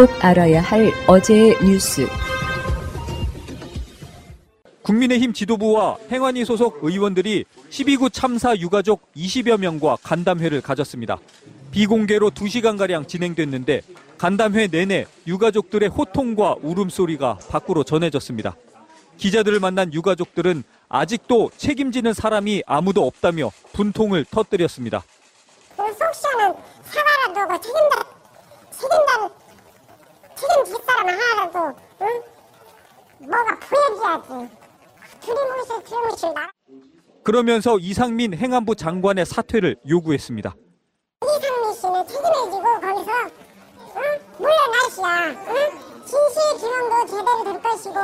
꼭 알아야 할 어제의 뉴스. 국민의힘 지도부와 행안위 소속 의원들이 12구 참사 유가족 20여 명과 간담회를 가졌습니다. 비공개로 2시간가량 진행됐는데 간담회 내내 유가족들의 호통과 울음소리가 밖으로 전해졌습니다. 기자들을 만난 유가족들은 아직도 책임지는 사람이 아무도 없다며 분통을 터뜨렸습니다. 그속 시원한 사과라도 그 책임다 책임다 책임질 사람 하나라도 응? 뭐가 보여줘야지 두리뭉실 두리뭉실 나 그러면서 이상민 행안부 장관의 사퇴를 요구했습니다. 이상민 씨는 책임을 지고 거기서 응? 물러나시야 응? 진실 규명도 제대로 될 것이고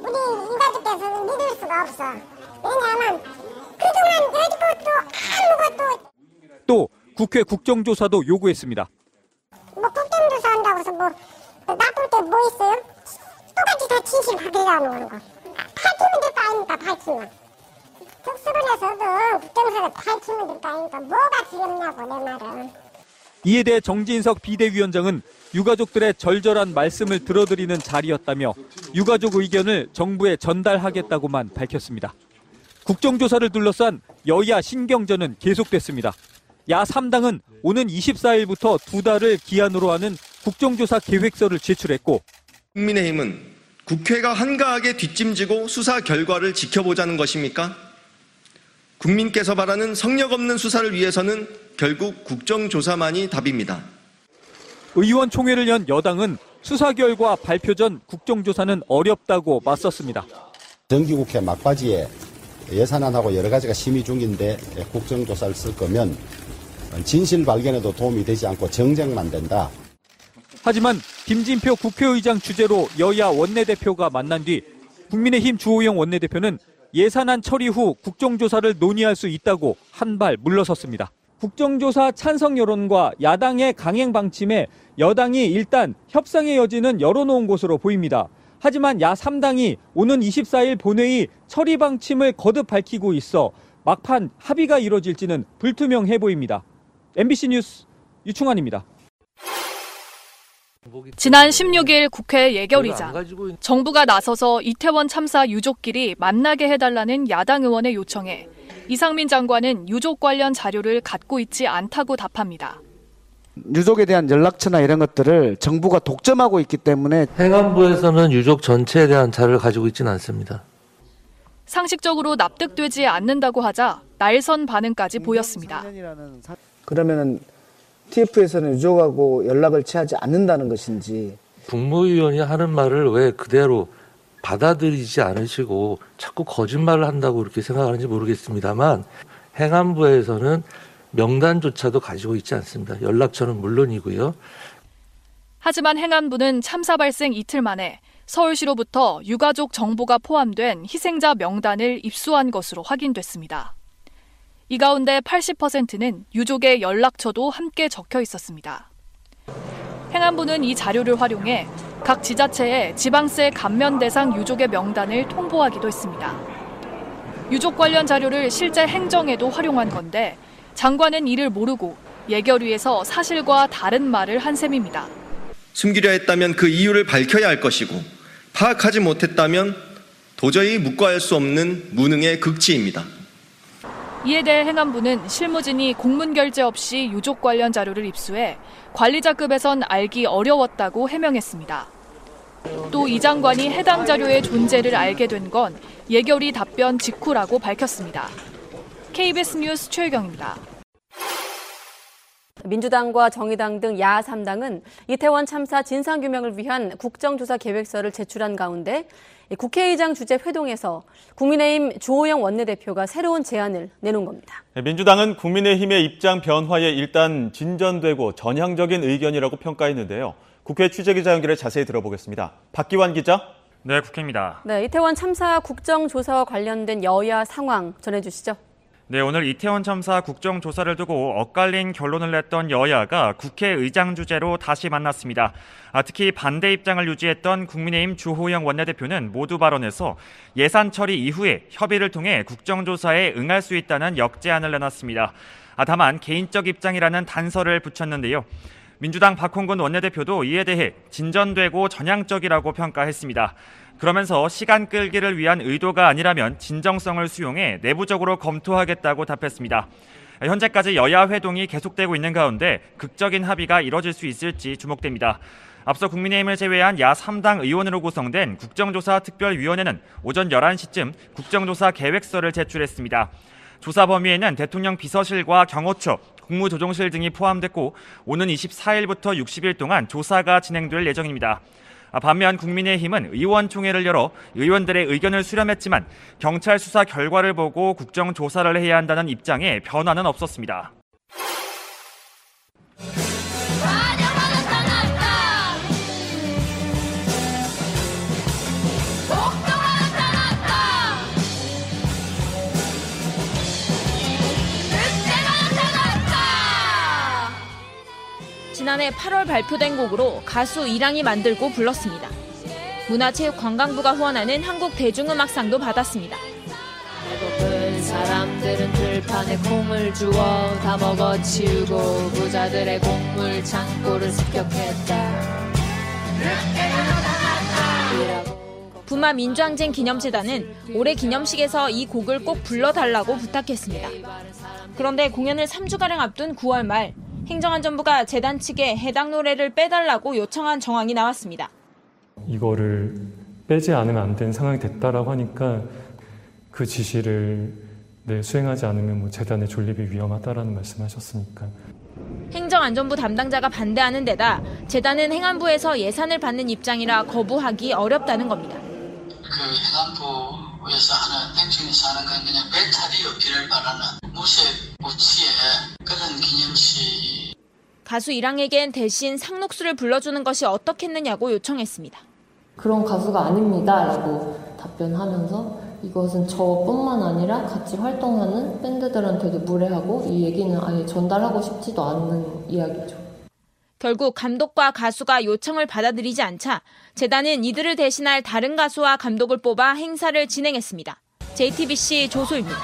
우리 유가족께서는 믿을 수가 없어 왜냐하면 그동안 여지껏도 아무것도 또 국회 국정조사도 요구했습니다. 뭐 국정조사 한다고 해서 뭐 나쁠 게뭐 있어요? 똑같이 다 진실 밝히려는 거. 밝히면 될 거 아닙니까, 밝히면. 특수본에서도 국정조사를 밝히면 될 거 아닙니까? 뭐가 두렵냐고, 내 말은. 이에 대해 정진석 비대위원장은 유가족들의 절절한 말씀을 들어드리는 자리였다며 유가족 의견을 정부에 전달하겠다고만 밝혔습니다. 국정조사를 둘러싼 여야 신경전은 계속됐습니다. 야 3당은 오는 24일부터 두 달을 기한으로 하는 국정조사 계획서를 제출했고 국민의힘은 국회가 한가하게 뒷짐지고 수사 결과를 지켜보자는 것입니까? 국민께서 바라는 성력 없는 수사를 위해서는 결국 국정조사만이 답입니다. 의원총회를 연 여당은 수사 결과 발표 전 국정조사는 어렵다고 맞섰습니다. 정기국회 막바지에 예산안하고 여러 가지가 심의 중인데 국정조사를 쓸 거면 진실 발견에도 도움이 되지 않고 정쟁만 된다. 하지만 김진표 국회의장 주재로 여야 원내대표가 만난 뒤 국민의힘 주호영 원내대표는 예산안 처리 후 국정조사를 논의할 수 있다고 한 발 물러섰습니다. 국정조사 찬성 여론과 야당의 강행 방침에 여당이 일단 협상의 여지는 열어놓은 것으로 보입니다. 하지만 야 3당이 오는 24일 본회의 처리 방침을 거듭 밝히고 있어 막판 합의가 이뤄질지는 불투명해 보입니다. MBC 뉴스 유충환입니다. 지난 16일 국회 예결위자 정부가 나서서 이태원 참사 유족끼리 만나게 해달라는 야당 의원의 요청에 이상민 장관은 유족 관련 자료를 갖고 있지 않다고 답합니다. 유족에 대한 연락처나 이런 것들을 정부가 독점하고 있기 때문에 행안부에서는 유족 전체에 대한 자료를 가지고 있지는 않습니다. 상식적으로 납득되지 않는다고 하자 날선 반응까지 보였습니다. 그러면은 TF에서는 유족하고 연락을 취하지 않는다는 것인지 국무위원이 하는 말을 왜 그대로 받아들이지 않으시고 자꾸 거짓말을 한다고 그렇게 생각하는지 모르겠습니다만 행안부에서는 명단조차도 가지고 있지 않습니다. 연락처는 물론이고요. 하지만 행안부는 참사 발생 이틀 만에 서울시로부터 유가족 정보가 포함된 희생자 명단을 입수한 것으로 확인됐습니다. 이 가운데 80%는 유족의 연락처도 함께 적혀 있었습니다. 행안부는 이 자료를 활용해 각 지자체에 지방세 감면 대상 유족의 명단을 통보하기도 했습니다. 유족 관련 자료를 실제 행정에도 활용한 건데 장관은 이를 모르고 예결위에서 사실과 다른 말을 한 셈입니다. 숨기려 했다면 그 이유를 밝혀야 할 것이고 파악하지 못했다면 도저히 묵과할 수 없는 무능의 극치입니다. 이에 대해 행안부는 실무진이 공문 결제 없이 유족 관련 자료를 입수해 관리자급에선 알기 어려웠다고 해명했습니다. 또 이 장관이 해당 자료의 존재를 알게 된 건 예결위 답변 직후라고 밝혔습니다. KBS 뉴스 최혜경입니다. 민주당과 정의당 등야 3당은 이태원 참사 진상규명을 위한 국정조사 계획서를 제출한 가운데 국회의장 주재 회동에서 국민의힘 주호영 원내대표가 새로운 제안을 내놓은 겁니다. 민주당은 국민의힘의 입장 변화에 일단 진전되고 전향적인 의견이라고 평가했는데요. 국회 취재기자 연결에 자세히 들어보겠습니다. 박기환 기자. 네, 국회입니다. 네, 이태원 참사 국정조사와 관련된 여야 상황 전해주시죠. 네, 오늘 이태원 참사 국정조사를 두고 엇갈린 결론을 냈던 여야가 국회의장 주재로 다시 만났습니다. 아, 특히 반대 입장을 유지했던 국민의힘 주호영 원내대표는 모두 발언에서 예산 처리 이후에 협의를 통해 국정조사에 응할 수 있다는 역제안을 내놨습니다. 아, 다만 개인적 입장이라는 단서를 붙였는데요. 민주당 박홍근 원내대표도 이에 대해 진전되고 전향적이라고 평가했습니다. 그러면서 시간 끌기를 위한 의도가 아니라면 진정성을 수용해 내부적으로 검토하겠다고 답했습니다. 현재까지 여야 회동이 계속되고 있는 가운데 극적인 합의가 이뤄질 수 있을지 주목됩니다. 앞서 국민의힘을 제외한 야 3당 의원으로 구성된 국정조사 특별위원회는 오전 11시쯤 국정조사 계획서를 제출했습니다. 조사 범위에는 대통령 비서실과 경호처, 국무조정실 등이 포함됐고 오는 24일부터 60일 동안 조사가 진행될 예정입니다. 아, 반면 국민의힘은 의원총회를 열어 의원들의 의견을 수렴했지만 경찰 수사 결과를 보고 국정조사를 해야 한다는 입장에 변화는 없었습니다. 지난해 8월 발표된 곡으로 가수 이랑이 만들고 불렀습니다. 문화체육관광부가 후원하는 한국 대중음악상도 받았습니다. 배고픈 사람들은 들판에 콩을 주워 다 먹어치우고 부자들의 곡물 창고를 습격했다. 부마 민주항쟁 기념재단은 올해 기념식에서 이 곡을 꼭 불러달라고 부탁했습니다. 그런데 공연을 3주가량 앞둔 9월 말 행정안전부가 재단 측에 해당 노래를 빼달라고 요청한 정황이 나왔습니다. 이거를 빼지 않으면 안 되는 상황이 됐다라고 하니까 그 지시를 네, 수행하지 않으면 뭐 재단의 존립이 위험하다라는 말씀하셨으니까. 행정안전부 담당자가 반대하는 데다 재단은 행안부에서 예산을 받는 입장이라 거부하기 어렵다는 겁니다. 그 행안부 에서 하는 행정에서 하는 건 그냥 배탈이 없기를 바라는 무쇠 무치의 그런 기념식. 가수 이랑에겐 대신 상록수를 불러주는 것이 어떻겠느냐고 요청했습니다. 그런 가수가 아닙니다. 라고 답변하면서 이것은 저뿐만 아니라 같이 활동하는 밴드들한테도 무례하고 이 얘기는 아예 전달하고 싶지도 않는 이야기죠. 결국 감독과 가수가 요청을 받아들이지 않자 재단은 이들을 대신할 다른 가수와 감독을 뽑아 행사를 진행했습니다. JTBC 조소입니다.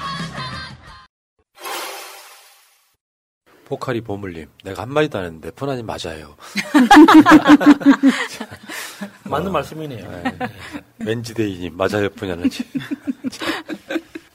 포카리 보물님, 내가 한마디도 안 했는데 푸나님 맞아요. 맞는 어, 말씀이네요. 네. 왠지데이님 맞아요 푸냐는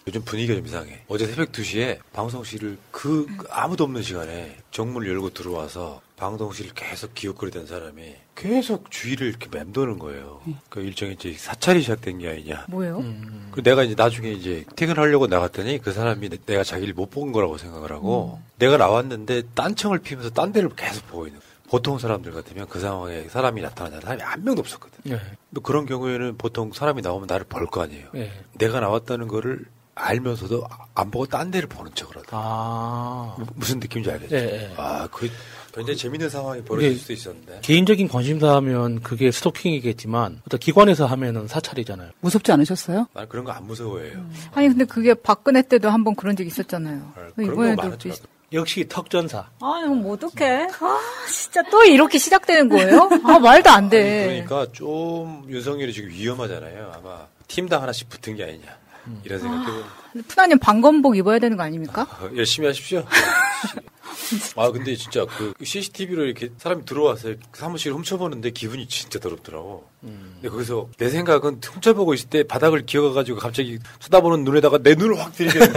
요즘 분위기가 좀 이상해. 어제 새벽 2시에 방송실을 그 아무도 없는 시간에 정문을 열고 들어와서 방송실을 계속 기웃거리던 사람이 계속 주위를 이렇게 맴도는 거예요. 네. 그 일종의 이제 사찰이 시작된 게 아니냐. 뭐요? 음. 그 내가 이제 나중에 이제 퇴근하려고 나갔더니 그 사람이 내가 자기를 못 본 거라고 생각을 하고 음. 내가 나왔는데 딴청을 피면서 딴 데를 계속 보고 있는 거예요. 보통 사람들 같으면 그 상황에 사람이 나타나는 사람이 한 명도 없었거든. 네. 그런 경우에는 보통 사람이 나오면 나를 벌 거 아니에요. 네. 내가 나왔다는 거를 알면서도 안 보고 딴 데를 보는 척을 하다. 아. 무슨 느낌인지 알겠죠? 네, 네. 아, 그 굉장히 재밌는 상황이 벌어질 수도 있었는데. 개인적인 관심사 하면 그게 스토킹이겠지만 어떤 기관에서 하면은 사찰이잖아요. 무섭지 않으셨어요? 난 그런 거 안 무서워해요. 음. 아니 근데 그게 박근혜 때도 한 번 그런 적 있었잖아요. 네, 이번에도 비슷. 역시 턱전사. 아, 이건 뭐 어떡해. 아, 진짜 또 이렇게 시작되는 거예요? 아, 말도 안 돼. 아니, 그러니까 좀 윤석열이 지금 위험하잖아요. 아마 팀당 하나씩 붙은 게 아니냐. 이런 생각해보는 아, 푸나님 방검복 입어야 되는 거 아닙니까? 어, 열심히 하십시오. 아 근데 진짜 그 CCTV로 이렇게 사람이 들어와서 사무실 훔쳐보는데 기분이 진짜 더럽더라고. 음. 근데 거기서 내 생각은 훔쳐보고 있을 때 바닥을 기어가가지고 갑자기 쳐다보는 눈에다가 내 눈을 확 들이게.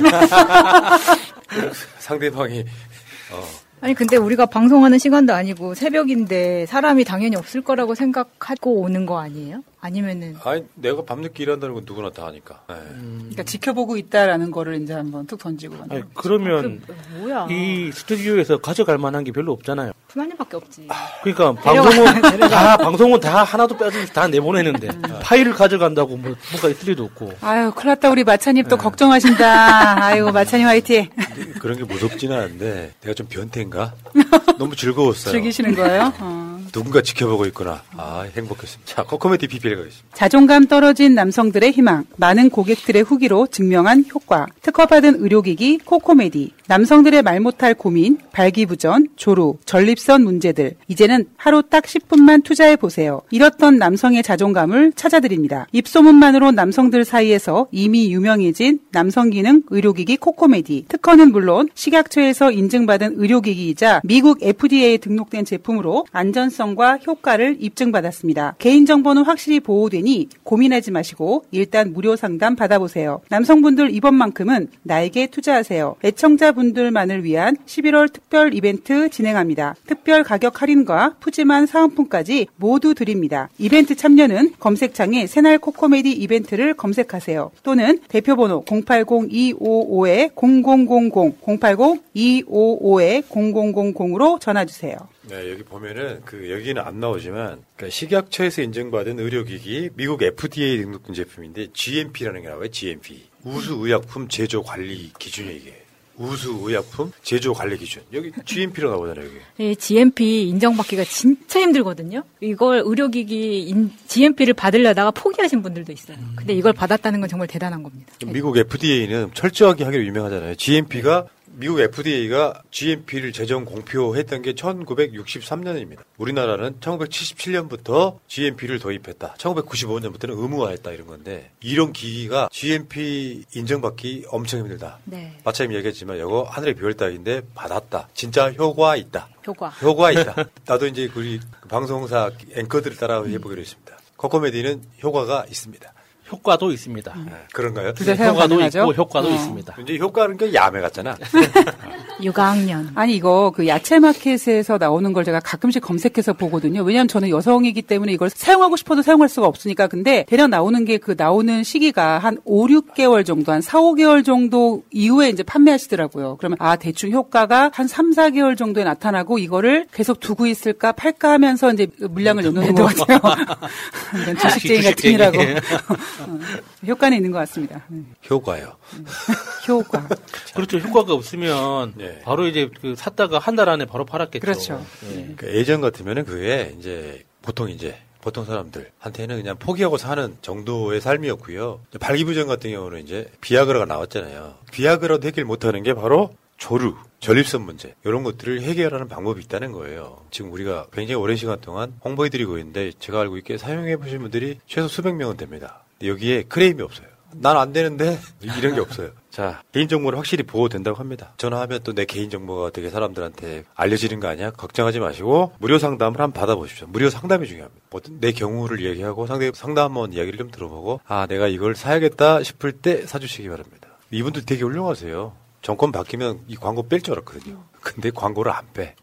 상대방이 어, 아니 근데 우리가 방송하는 시간도 아니고 새벽인데 사람이 당연히 없을 거라고 생각하고 오는 거 아니에요? 아니면은 아니 내가 밤늦게 일한다는 건 누구나 다 하니까. 네. 그러니까 지켜보고 있다라는 거를 이제 한번 툭 던지고 아니. 그러면 그, 뭐야? 이 스튜디오에서 가져갈 만한 게 별로 없잖아요. 분한님밖에 없지. 그러니까 데려가, 방송은. 다 방송은 다 하나도 빼주면서 다 내보내는데 파일을 가져간다고 뭐 뭔가 있을 리도 없고. 아유, 큰일 났다. 우리 마차님 또 걱정하신다. 아이고, 마차님 화이팅. 그런 게 무섭지는 않은데 내가 좀 변태인가? 너무 즐거웠어요. 즐기시는 거예요? 어. 누군가 지켜보고 있구나. 아 행복했습니다. 자 코코메디 PPL 가겠습니다. 자존감 떨어진 남성들의 희망, 많은 고객들의 후기로 증명한 효과, 특허받은 의료기기 코코메디, 남성들의 말 못할 고민, 발기부전, 조루, 전립선 문제들, 이제는 하루 딱 10분만 투자해 보세요. 잃었던 남성의 자존감을 찾아드립니다. 입소문만으로 남성들 사이에서 이미 유명해진 남성기능 의료기기 코코메디, 특허는 물론 식약처에서 인증받은 의료기기이자 미국 FDA에 등록된 제품으로 안전성 과 효과를 입증받았습니다. 개인정보는 확실히 보호되니 고민하지 마시고 일단 무료 상담 받아보세요. 남성분들 이번만큼은 나에게 투자하세요. 애청자분들만을 위한 11월 특별 이벤트 진행합니다. 특별 가격 할인과 푸짐한 사은품까지 모두 드립니다. 이벤트 참여는 검색창에 새날 코코메디 이벤트를 검색하세요. 또는 대표번호 080-255-0000, 080-255-0000으로 전화주세요. 네, 여기 보면은 그 여기는 안 나오지만 그러니까 식약처에서 인증받은 의료기기 미국 FDA 등록된 제품인데 GMP라는 게 나와요. GMP 우수 의약품 제조 관리 기준이 이게 우수 의약품 제조 관리 기준 여기 GMP로 나오잖아요. 여기. 이 GMP 인정받기가 진짜 힘들거든요. 이걸 의료기기 GMP를 받으려다가 포기하신 분들도 있어요. 근데 이걸 받았다는 건 정말 대단한 겁니다. 미국 FDA는 철저하게 하기로 유명하잖아요. GMP가 미국 FDA가 GMP를 재정 공표했던 게 1963년입니다. 우리나라는 1977년부터 GMP를 도입했다. 1995년부터는 의무화했다 이런 건데 이런 기기가 GMP 인정받기 엄청 힘들다. 네. 마차님 얘기했지만 이거 하늘의 별 따기인데 받았다. 진짜 효과 있다. 효과. 효과 있다. 나도 이제 우리 방송사 앵커들을 따라 해보기로 했습니다. 코코메디는 효과가 있습니다. 효과도 있습니다. 그런가요? 둘다 사용 효과도 가능하죠? 있고 효과도 어. 있습니다. 이제 효과는 게 야매 같잖아. 육아학년. 아니 이거 그 야채 마켓에서 나오는 걸 제가 가끔씩 검색해서 보거든요. 왜냐하면 저는 여성이기 때문에 이걸 사용하고 싶어도 사용할 수가 없으니까. 근데 대략 나오는 게 그 나오는 시기가 한 5, 6개월 정도, 한 4, 5개월 정도 이후에 이제 판매하시더라고요. 그러면 아 대충 효과가 한 3, 4개월 정도에 나타나고 이거를 계속 두고 있을까 팔까 하면서 이제 물량을 넣는 것 같아요. 이런 주식쟁이 같은 주식쟁이. 이라고 어, 효과는 있는 것 같습니다. 네. 효과요. 효과. 그렇죠. 효과가 없으면 네. 바로 이제 그 샀다가 한 달 안에 바로 팔았겠죠. 그렇죠. 예. 그 예전 같으면은 그게 이제 보통 이제 보통 사람들한테는 그냥 포기하고 사는 정도의 삶이었고요. 발기부전 같은 경우는 이제 비아그라가 나왔잖아요. 비아그라도 해결 못하는 게 바로 조류, 전립선 문제 이런 것들을 해결하는 방법이 있다는 거예요. 지금 우리가 굉장히 오랜 시간 동안 홍보해드리고 있는데 제가 알고 있게 사용해 보신 분들이 최소 수백 명은 됩니다. 여기에 크레임이 없어요. 난 안 되는데 이런 게 없어요. 자 개인 정보는 확실히 보호된다고 합니다. 전화하면 또 내 개인 정보가 어떻게 사람들한테 알려지는 거 아니야? 걱정하지 마시고 무료 상담을 한번 받아보십시오. 무료 상담이 중요합니다. 뭐든 내 경우를 얘기하고 상대 상담원 이야기를 좀 들어보고 아 내가 이걸 사야겠다 싶을 때 사주시기 바랍니다. 이분들 되게 훌륭하세요. 정권 바뀌면 이 광고 뺄 줄 알았거든요. 근데 광고를 안 빼.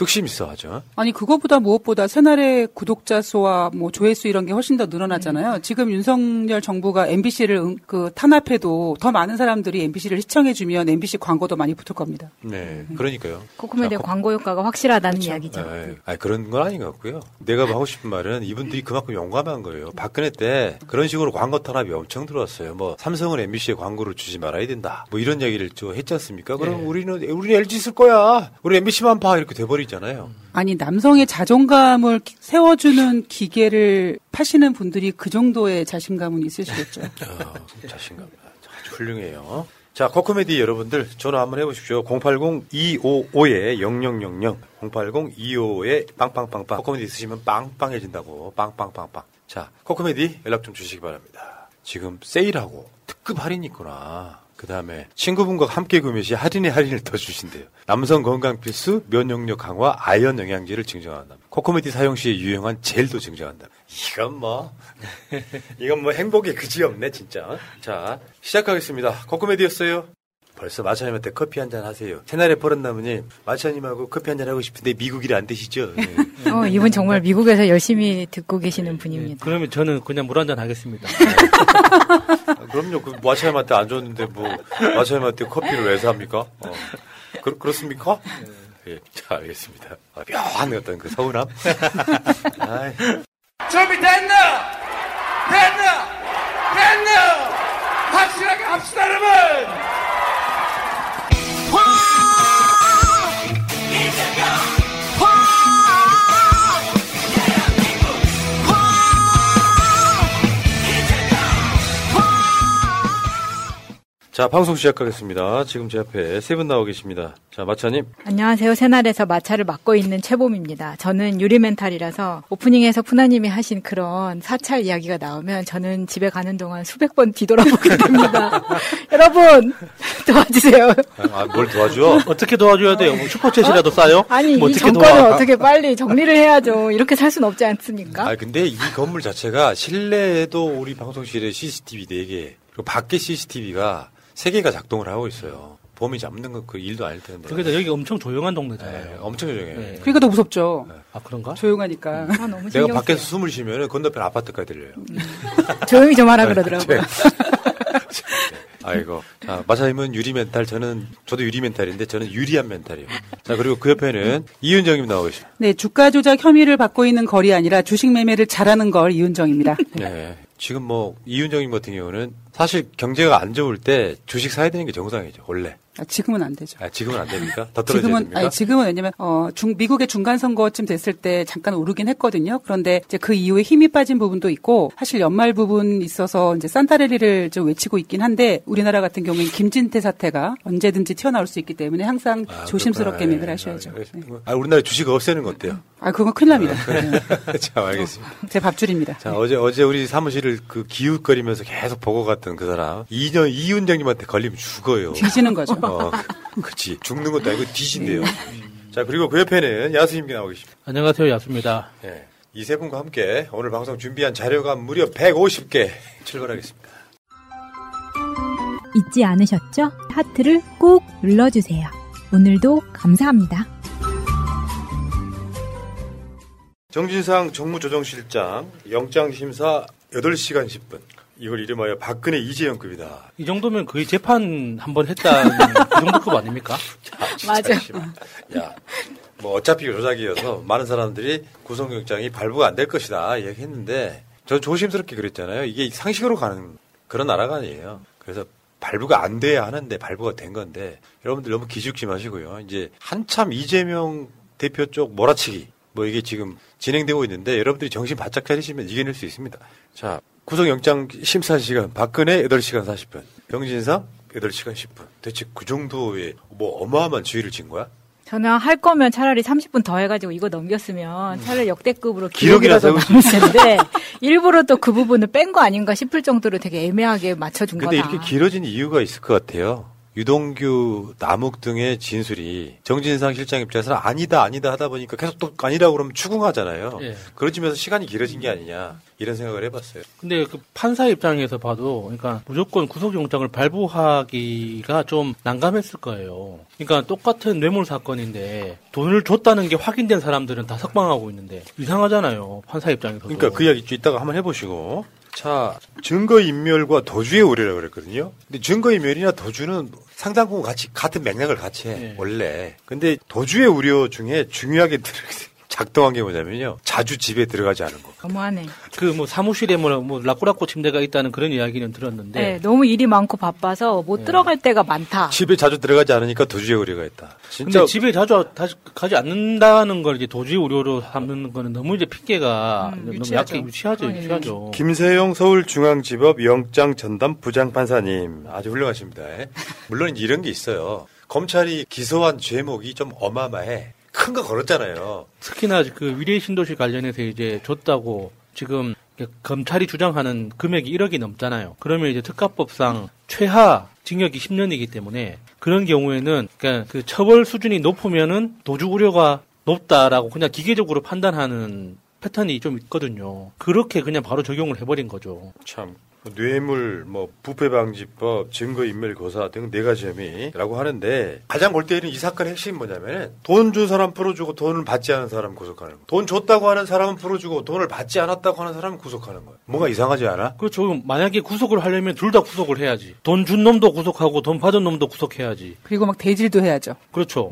뚝심 있어 하죠. 아니 그거보다 무엇보다 새날의 구독자 수와 뭐 조회수 이런 게 훨씬 더 늘어나잖아요. 지금 윤석열 정부가 MBC를 그 탄압해도 더 많은 사람들이 MBC를 시청해 주면 MBC 광고도 많이 붙을 겁니다. 네, 그러니까요. 코코메디의 자, 광고 효과가 확실하다는 그렇죠. 이야기죠. 네. 아니, 그런 건 아닌 것 같고요. 내가 하고 싶은 말은 이분들이 그만큼 용감한 거예요. 박근혜 때 그런 식으로 광고 탄압이 엄청 들어왔어요. 뭐 삼성은 MBC에 광고를 주지 말아야 된다. 뭐 이런 얘기를 저 했지 않습니까? 그럼 네. 우리는 우리는 LG 쓸 거야. 우리 MBC만 봐 이렇게 돼버리 잖아요. 아니 남성의 자존감을 기- 세워주는 기계를 파시는 분들이 그 정도의 자신감은 있으시겠죠. 어, 자신감 아주 훌륭해요. 자, 코코메디 여러분들 전화 한번 해보십시오. 080-255-0000 080-255에 빵빵빵빵 코코메디 있으시면 빵빵해진다고 빵빵빵빵 자, 코코메디 연락 좀 주시기 바랍니다. 지금 세일하고 특급 할인이 있구나. 그 다음에 친구분과 함께 구매 시 할인의 할인을 더 주신대요. 남성 건강 필수 면역력 강화 아연 영양제를 증정한다. 코코메디 사용 시에 유용한 젤도 증정한다. 이건 뭐 이건 뭐 행복의 그지 없네 진짜. 자 시작하겠습니다. 코코메디였어요. 벌써 마차님한테 커피 한 잔 하세요. 새날에 버릇나무님 마차님하고 커피 한 잔 하고 싶은데 미국 일이 안 되시죠? 네. 어, 이분 정말 미국에서 열심히 듣고 계시는 분입니다. 그러면 저는 그냥 물 한 잔 하겠습니다. 아, 그럼요. 그 마차님한테 안 줬는데 뭐 마차님한테 커피를 왜 삽니까? 어. 그, 그렇습니까? 예, 자 알겠습니다. 아, 묘한 어떤 그 서운함. 준비됐나? 됐나? 됐나? 확실하게 합시다 여러분! 자 방송 시작하겠습니다. 지금 제 앞에 세 분 나와 계십니다. 자 마차님. 안녕하세요. 새날에서 마차를 맡고 있는 최봄입니다. 저는 유리멘탈이라서 오프닝에서 푸나님이 하신 그런 사찰 이야기가 나오면 저는 집에 가는 동안 수백 번 뒤돌아보게 됩니다. 여러분 도와주세요. 아, 뭘 도와줘? 어떻게 도와줘야 돼요? 뭐 슈퍼챗이라도 싸요? 아니 뭐이 어떻게 정권을 도와? 어떻게 빨리 정리를 해야죠. 이렇게 살 수는 없지 않습니까? 아 근데 이 건물 자체가 실내에도 우리 방송실에 CCTV 4개 그리고 밖에 CCTV가 3개가 작동을 하고 있어요. 범인 잡는 건 그 일도 아닐 텐데. 그러니까 여기 엄청 조용한 동네잖아요. 네, 엄청 조용해요. 그러니까 더 무섭죠. 아 그런가? 조용하니까. 아, 너무 내가 밖에서 숨을 쉬면 건너편 아파트까지 들려요. 조용히 좀 하라 네, 그러더라고요. 네. 아이고. 자, 마사님은 유리 멘탈, 저는, 저도 유리 멘탈인데, 저는 유리한 멘탈이에요. 자, 그리고 그 옆에는 이윤정님 나오고 계십니다. 네, 주가 조작 혐의를 받고 있는 걸이 아니라 주식 매매를 잘하는 걸 이윤정입니다. 네. 지금 뭐, 이윤정님 같은 경우는 사실 경제가 안 좋을 때 주식 사야 되는 게 정상이죠, 원래. 아, 지금은 안 되죠. 아, 지금은 안 됩니까? 더 떨어져야 지금은 됩니까? 아니 지금은 왜냐면 어 중, 미국의 중간 선거쯤 됐을 때 잠깐 오르긴 했거든요. 그런데 이제 그 이후에 힘이 빠진 부분도 있고 사실 연말 부분 있어서 이제 산타랠리를 좀 외치고 있긴 한데 우리나라 같은 경우에는 김진태 사태가 언제든지 튀어나올 수 있기 때문에 항상 조심스럽게 그렇구나. 매매를 예, 하셔야죠. 네. 아, 우리나라 주식 없애는 거 어때요? 아 그건 큰일 납니다. 자, 알겠습니다. 제 밥줄입니다. 자, 어제, 어제 우리 사무실을 그 기웃거리면서 계속 보고 갔던 그 사람. 이년, 이윤정님한테 걸리면 죽어요. 뒤지는 거죠. 어, 그치. 죽는 것도 아니고 뒤진대요. 자, 그리고 그 옆에는 야수님께 나오고 계십니다. 안녕하세요, 야수입니다. 예. 이세 분과 함께 오늘 방송 준비한 자료가 무려 150개 출발하겠습니다. 잊지 않으셨죠? 하트를 꼭 눌러주세요. 오늘도 감사합니다. 정진상 정무조정실장 영장심사 8시간 10분. 이걸 이름하여 박근혜 이재영급이다. 이 정도면 거의 재판 한 번 했다는 그 정도급 아닙니까? 맞아. 야, 뭐 어차피 조작이어서 많은 사람들이 구속영장이 발부가 안 될 것이다 얘기했는데 전 조심스럽게 그랬잖아요. 이게 상식으로 가는 그런 나라가 아니에요. 그래서 발부가 안 돼야 하는데 발부가 된 건데 여러분들 너무 기죽지 마시고요. 이제 한참 이재명 대표 쪽 몰아치기 뭐 이게 지금 진행되고 있는데 여러분들이 정신 바짝 차리시면 이겨낼 수 있습니다. 자, 구속영장 심사 시간 박근혜 8시간 40분, 병진상 8시간 10분. 대체 그 정도의 뭐 어마어마한 지위를 진 거야? 저는 할 거면 차라리 30분 더 해가지고 이거 넘겼으면 차라리 역대급으로 기록이라도. 남을 텐데 일부러 또 그 부분을 뺀 거 아닌가 싶을 정도로 되게 애매하게 맞춰준 근데 거다. 이렇게 길어진 이유가 있을 것 같아요. 유동규, 남욱 등의 진술이 정진상 실장 입장에서는 아니다, 아니다 하다 보니까 계속 또 아니라고 그러면 추궁하잖아요. 예. 그러지면서 시간이 길어진 게 아니냐 이런 생각을 해봤어요. 근데 그 판사 입장에서 봐도, 그러니까 무조건 구속영장을 발부하기가 좀 난감했을 거예요. 그러니까 똑같은 뇌물 사건인데 돈을 줬다는 게 확인된 사람들은 다 석방하고 있는데 이상하잖아요. 판사 입장에서도. 그러니까 그 이야기 좀 이따가 한번 해보시고. 자, 증거인멸과 도주의 우려라고 그랬거든요. 근데 증거인멸이나 도주는 상당 부분 같이, 같은 맥락을 같이 해, 원래. 근데 도주의 우려 중에 중요하게 들- 작동한 게 뭐냐면요. 자주 집에 들어가지 않은 거. 너무하네. 그 뭐 사무실에 뭐, 뭐 라꾸라꾸 침대가 있다는 그런 이야기는 들었는데 네, 너무 일이 많고 바빠서 못 들어갈 때가 많다. 집에 자주 들어가지 않으니까 도주의 우려가 있다. 진짜 근데 집에 자주 다시 가지 않는다는 걸 이제 도주의 우려로 삼는 거는 너무 이제 핑계가 너무 유치하죠. 약간 유치하죠, 유치하죠. 김세용 서울중앙지법 영장 전담 부장판사님 아주 훌륭하십니다. 예. 물론 이런 게 있어요. 검찰이 기소한 죄목이 좀 어마어마해. 큰 거 걸었잖아요. 특히나 그 위례 신도시 관련해서 이제 줬다고 지금 검찰이 주장하는 금액이 1억이 넘잖아요. 그러면 이제 특가법상 최하 징역이 10년이기 때문에 그런 경우에는 그러니까 그 처벌 수준이 높으면은 도주 우려가 높다라고 그냥 기계적으로 판단하는 패턴이 좀 있거든요. 그렇게 그냥 바로 적용을 해버린 거죠. 참 뇌물, 뭐 부패 방지법, 증거인멸 고사 등 네 가지 혐의라고 하는데 가장 골 때리는 이 사건의 핵심이 뭐냐면 돈 준 사람 풀어주고 돈을 받지 않은 사람 구속하는 거. 돈 줬다고 하는 사람은 풀어주고 돈을 받지 않았다고 하는 사람은 구속하는 거예요. 뭔가 이상하지 않아? 그렇죠. 만약에 구속을 하려면 둘 다 구속을 해야지. 돈 준 놈도 구속하고 돈 받은 놈도 구속해야지. 그리고 막 대질도 해야죠. 그렇죠.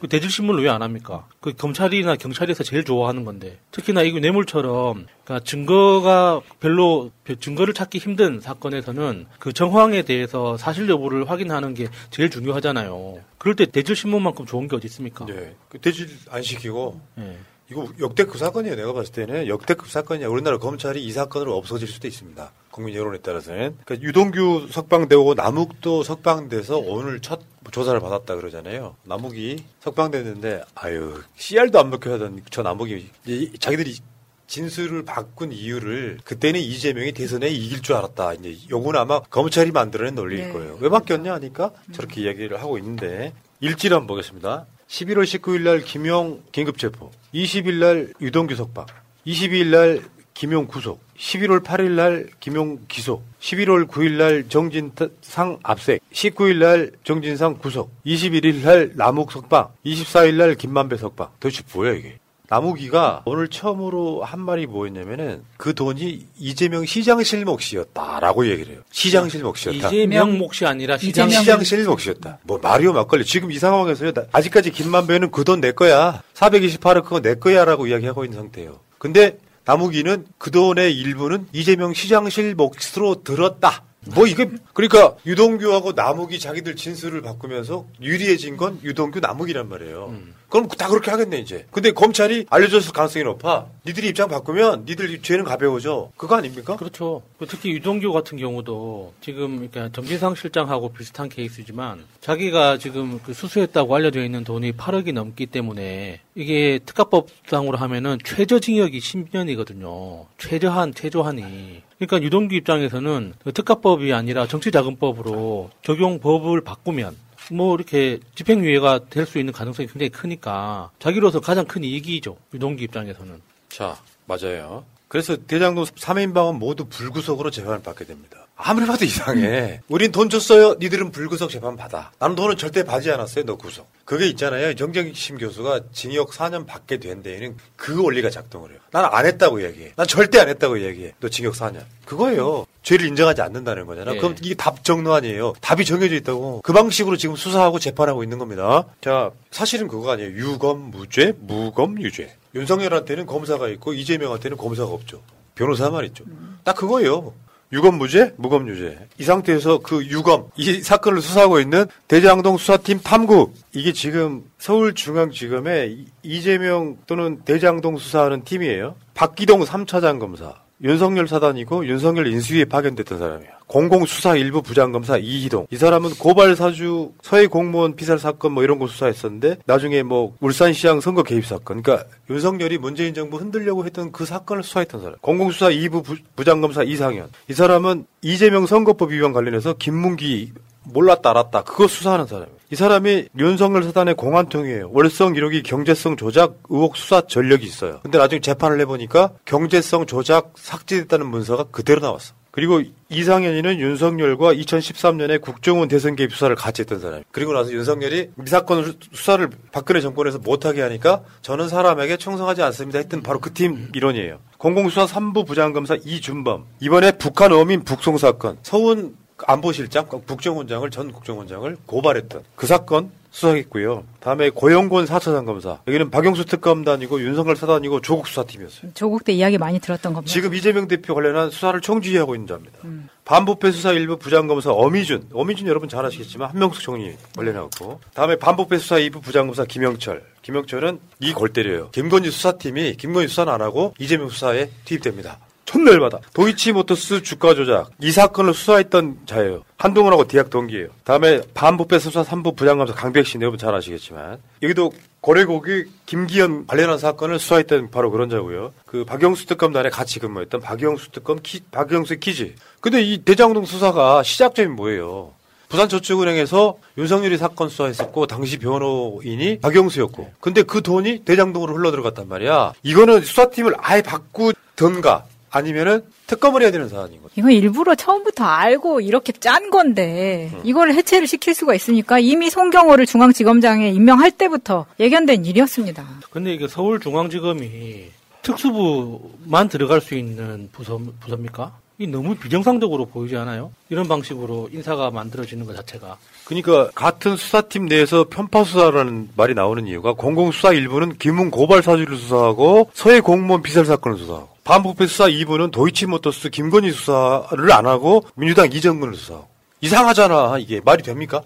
그 대질 신문을 왜 안 합니까? 그 검찰이나 경찰에서 제일 좋아하는 건데 특히나 이거 뇌물처럼 그러니까 증거가 별로 증거를 찾기 힘든 사건에서는 그 정황에 대해서 사실 여부를 확인하는 게 제일 중요하잖아요. 그럴 때 대질 신문만큼 좋은 게 어디 있습니까? 네. 그 대질 안 시키고 네. 이거 역대급 사건이에요. 내가 봤을 때는 역대급 사건이야. 우리나라 검찰이 이 사건으로 없어질 수도 있습니다. 국민 여론에 따라서는. 그러니까 유동규 석방되고 남욱도 석방돼서 오늘 첫 조사를 받았다 그러잖아요. 남욱이 석방됐는데 아유 CR도 안 먹혀 하던 저 남욱이 자기들이 진술을 바꾼 이유를 그때는 이재명이 대선에 이길 줄 알았다. 이제 요거는 아마 검찰이 만들어낸 논리일 네. 거예요. 왜 바뀌었냐 하니까 저렇게 이야기를 하고 있는데 일지를 한번 보겠습니다. 11월 19일 날 김용 긴급 체포, 20일 날 유동규 석방, 22일 날 김용 구속, 11월 8일 날 김용 기소, 11월 9일 날 정진상 압색, 19일 날 정진상 구속, 21일 날 남욱 석방, 24일 날 김만배 석방. 도대체 뭐야 이게? 남욱이가 오늘 처음으로 한 말이 뭐였냐면은 그 돈이 이재명 시장실 몫이었다라고 얘기를 해요. 시장실 몫이었다. 이재명 몫이 아니라 시장 시장실 몫이었다. 뭐 마리오 막걸리 지금 이 상황에서요. 나- 아직까지 김만배는 그 돈 내 거야. 428억 그거 내 거야라고 이야기하고 있는 상태예요. 근데 남욱이는 그 돈의 일부는 이재명 시장실 몫으로 들었다. 뭐 이게 그러니까 유동규하고 남욱이 자기들 진술을 바꾸면서 유리해진 건 유동규 남욱이란 말이에요. 그럼 다 그렇게 하겠네 이제. 근데 검찰이 알려줬을 가능성이 높아. 니들이 입장 바꾸면 니들 죄는 가벼워져. 그거 아닙니까? 그렇죠. 특히 유동규 같은 경우도 지금 그러니까 정진상 실장하고 비슷한 케이스지만 자기가 지금 그 수수했다고 알려져 있는 돈이 8억이 넘기 때문에 이게 특가법상으로 하면은 최저징역이 10년이거든요. 최저한 최저한이. 그러니까 유동규 입장에서는 그 특가법이 아니라 정치자금법으로 적용법을 바꾸면 뭐 이렇게 집행유예가 될 수 있는 가능성이 굉장히 크니까 자기로서 가장 큰 이익이죠. 유동규 입장에서는. 자, 맞아요. 그래서 대장동 3인방은 모두 불구속으로 재판을 받게 됩니다. 아무리 봐도 이상해. 우린 돈 줬어요. 니들은 불구속 재판 받아. 나는 돈은 절대 받지 않았어요. 너 구속. 그게 있잖아요. 정경심 교수가 징역 4년 받게 된 데에는 그 원리가 작동을 해요. 난 안 했다고 얘기해. 난 절대 안 했다고 얘기해. 너 징역 4년. 그거예요. 죄를 인정하지 않는다는 거잖아. 네. 그럼 이게 답 정로 아니에요. 답이 정해져 있다고. 그 방식으로 지금 수사하고 재판하고 있는 겁니다. 자, 사실은 그거 아니에요. 유검 무죄, 무검 유죄. 윤석열한테는 검사가 있고 이재명한테는 검사가 없죠. 변호사만 있죠. 딱 그거예요. 유검 무죄, 무검 유죄. 이 상태에서 그 유검, 이 사건을 수사하고 있는 대장동 수사팀 탐구. 이게 지금 서울중앙지검에 이- 이재명 또는 대장동 수사하는 팀이에요. 박기동 3차장 검사. 윤석열 사단이고 윤석열 인수위에 파견됐던 사람이야. 공공수사 일부 부장검사 이희동. 이 사람은 고발 사주 서해 공무원 피살 사건 뭐 이런 거 수사했었는데 나중에 뭐 울산시장 선거 개입 사건. 그러니까 윤석열이 문재인 정부 흔들려고 했던 그 사건을 수사했던 사람. 공공수사 2부 부, 부장검사 이상현. 이 사람은 이재명 선거법 위반 관련해서 김문기 몰랐다 알았다 그거 수사하는 사람이에요. 이 사람이 윤석열 사단의 공안통이에요. 월성 1호기 경제성 조작 의혹 수사 전력이 있어요. 근데 나중에 재판을 해보니까 경제성 조작 삭제됐다는 문서가 그대로 나왔어. 그리고 이상현이는 윤석열과 2013년에 국정원 대선 개입 수사를 같이 했던 사람이에요. 그리고 나서 윤석열이 이 사건 을 수사를 박근혜 정권에서 못하게 하니까 저는 사람에게 충성하지 않습니다 했던 바로 그 팀 일원이에요. 공공수사 3부 부장검사 이준범. 이번에 북한 어민 북송 사건 서훈 안보실장, 국정원장을 전 국정원장을 고발했던 그 사건 수사했고요. 다음에 고영곤 4차 장 검사. 여기는 박영수 특검단이고 윤석열 사단이고 조국 수사팀이었어요. 조국 때 이야기 많이 들었던 겁니다. 지금 이재명 대표 관련한 수사를 총지휘하고 있는 자입니다. 반부패 수사 일부 부장검사 어미준, 어미준 여러분 잘 아시겠지만 한명숙 총리 관련하고 다음에 반부패 수사 2부 부장검사 김영철, 김영철은 이골 때려요. 김건희 수사팀이 김건희 수사는 안 하고 이재명 수사에 투입됩니다. 첫날마다 도이치모터스 주가 조작 이 사건을 수사했던 자예요. 한동훈하고 대학 동기예요. 다음에 반부패 수사 3부 부장검사 강백신 여러분 잘 아시겠지만 여기도 고래고기 김기현 관련한 사건을 수사했던 바로 그런 자고요. 그 박영수 특검단에 같이 근무했던 박영수 특검 키, 박영수의 kids. 근데 이 대장동 수사가 시작점이 뭐예요? 부산저축은행에서 윤석열이 사건 수사했었고 당시 변호인이 박영수였고 근데 그 돈이 대장동으로 흘러들어갔단 말이야 이거는 수사팀을 아예 바꾸던가 아니면은 특검을 해야 되는 사안인 거죠. 이건 일부러 처음부터 알고 이렇게 짠 건데 음. 이거를 해체를 시킬 수가 있으니까 이미 송경호를 중앙지검장에 임명할 때부터 예견된 일이었습니다. 근데 이게 서울중앙지검이 특수부만 들어갈 수 있는 부서, 부서입니까? 이 너무 비정상적으로 보이지 않아요? 이런 방식으로 인사가 만들어지는 것 자체가. 그러니까 같은 수사팀 내에서 편파 수사라는 말이 나오는 이유가 공공수사 1부는 김웅 고발 사주를 수사하고 서해 공무원 피살 사건을 수사하고 반부패 수사 2부는 도이치모터스 김건희 수사를 안 하고 민주당 이정근을 수사하고 이상하잖아 이게 말이 됩니까?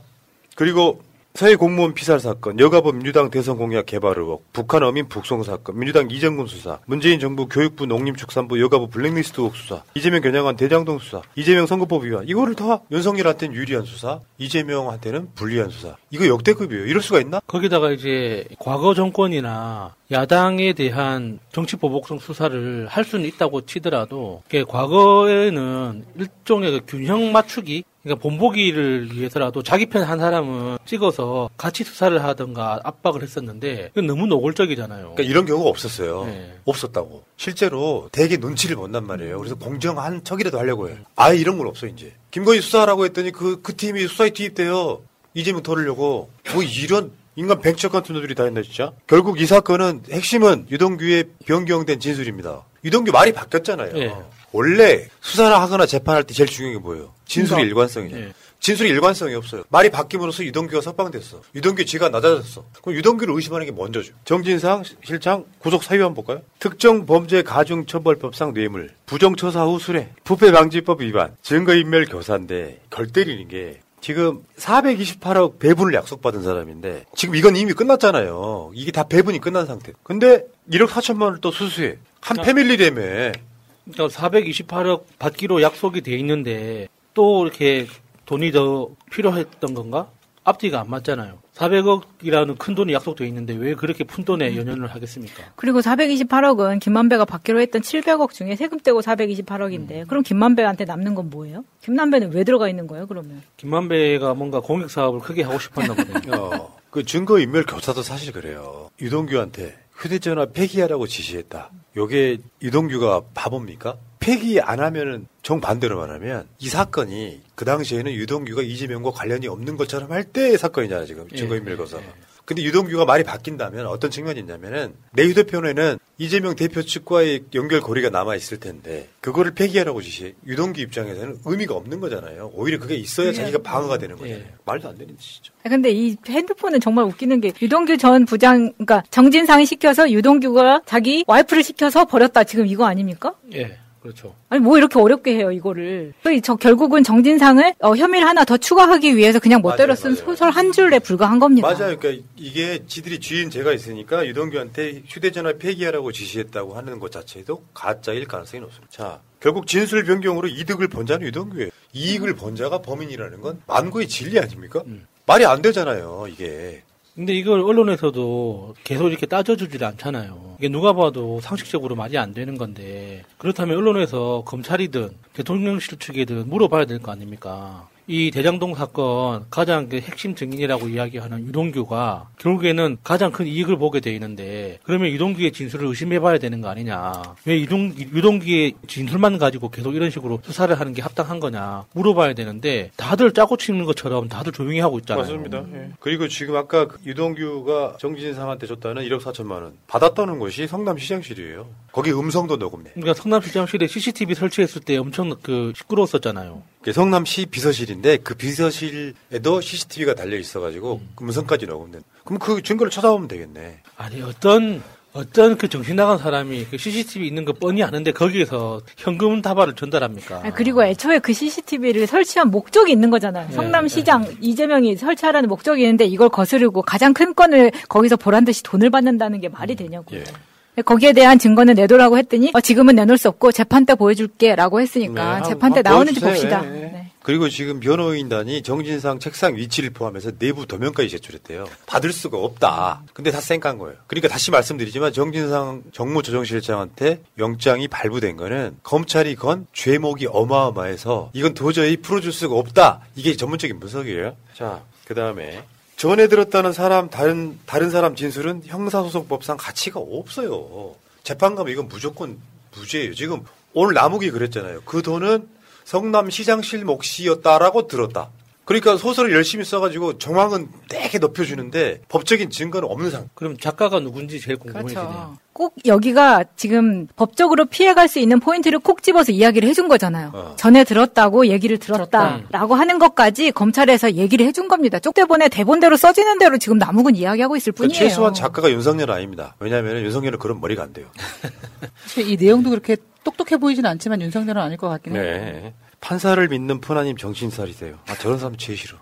그리고 서해 공무원 피살 사건, 여가부 민주당 대선 공약 개발 의혹, 북한 어민 북송 사건, 민주당 이정근 수사, 문재인 정부 교육부 농림축산부 여가부 블랙리스트 의혹 수사, 이재명 겨냥한 대장동 수사, 이재명 선거법 위반, 이거를 다 윤석열한테는 유리한 수사, 이재명한테는 불리한 수사. 이거 역대급이에요. 이럴 수가 있나? 거기다가 이제 과거 정권이나 야당에 대한 정치 보복성 수사를 할 수는 있다고 치더라도 과거에는 일종의 그 균형 맞추기 그러니까 본보기를 위해서라도 자기 편 한 사람은 찍어서 같이 수사를 하든가 압박을 했었는데 이건 너무 노골적이잖아요. 그러니까 이런 경우가 없었어요. 네. 없었다고. 실제로 되게 눈치를 본단 말이에요. 그래서 공정한 척이라도 하려고 해요. 아예 이런 건 없어 이제. 김건희 수사하라고 했더니 그, 그 팀이 수사에 투입돼요. 이재명 털으려고. 뭐 이런 인간 백척 같은 놈들이 다 했나 진짜? 결국 이 사건은 핵심은 유동규의 변경된 진술입니다. 유동규 말이 바뀌었잖아요. 예. 원래 수사를 하거나 재판할 때 제일 중요한 게 뭐예요? 진술의 그러니까. 일관성이냐. 예. 진술의 일관성이 없어요. 말이 바뀜으로써 유동규가 석방됐어. 유동규 지가 낮아졌어. 그럼 유동규를 의심하는 게 먼저죠. 정진상 실장 구속 사유 한번 볼까요? 특정 범죄 가중처벌법상 뇌물, 부정처사 후 수뢰, 부패방지법 위반, 증거인멸 교사인데 걸 때리는 게 지금 428억 배분을 약속받은 사람인데 지금 이건 이미 끝났잖아요. 이게 다 배분이 끝난 상태. 근데 1억 4천만 원을 또 수수해. 한 패밀리라며. 그러니까 428억 받기로 약속이 돼 있는데 또 이렇게 돈이 더 필요했던 건가? 앞뒤가 안 맞잖아요. 400억이라는 큰 돈이 약속돼 있는데 왜 그렇게 푼 돈에 연연을 하겠습니까? 그리고 428억은 김만배가 받기로 했던 700억 중에 세금 떼고 428억인데 그럼 김만배한테 남는 건 뭐예요? 김만배는 왜 들어가 있는 거예요, 그러면? 김만배가 뭔가 공익 사업을 크게 하고 싶었나 보네요. 어, 그 증거 인멸 교사도 사실 그래요. 유동규한테 휴대전화 폐기하라고 지시했다. 요게 유동규가 바보입니까? 폐기 안 하면은 정반대로만 하면 이 사건이 그 당시에는 유동규가 이재명과 관련이 없는 것처럼 할 때의 사건이잖아요, 지금. 예, 증거인멸 교사가. 근데 유동규가 말이 바뀐다면 어떤 측면이 있냐면은 내 휴대폰에는 이재명 대표 측과의 연결고리가 남아 있을 텐데 그거를 폐기하라고 지시해. 유동규 입장에서는 의미가 없는 거잖아요. 오히려 그게 있어야 자기가 방어가 되는 거잖아요. 말도 안 되는 짓이죠. 아, 근데 이 핸드폰은 정말 웃기는 게 유동규 전 부장, 그러니까 정진상이 시켜서 유동규가 자기 와이프를 시켜서 버렸다. 지금 이거 아닙니까? 예, 그렇죠. 아니 뭐 이렇게 어렵게 해요 이거를. 그저 결국은 정진상을 어, 혐의를 하나 더 추가하기 위해서 그냥 멋대로 쓴 소설 한 줄에 불과한 겁니다. 맞아요. 그러니까 이게 지들이 쥐인 죄가 있으니까 유동규한테 휴대전화 폐기하라고 지시했다고 하는 것 자체도 가짜일 가능성이 높습니다. 자, 결국 진술 변경으로 이득을 번 자는 유동규예요. 이익을 번 자가 범인이라는 건 만고의 진리 아닙니까? 말이 안 되잖아요, 이게. 근데 이걸 언론에서도 계속 이렇게 따져주질 않잖아요. 이게 누가 봐도 상식적으로 말이 안 되는 건데 그렇다면 언론에서 검찰이든 대통령실 측이든 물어봐야 될 거 아닙니까? 이 대장동 사건 가장 그 핵심 증인이라고 이야기하는 유동규가 결국에는 가장 큰 이익을 보게 돼 있는데 그러면 유동규의 진술을 의심해봐야 되는 거 아니냐? 왜 유동 유동규의 진술만 가지고 계속 이런 식으로 수사를 하는 게 합당한 거냐 물어봐야 되는데 다들 짜고 치는 것처럼 다들 조용히 하고 있잖아요. 맞습니다. 예. 그리고 지금 아까 그 유동규가 정진상한테 줬다는 1억 4천만 원 받았다는 것이 성남시장실이에요. 거기 음성도 녹음돼. 그러니까 성남시장실에 CCTV 설치했을 때 엄청 그 시끄러웠었잖아요. 그게 성남시 비서실인 데 그 비서실에도 CCTV가 달려 있어가지고 그 음성까지 녹음된. 그럼 그 증거를 찾아보면 되겠네. 아니 어떤 어떤 그 정신 나간 사람이 그 CCTV 있는 거 뻔히 아는데 거기에서 현금 다발을 전달합니까? 아, 그리고 애초에 그 CCTV를 설치한 목적이 있는 거잖아요. 예, 성남시장 이재명이 설치하라는 목적이 있는데 이걸 거스르고 가장 큰 건을 거기서 보란 듯이 돈을 받는다는 게 말이 되냐고요. 거기에 대한 증거는 내놓으라고 했더니 어, 지금은 내놓을 수 없고 재판 때 보여줄게라고 했으니까 네, 재판 때 한번 나오는지. 봅시다. 예, 예. 네. 그리고 지금 변호인단이 정진상 책상 위치를 포함해서 내부 도면까지 제출했대요. 받을 수가 없다. 근데 다 쌩깐 거예요. 그러니까 다시 말씀드리지만 정진상 정무조정실장한테 영장이 발부된 거는 검찰이 건 죄목이 어마어마해서 이건 도저히 풀어줄 수가 없다. 이게 전문적인 분석이에요. 자, 그 다음에 전에 들었다는 사람 다른 다른 사람 진술은 형사소송법상 가치가 없어요. 재판 가면 이건 무조건 무죄예요. 지금 오늘 남욱이 그랬잖아요. 그 돈은 성남 시장실 몫이었다라고 들었다. 그러니까 소설을 열심히 써가지고 정황은 되게 높여주는데 법적인 증거는 없는 상태. 그럼 작가가 누군지 제일 궁금해지네요. 그렇죠. 꼭 여기가 지금 법적으로 피해갈 수 있는 포인트를 콕 집어서 이야기를 해준 거잖아요. 어. 전에 들었다고 얘기를 들었다라고 하는 것까지 검찰에서 얘기를 해준 겁니다. 쪽대본에 대본대로 써지는 대로 지금 남욱은 이야기하고 있을 그 뿐이에요. 최소한 작가가 윤석열 아닙니다. 왜냐하면 윤석열은 그런 머리가 안 돼요. 이 내용도 그렇게 똑똑해 보이진 않지만 윤석열은 아닐 것 같긴 해요. 네. 판사를 믿는 푸나님 정신살이세요. 아, 저런 사람 제일 싫어.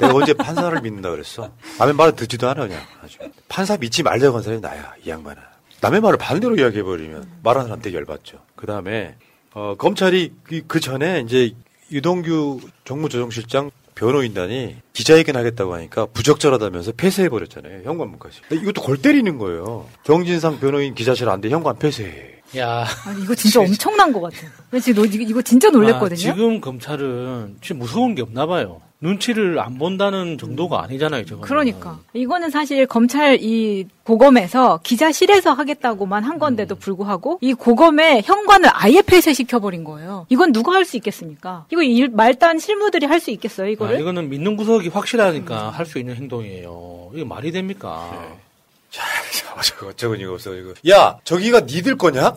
내가 언제 판사를 믿는다 그랬어? 남의 말을 듣지도 않아, 그냥. 아주. 판사 믿지 말자고 한 사람이 나야, 이 양반은. 남의 말을 반대로 이야기해버리면 말하는 사람 되게 열받죠. 그 다음에, 어, 검찰이 그, 그 전에 이제 유동규 정무조정실장 변호인단이 기자회견 하겠다고 하니까 부적절하다면서 폐쇄해버렸잖아요. 현관문까지. 이것도 골 때리는 거예요. 정진상 변호인 기자실 안 돼, 현관 폐쇄해. 야. 아니, 이거 진짜 엄청난 것 같아요. 지금 노- 이거 진짜 놀랬거든요. 아, 지금 검찰은 지금 무서운 게 없나 봐요. 눈치를 안 본다는 정도가 아니잖아요, 저거. 그러니까 이거는 사실 검찰 이 고검에서 기자실에서 하겠다고만 한 건데도 불구하고 이 고검의 현관을 아예 폐쇄시켜 버린 거예요. 이건 누가 할 수 있겠습니까? 이거 일, 말단 실무들이 할 수 있겠어요, 아, 이거를? 이거는 믿는 구석이 확실하니까 할 수 있는 행동이에요. 이게 말이 됩니까? 어쩌고 어쩌고 이거 없어 이거. 야 저기가 니들 거냐?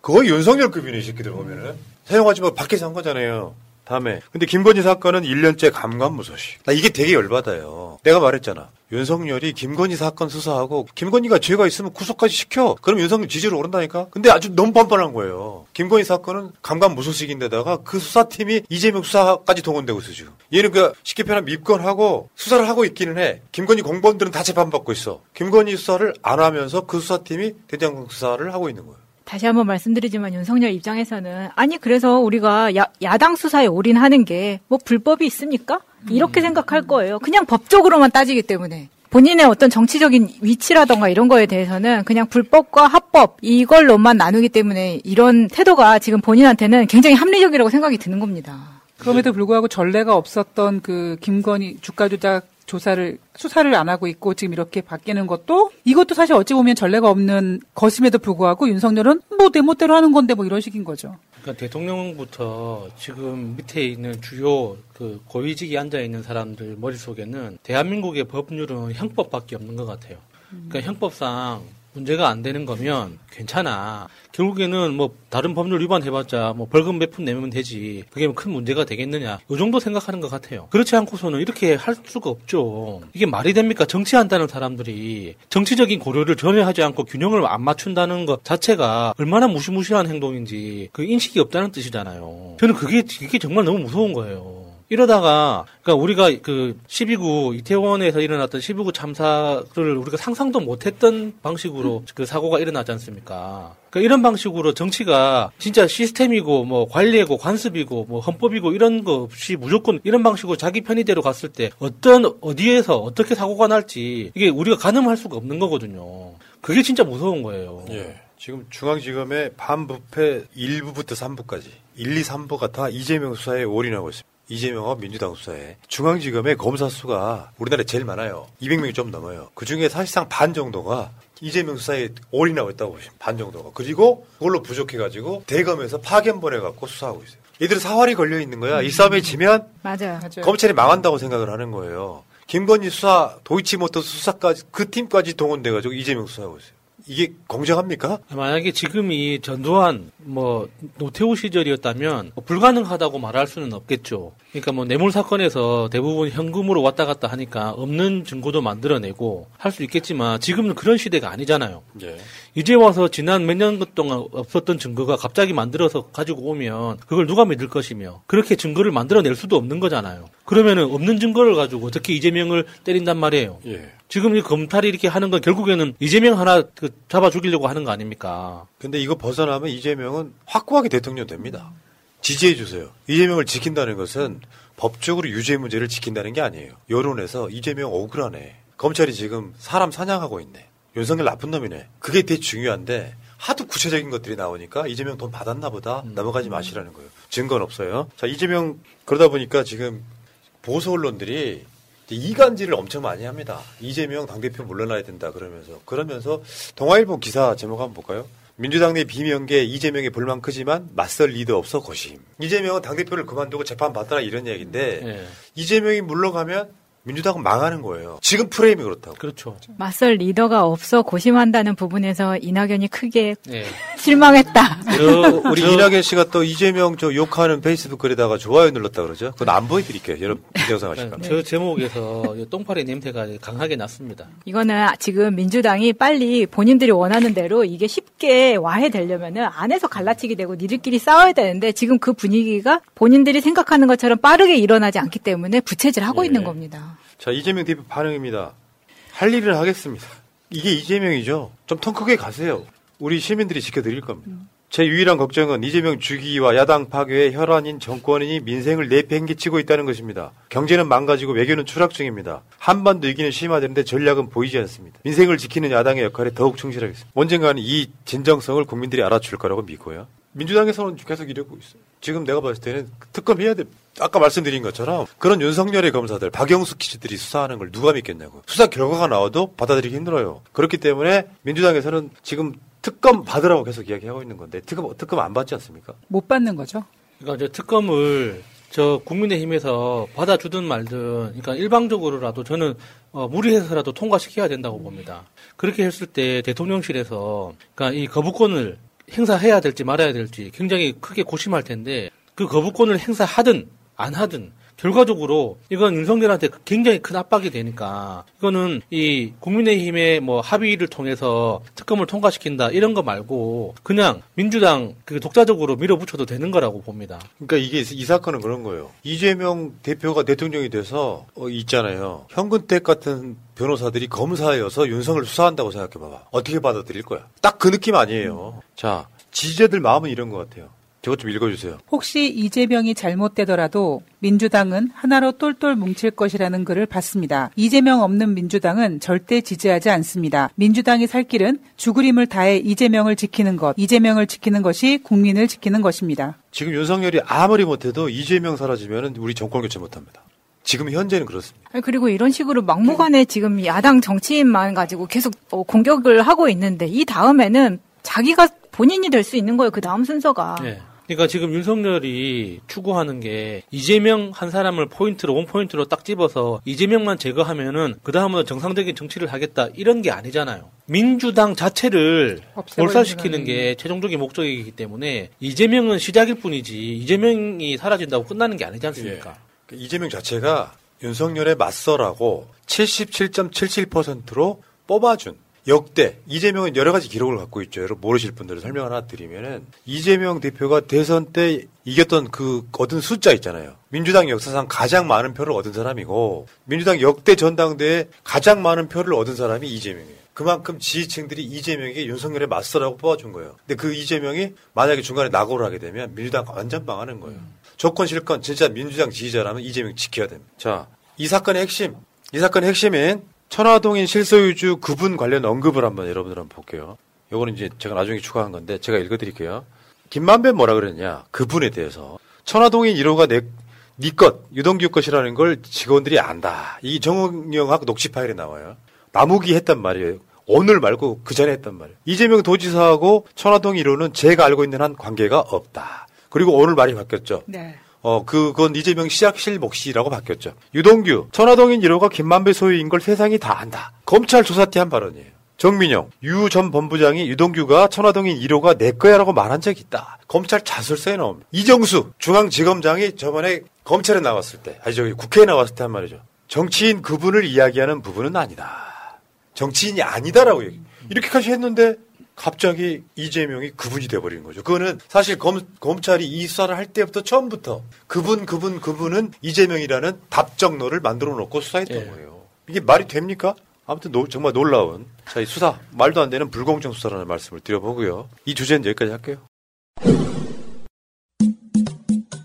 거의 윤석열급이네 이 새끼들 보면은 사용하지 마 밖에서 한 거잖아요. 다음에 근데 김건희 사건은 1년째 감감무소식. 나 이게 되게 열받아요. 내가 말했잖아. 윤석열이 김건희 사건 수사하고 김건희가 죄가 있으면 구속까지 시켜. 그럼 윤석열 지지로 오른다니까. 근데 아주 너무 뻔뻔한 거예요. 김건희 사건은 감감 무소식인데다가 그 수사팀이 이재명 수사까지 동원되고 있어 지금. 얘는 그 쉽게 표현하면 입건하고 수사를 하고 있기는 해. 김건희 공무원들은 다 재판받고 있어. 김건희 수사를 안 하면서 그 수사팀이 대장동 수사를 하고 있는 거예요. 다시 한번 말씀드리지만 윤석열 입장에서는 아니 그래서 우리가 야, 야당 수사에 올인하는 게 뭐 불법이 있습니까? 이렇게 생각할 거예요. 그냥 법적으로만 따지기 때문에. 본인의 어떤 정치적인 위치라던가 이런 거에 대해서는 그냥 불법과 합법 이걸로만 나누기 때문에 이런 태도가 지금 본인한테는 굉장히 합리적이라고 생각이 드는 겁니다. 그럼에도 불구하고 전례가 없었던 그 김건희 주가 조작 조사를 수사를 안 하고 있고 지금 이렇게 바뀌는 것도 이것도 사실 어찌 보면 전례가 없는 것임에도 불구하고 윤석열은 뭐내 멋대로 하는 건데 뭐 이런 식인 거죠. 그러니까 대통령부터 지금 밑에 있는 주요 그 고위직에 앉아 있는 사람들 머릿속에는 대한민국의 법률은 형법밖에 없는 것 같아요. 그러니까 형법상 문제가 안 되는 거면 괜찮아. 결국에는 뭐 다른 법률 위반해봤자 뭐 벌금 몇 푼 내면 되지. 그게 뭐 큰 문제가 되겠느냐. 요 정도 생각하는 것 같아요. 그렇지 않고서는 이렇게 할 수가 없죠. 이게 말이 됩니까? 정치한다는 사람들이 정치적인 고려를 전혀 하지 않고 균형을 안 맞춘다는 것 자체가 얼마나 무시무시한 행동인지 그 인식이 없다는 뜻이잖아요. 저는 그게 그게 정말 너무 무서운 거예요. 이러다가 그러니까 우리가 그 12구 이태원에서 일어났던 12구 참사를 우리가 상상도 못했던 방식으로 그 사고가 일어나지 않습니까? 그러니까 이런 방식으로 정치가 진짜 시스템이고 뭐 관리고 관습이고 뭐 헌법이고 이런 거 없이 무조건 이런 방식으로 자기 편의대로 갔을 때 어떤 어디에서 어떻게 사고가 날지 이게 우리가 가늠할 수가 없는 거거든요. 그게 진짜 무서운 거예요. 예. 지금 중앙지검의 반부패 1부부터 3부까지 1, 2, 3부가 다 이재명 수사에 올인하고 있습니다. 이재명과 민주당 수사에 중앙지검의 검사 수가 우리나라에 제일 많아요. 200명이 좀 넘어요. 그 중에 사실상 반 정도가 이재명 수사에 올인하고 있다고 보시면 반 정도가. 그리고 그걸로 부족해가지고 대검에서 파견 보내갖고 수사하고 있어요. 얘들은 사활이 걸려 있는 거야. 이 싸움에 지면 맞아요. 검찰이 망한다고 생각을 하는 거예요. 김건희 수사, 도이치모터 수사까지 그 팀까지 동원돼가지고 이재명 수사하고 있어요. 이게 공정합니까? 만약에 지금 이 전두환 뭐 노태우 시절이었다면 뭐 불가능하다고 말할 수는 없겠죠. 그러니까 뭐 뇌물 사건에서 대부분 현금으로 왔다 갔다 하니까 없는 증거도 만들어내고 할 수 있겠지만 지금은 그런 시대가 아니잖아요. 예. 이제 와서 지난 몇 년 동안 없었던 증거가 갑자기 만들어서 가지고 오면 그걸 누가 믿을 것이며 그렇게 증거를 만들어낼 수도 없는 거잖아요. 그러면은 없는 증거를 가지고 어떻게 이재명을 때린단 말이에요. 예. 지금 이 검찰이 이렇게 하는 건 결국에는 이재명 하나 그 잡아 죽이려고 하는 거 아닙니까? 근데 이거 벗어나면 이재명은 확고하게 대통령 됩니다. 지지해 주세요. 이재명을 지킨다는 것은 법적으로 유죄 문제를 지킨다는 게 아니에요. 여론에서 이재명 억울하네. 검찰이 지금 사람 사냥하고 있네. 윤석열 나쁜 놈이네. 그게 되게 중요한데 하도 구체적인 것들이 나오니까 이재명 돈 받았나 보다 넘어가지 마시라는 거예요. 증거는 없어요. 자 이재명 그러다 보니까 지금 보수 언론들이 이간질을 엄청 많이 합니다. 이재명 당대표 물러나야 된다 그러면서 그러면서 동아일보 기사 제목 한번 볼까요? 민주당 내 비명계 이재명의 불만 크지만 맞설 리더 없어 고심. 이재명은 당대표를 그만두고 재판 받더라 이런 얘기인데 예. 이재명이 물러가면 민주당은 망하는 거예요. 지금 프레임이 그렇다고. 그렇죠. 맞설 리더가 없어 고심한다는 부분에서 이낙연이 크게 예. 실망했다. 저 우리 이낙연 씨가 또 이재명 저 욕하는 페이스북 글에다가 좋아요 눌렀다 그러죠. 그건 안 보여드릴게요. 여러분 인정상하실까? 저 제목에서 이 똥파리 냄새가 강하게 났습니다. 이거는 지금 민주당이 빨리 본인들이 원하는 대로 이게 쉽게 와해되려면은 안에서 갈라치기 되고 니들끼리 싸워야 되는데 지금 그 분위기가 본인들이 생각하는 것처럼 빠르게 일어나지 않기 때문에 부채질하고 예. 있는 겁니다. 자 이재명 대표 반응입니다. 할 일을 하겠습니다. 이게 이재명이죠. 좀 통 크게 가세요. 우리 시민들이 지켜드릴 겁니다. 제 유일한 걱정은 이재명 주기와 야당 파괴에 혈안인 정권이 민생을 내팽개치고 있다는 것입니다. 경제는 망가지고 외교는 추락 중입니다. 한반도 위기는 심화되는데 전략은 보이지 않습니다. 민생을 지키는 야당의 역할에 더욱 충실하겠습니다. 언젠가는 이 진정성을 국민들이 알아줄 거라고 믿고요. 민주당에서는 계속 이러고 있어요. 지금 내가 봤을 때는 특검 해야 돼. 아까 말씀드린 것처럼 그런 윤석열의 검사들, 박영수 기자들이 수사하는 걸 누가 믿겠냐고. 수사 결과가 나와도 받아들이기 힘들어요. 그렇기 때문에 민주당에서는 지금 특검 받으라고 계속 이야기하고 있는 건데 특검 특검 안 받지 않습니까? 못 받는 거죠. 그러니까 이제 특검을 저 국민의힘에서 받아주든 말든, 그러니까 일방적으로라도 저는 어, 무리해서라도 통과시켜야 된다고 봅니다. 그렇게 했을 때 대통령실에서 그러니까 이 거부권을 행사해야 될지 말아야 될지 굉장히 크게 고심할 텐데 그 거부권을 행사하든 안 하든 결과적으로 이건 윤석열한테 굉장히 큰 압박이 되니까 이거는 이 국민의힘의 뭐 합의를 통해서 특검을 통과시킨다 이런 거 말고 그냥 민주당 그 독자적으로 밀어붙여도 되는 거라고 봅니다. 그러니까 이게 이 사건은 그런 거예요. 이재명 대표가 대통령이 돼서 어, 있잖아요. 현근택 같은 변호사들이 검사여서 윤석을 수사한다고 생각해봐봐. 어떻게 받아들일 거야? 딱 그 느낌 아니에요. 자, 지지자들 마음은 이런 것 같아요. 저것 좀 읽어주세요. 혹시 이재명이 잘못되더라도 민주당은 하나로 똘똘 뭉칠 것이라는 글을 봤습니다. 이재명 없는 민주당은 절대 지지하지 않습니다. 민주당이 살 길은 죽으림을 다해 이재명을 지키는 것, 이재명을 지키는 것이 국민을 지키는 것입니다. 지금 윤석열이 아무리 못해도 이재명 사라지면 우리 정권 교체 못합니다. 지금 현재는 그렇습니다. 그리고 이런 식으로 막무가내 지금 야당 정치인만 가지고 계속 어, 공격을 하고 있는데 이 다음에는 자기가 본인이 될 수 있는 거예요. 그 다음 순서가. 네. 그러니까 지금 윤석열이 추구하는 게 이재명 한 사람을 포인트로 원 포인트로 딱 집어서 이재명만 제거하면은 그 다음은 정상적인 정치를 하겠다 이런 게 아니잖아요. 민주당 자체를 몰살시키는 게 최종적인 목적이기 때문에 이재명은 시작일 뿐이지 이재명이 사라진다고 끝나는 게 아니지 않습니까? 그 이재명 자체가 윤석열에 맞서라고 77.77%로 뽑아준 역대 이재명은 여러 가지 기록을 갖고 있죠. 여러분 모르실 분들은 설명 하나 드리면은 이재명 대표가 대선 때 이겼던 그 얻은 숫자 있잖아요. 민주당 역사상 가장 많은 표를 얻은 사람이고 민주당 역대 전당대회 가장 많은 표를 얻은 사람이 이재명이에요. 그만큼 지지층들이 이재명에게 윤석열에 맞서라고 뽑아준 거예요. 근데 그 이재명이 만약에 중간에 낙오를 하게 되면 민주당 완전 망하는 거예요. 조건 실건 진짜 민주당 지지자라면 이재명 지켜야 됩니다. 자, 이 사건의 핵심, 이 사건의 핵심인 천화동인 실소유주 구분 관련 언급을 한번 여러분들 한번 볼게요. 요거는 이제 제가 나중에 추가한 건데 제가 읽어드릴게요. 김만배 뭐라 그랬냐 그분에 대해서 천화동인 1호가 내, 네 것, 유동규 것이라는 걸 직원들이 안다. 이 정영학 녹취 파일에 나와요. 나무기 했단 말이에요. 오늘 말고 그 전에 했단 말이에요. 이재명 도지사하고 천화동 1호는 제가 알고 있는 한 관계가 없다. 그리고 오늘 말이 바뀌었죠. 네. 어, 그건 이재명 시작실 몫이라고 바뀌었죠. 유동규, 천화동인 1호가 김만배 소유인 걸 세상이 다 안다. 검찰 조사때 한 발언이에요. 정민영, 유 전 본부장이 유동규가 천화동인 1호가 내 거야라고 말한 적이 있다. 검찰 자술서에 나옵니다. 이정수 중앙지검장이 저번에 검찰에 나왔을 때, 아니 저기 국회에 나왔을 때 한 말이죠. 정치인 그분을 이야기하는 부분은 아니다. 정치인이 아니다라고 얘기. 이렇게까지 했는데 갑자기 이재명이 그분이 돼버리는 거죠. 그거는 사실 검, 검찰이 이 수사를 할 때부터 처음부터 그분, 그분, 그분은 이재명이라는 답정너를 만들어 놓고 수사했던 거예요. 이게 말이 됩니까? 아무튼 노- 정말 놀라운 자, 이 수사 말도 안 되는 불공정 수사라는 말씀을 드려보고요. 이 주제는 여기까지 할게요.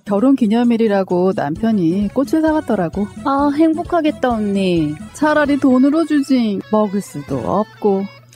결혼 기념일이라고 남편이 꽃을 사갔더라고. 아, 행복하겠다, 언니. 차라리 돈으로 주지. 먹을 수도 없고,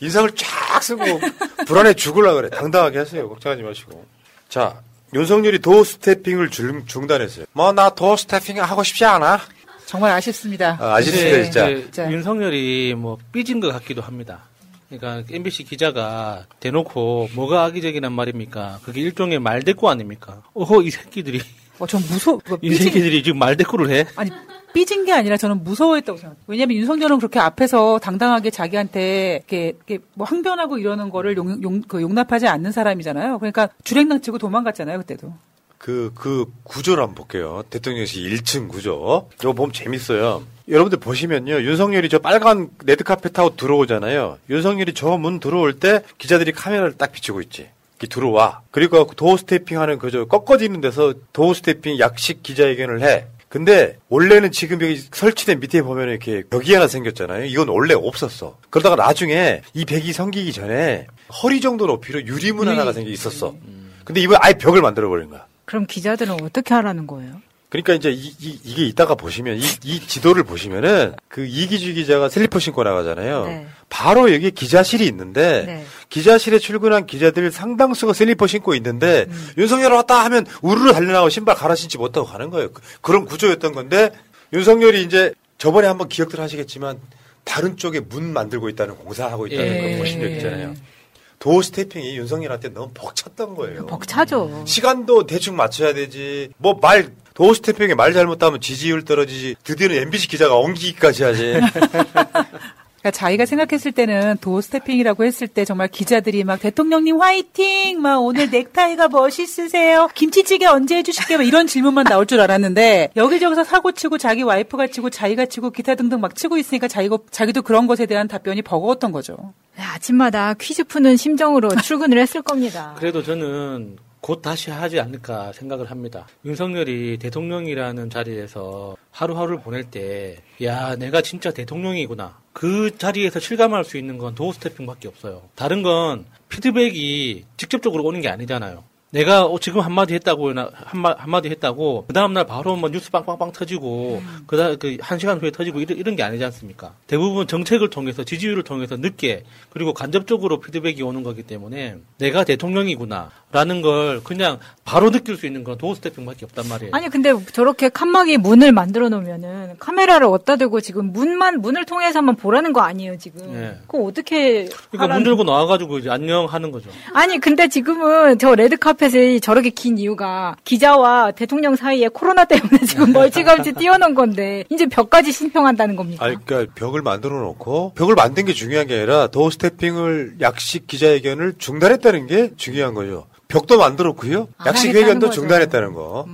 인상을 쫙 쓰고 불안해 죽을라 그래. 당당하게 하세요. 걱정하지 마시고. 자, 윤석열이 도어 스태핑을 중, 중단했어요. 뭐 나 도어 스태핑 하고 싶지 않아. 정말 아쉽습니다. 아, 아쉽습니다, 근데 진짜. 진짜. 윤석열이 뭐 삐진 것 같기도 합니다. 그러니까 MBC 기자가 대놓고 뭐가 악의적이란 말입니까? 그게 일종의 말대꾸 아닙니까? 어허 이 새끼들이 어, 전 무서워. 이 새끼들이 지금 말대꾸를 해? 아니 삐진 게 아니라 저는 무서워했다고 생각해요. 왜냐하면 윤석열은 그렇게 앞에서 당당하게 자기한테 이렇게, 이렇게 뭐 항변하고 이러는 거를 용, 용, 그 용납하지 않는 사람이잖아요. 그러니까 주랭랑 치고 도망갔잖아요 그때도. 그, 그 구조를 한번 볼게요. 대통령실 1층 구조. 이거 보면 재밌어요. 여러분들 보시면요. 윤석열이 저 빨간 레드카펫 타고 들어오잖아요. 윤석열이 저 문 들어올 때 기자들이 카메라를 딱 비추고 있지. 들어와. 그리고 doorstepping 하는 그저 꺾어지는 데서 doorstepping 약식 기자회견을 해. 근데 원래는 지금 여기 설치된 밑에 보면 이렇게 벽이 하나 생겼잖아요. 이건 원래 없었어. 그러다가 나중에 이 벽이 생기기 전에 허리 정도 높이로 유리문 하나가 생겨 있었어. 근데 이번 아예 벽을 만들어 버린 거야. 그럼 기자들은 어떻게 하라는 거예요? 그러니까 이제 이, 게 이따가 보시면 이, 이 지도를 보시면은 그 이기주 기자가 슬리퍼 신고 나가잖아요. 네. 바로 여기 기자실이 있는데 네. 기자실에 출근한 기자들 상당수가 슬리퍼 신고 있는데 음. 윤석열 왔다 하면 우르르 달려나고 신발 갈아 신지 못하고 가는 거예요. 그- 그런 구조였던 건데 윤석열이 이제 저번에 한번 기억들 하시겠지만 다른 쪽에 문 만들고 있다는 공사하고 있다는 예. 걸 보신 적 있잖아요. doorstepping이 윤석열한테 너무 벅찼던 거예요. 벅차죠. 시간도 대충 맞춰야 되지. 뭐 말 doorstepping에 말 잘못하면 지지율 떨어지지. 드디어는 MBC 기자가 엉기기까지 하지. 그러니까 자기가 생각했을 때는 doorstepping이라고 했을 때 정말 기자들이 막 대통령님 화이팅! 막 오늘 넥타이가 멋있으세요? 김치찌개 언제 해주실게요? 막 이런 질문만 나올 줄 알았는데 여기저기서 사고 치고 자기 와이프가 치고 자기가 치고 기타 등등 막 치고 있으니까 자기가, 자기도 그런 것에 대한 답변이 버거웠던 거죠. 네, 아침마다 퀴즈 푸는 심정으로 출근을 했을 겁니다. 그래도 저는 곧 다시 하지 않을까 생각을 합니다. 윤석열이 대통령이라는 자리에서 하루하루를 보낼 때, 야, 내가 진짜 대통령이구나. 그 자리에서 실감할 수 있는 건 도어 스태핑밖에 없어요. 다른 건 피드백이 직접적으로 오는 게 아니잖아요. 내가 어, 지금 한마디 했다고, 나- 한마, 한마디 했다고, 그 다음 날 바로 뭐 뉴스 빵빵빵 터지고, 그 다음, 그, 한 시간 후에 터지고, 이런, 이런 게 아니지 않습니까? 대부분 정책을 통해서, 지지율을 통해서 늦게, 그리고 간접적으로 피드백이 오는 거기 때문에, 내가 대통령이구나, 라는 걸 그냥 바로 느낄 수 있는 건 doorstepping밖에 없단 말이에요. 아니 근데 저렇게 칸막이 문을 만들어 놓으면은 카메라를 어디다 대고 지금 문만 문을 통해서만 보라는 거 아니에요 지금. 예. 그거 어떻게 그러니까 문 하라는- 들고 나와가지고 이제 안녕 하는 거죠. 아니 근데 지금은 저 레드 카펫이 저렇게 긴 이유가 기자와 대통령 사이에 코로나 때문에 지금 멀찌감치 띄워놓은 건데 이제 벽까지 신평한다는 겁니까? 아니, 그러니까 벽을 만들어 놓고 벽을 만든 게 중요한 게 아니라 도어 스태핑을 약식 기자회견을 중단했다는 게 중요한 거죠. 벽도 만들었고요. 안 약식 회견도. 음. 중단했다는 거.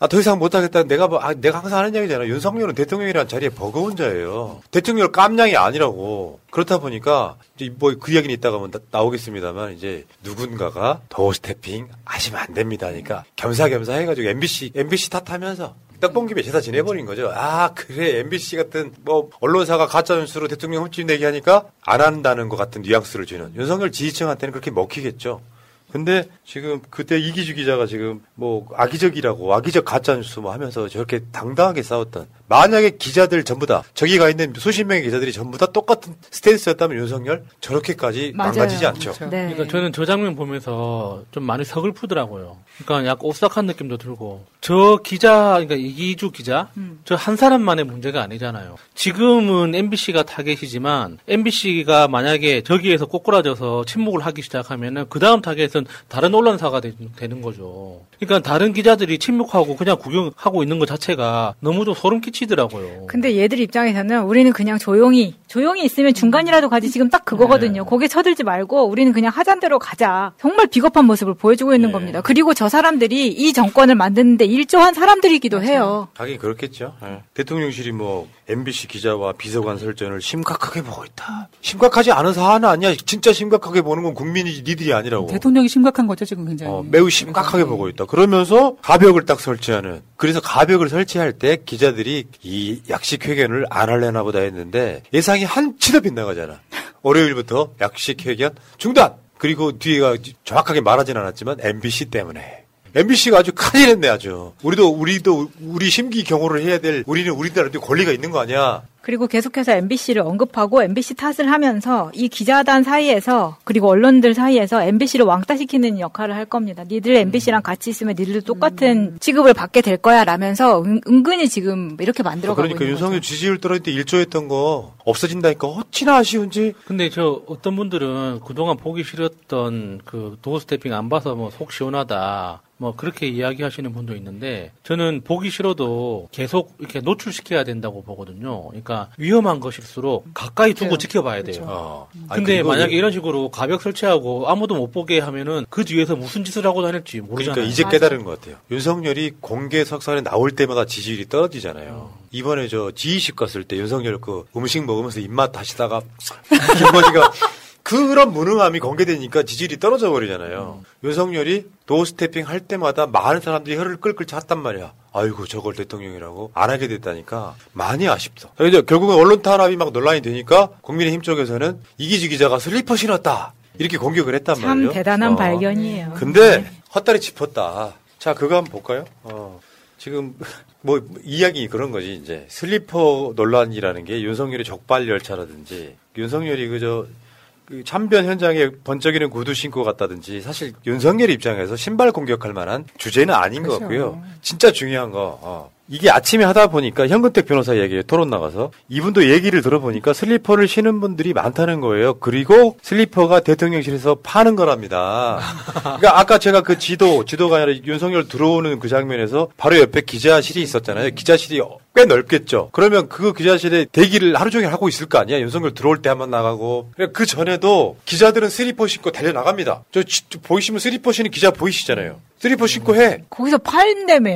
아, 더 이상 못하겠다. 내가 뭐, 아, 내가 항상 하는 얘기잖아. 윤석열은 대통령이라는 자리에 버거운 자예요. 대통령 깜냥이 아니라고. 그렇다 보니까, 이제 뭐 그 이야기는 이따가 뭐 나, 오겠습니다만 이제 누군가가 도어 스태핑 하시면 안 됩니다. 하니까 겸사겸사 해가지고 MBC, MBC 탓하면서 떡봉 김에 제사 지내버린 거죠. 아, 그래. MBC 같은 뭐 언론사가 가짜뉴스로 대통령 흠집 내기 하니까 안 한다는 것 같은 뉘앙스를 주는 윤석열 지지층한테는 그렇게 먹히겠죠. 근데 지금 그때 이기주 기자가 지금 뭐 악의적이라고 악의적 가짜뉴스 뭐 하면서 저렇게 당당하게 싸웠던 만약에 기자들 전부 다 저기 가 있는 수십 명의 기자들이 전부 다 똑같은 스탠스였다면 윤석열 저렇게까지 망가지지 않죠. 네. 그러니까 저는 저 장면 보면서 좀 많이 서글프더라고요. 그러니까 약간 오싹한 느낌도 들고 저 기자 그러니까 이기주 기자 음. 저한 사람만의 문제가 아니잖아요. 지금은 MBC가 타겟이지만 MBC가 만약에 저기에서 꼬꾸라져서 침묵을 하기 시작하면은 그 다음 타겟은 다른 언론사가 되, 는 거죠. 그러니까 다른 기자들이 침묵하고 그냥 구경하고 있는 것 자체가 너무 좀 소름 끼치더라고요. 근데 얘들 입장에서는 우리는 그냥 조용히 조용히 있으면 중간이라도 가지 지금 딱 그거거든요. 거기에 쳐들지 말고 우리는 그냥 하잔대로 가자. 정말 비겁한 모습을 보여주고 있는 겁니다. 그리고 저 사람들이 이 정권을 만드는데 일조한 사람들이기도 해요. 하긴 그렇겠죠. 예. 대통령실이 뭐 MBC 기자와 비서관 설전을 심각하게 보고 있다. 심각하지 않은 사안은 아니야. 진짜 심각하게 보는 건 국민이 니들이 아니라고. 대통령이 심각한 거죠 지금 굉장히. 어, 매우 심각하게 보고 있다. 그러면서 가벽을 딱 설치하는. 그래서 가벽을 설치할 때 기자들이 이 약식 회견을 안 할래나 보다 했는데 예상이 한치도 빗나가잖아. 월요일부터 약식 회견 중단! 그리고 뒤에가 정확하게 말하진 않았지만 MBC 때문에. MBC가 아주 큰일 했네 아주. 우리도 우리도 우리 심기 경호를 해야 될 우리는 우리들한테 권리가 있는 거 아니야. 그리고 계속해서 MBC를 언급하고 MBC 탓을 하면서 이 기자단 사이에서 그리고 언론들 사이에서 MBC를 왕따시키는 역할을 할 겁니다. 니들 MBC랑 같이 있으면 니들도 똑같은 취급을 받게 될 거야 라면서 은, 은근히 지금 이렇게 만들어가고 그러니까 있는 윤석열 지지율 떨어질 때 일조했던 거 없어진다니까 어찌나 아쉬운지. 근데 저 어떤 분들은 그동안 보기 싫었던 그 도어 스태핑 안 봐서 뭐 속 시원하다. 뭐 그렇게 이야기하시는 분도 있는데 저는 보기 싫어도 계속 이렇게 노출시켜야 된다고 보거든요. 그러니까 위험한 것일수록 가까이 두고 지켜봐야 돼요. 어. 아니, 근데 만약에 이런 식으로 가벽 설치하고 아무도 못 보게 하면은 그 뒤에서 무슨 짓을 하고 다닐지 모르잖아요. 그러니까 이제 깨달은 것 같아요. 윤석열이 공개 석상에 나올 때마다 지지율이 떨어지잖아요. 이번에 저 G20 갔을 때 윤석열 그 음식 먹으면서 입맛 다시다가 김건희가 그런 무능함이 공개되니까 지지율이 떨어져 버리잖아요. 윤석열이 doorstepping 할 때마다 많은 사람들이 혀를 끌끌 찼단 말이야. 아이고 저걸 대통령이라고 안 하게 됐다니까 많이 아쉽다. 그래서 결국은 언론 탄압이 막 논란이 되니까 국민의힘 쪽에서는 이기주 기자가 슬리퍼 신었다 이렇게 공격을 했단 참 말이에요. 대단한 어. 발견이에요. 근데 헛다리 짚었다. 자 그거 한번 볼까요? 어. 지금 뭐 이야기 그런 거지 이제 슬리퍼 논란이라는 게 윤석열의 쩍벌 열차라든지 윤석열이 그저 그 참변 현장에 번쩍이는 구두 신고 갔다든지 사실 윤석열 입장에서 신발 공격할 만한 주제는 아닌 것 같고요. 진짜 중요한 거 어. 이게 아침에 하다 보니까 현근택 변호사 얘기에 토론 나가서 이분도 얘기를 들어보니까 슬리퍼를 신은 분들이 많다는 거예요. 그리고 슬리퍼가 대통령실에서 파는 거랍니다. 그러니까 아까 제가 그 지도 지도가 아니라 윤석열 들어오는 그 장면에서 바로 옆에 기자실이 있었잖아요. 기자실이 꽤 넓겠죠. 그러면 그 기자실에 대기를 하루 종일 하고 있을 거 아니야. 윤석열 들어올 때 한번 나가고. 그러니까 그 전에도 기자들은 슬리퍼 신고 달려 나갑니다. 저 지- 보이시면 슬리퍼 신는 기자 보이시잖아요. 슬리퍼 신고 해. 거기서 팔다며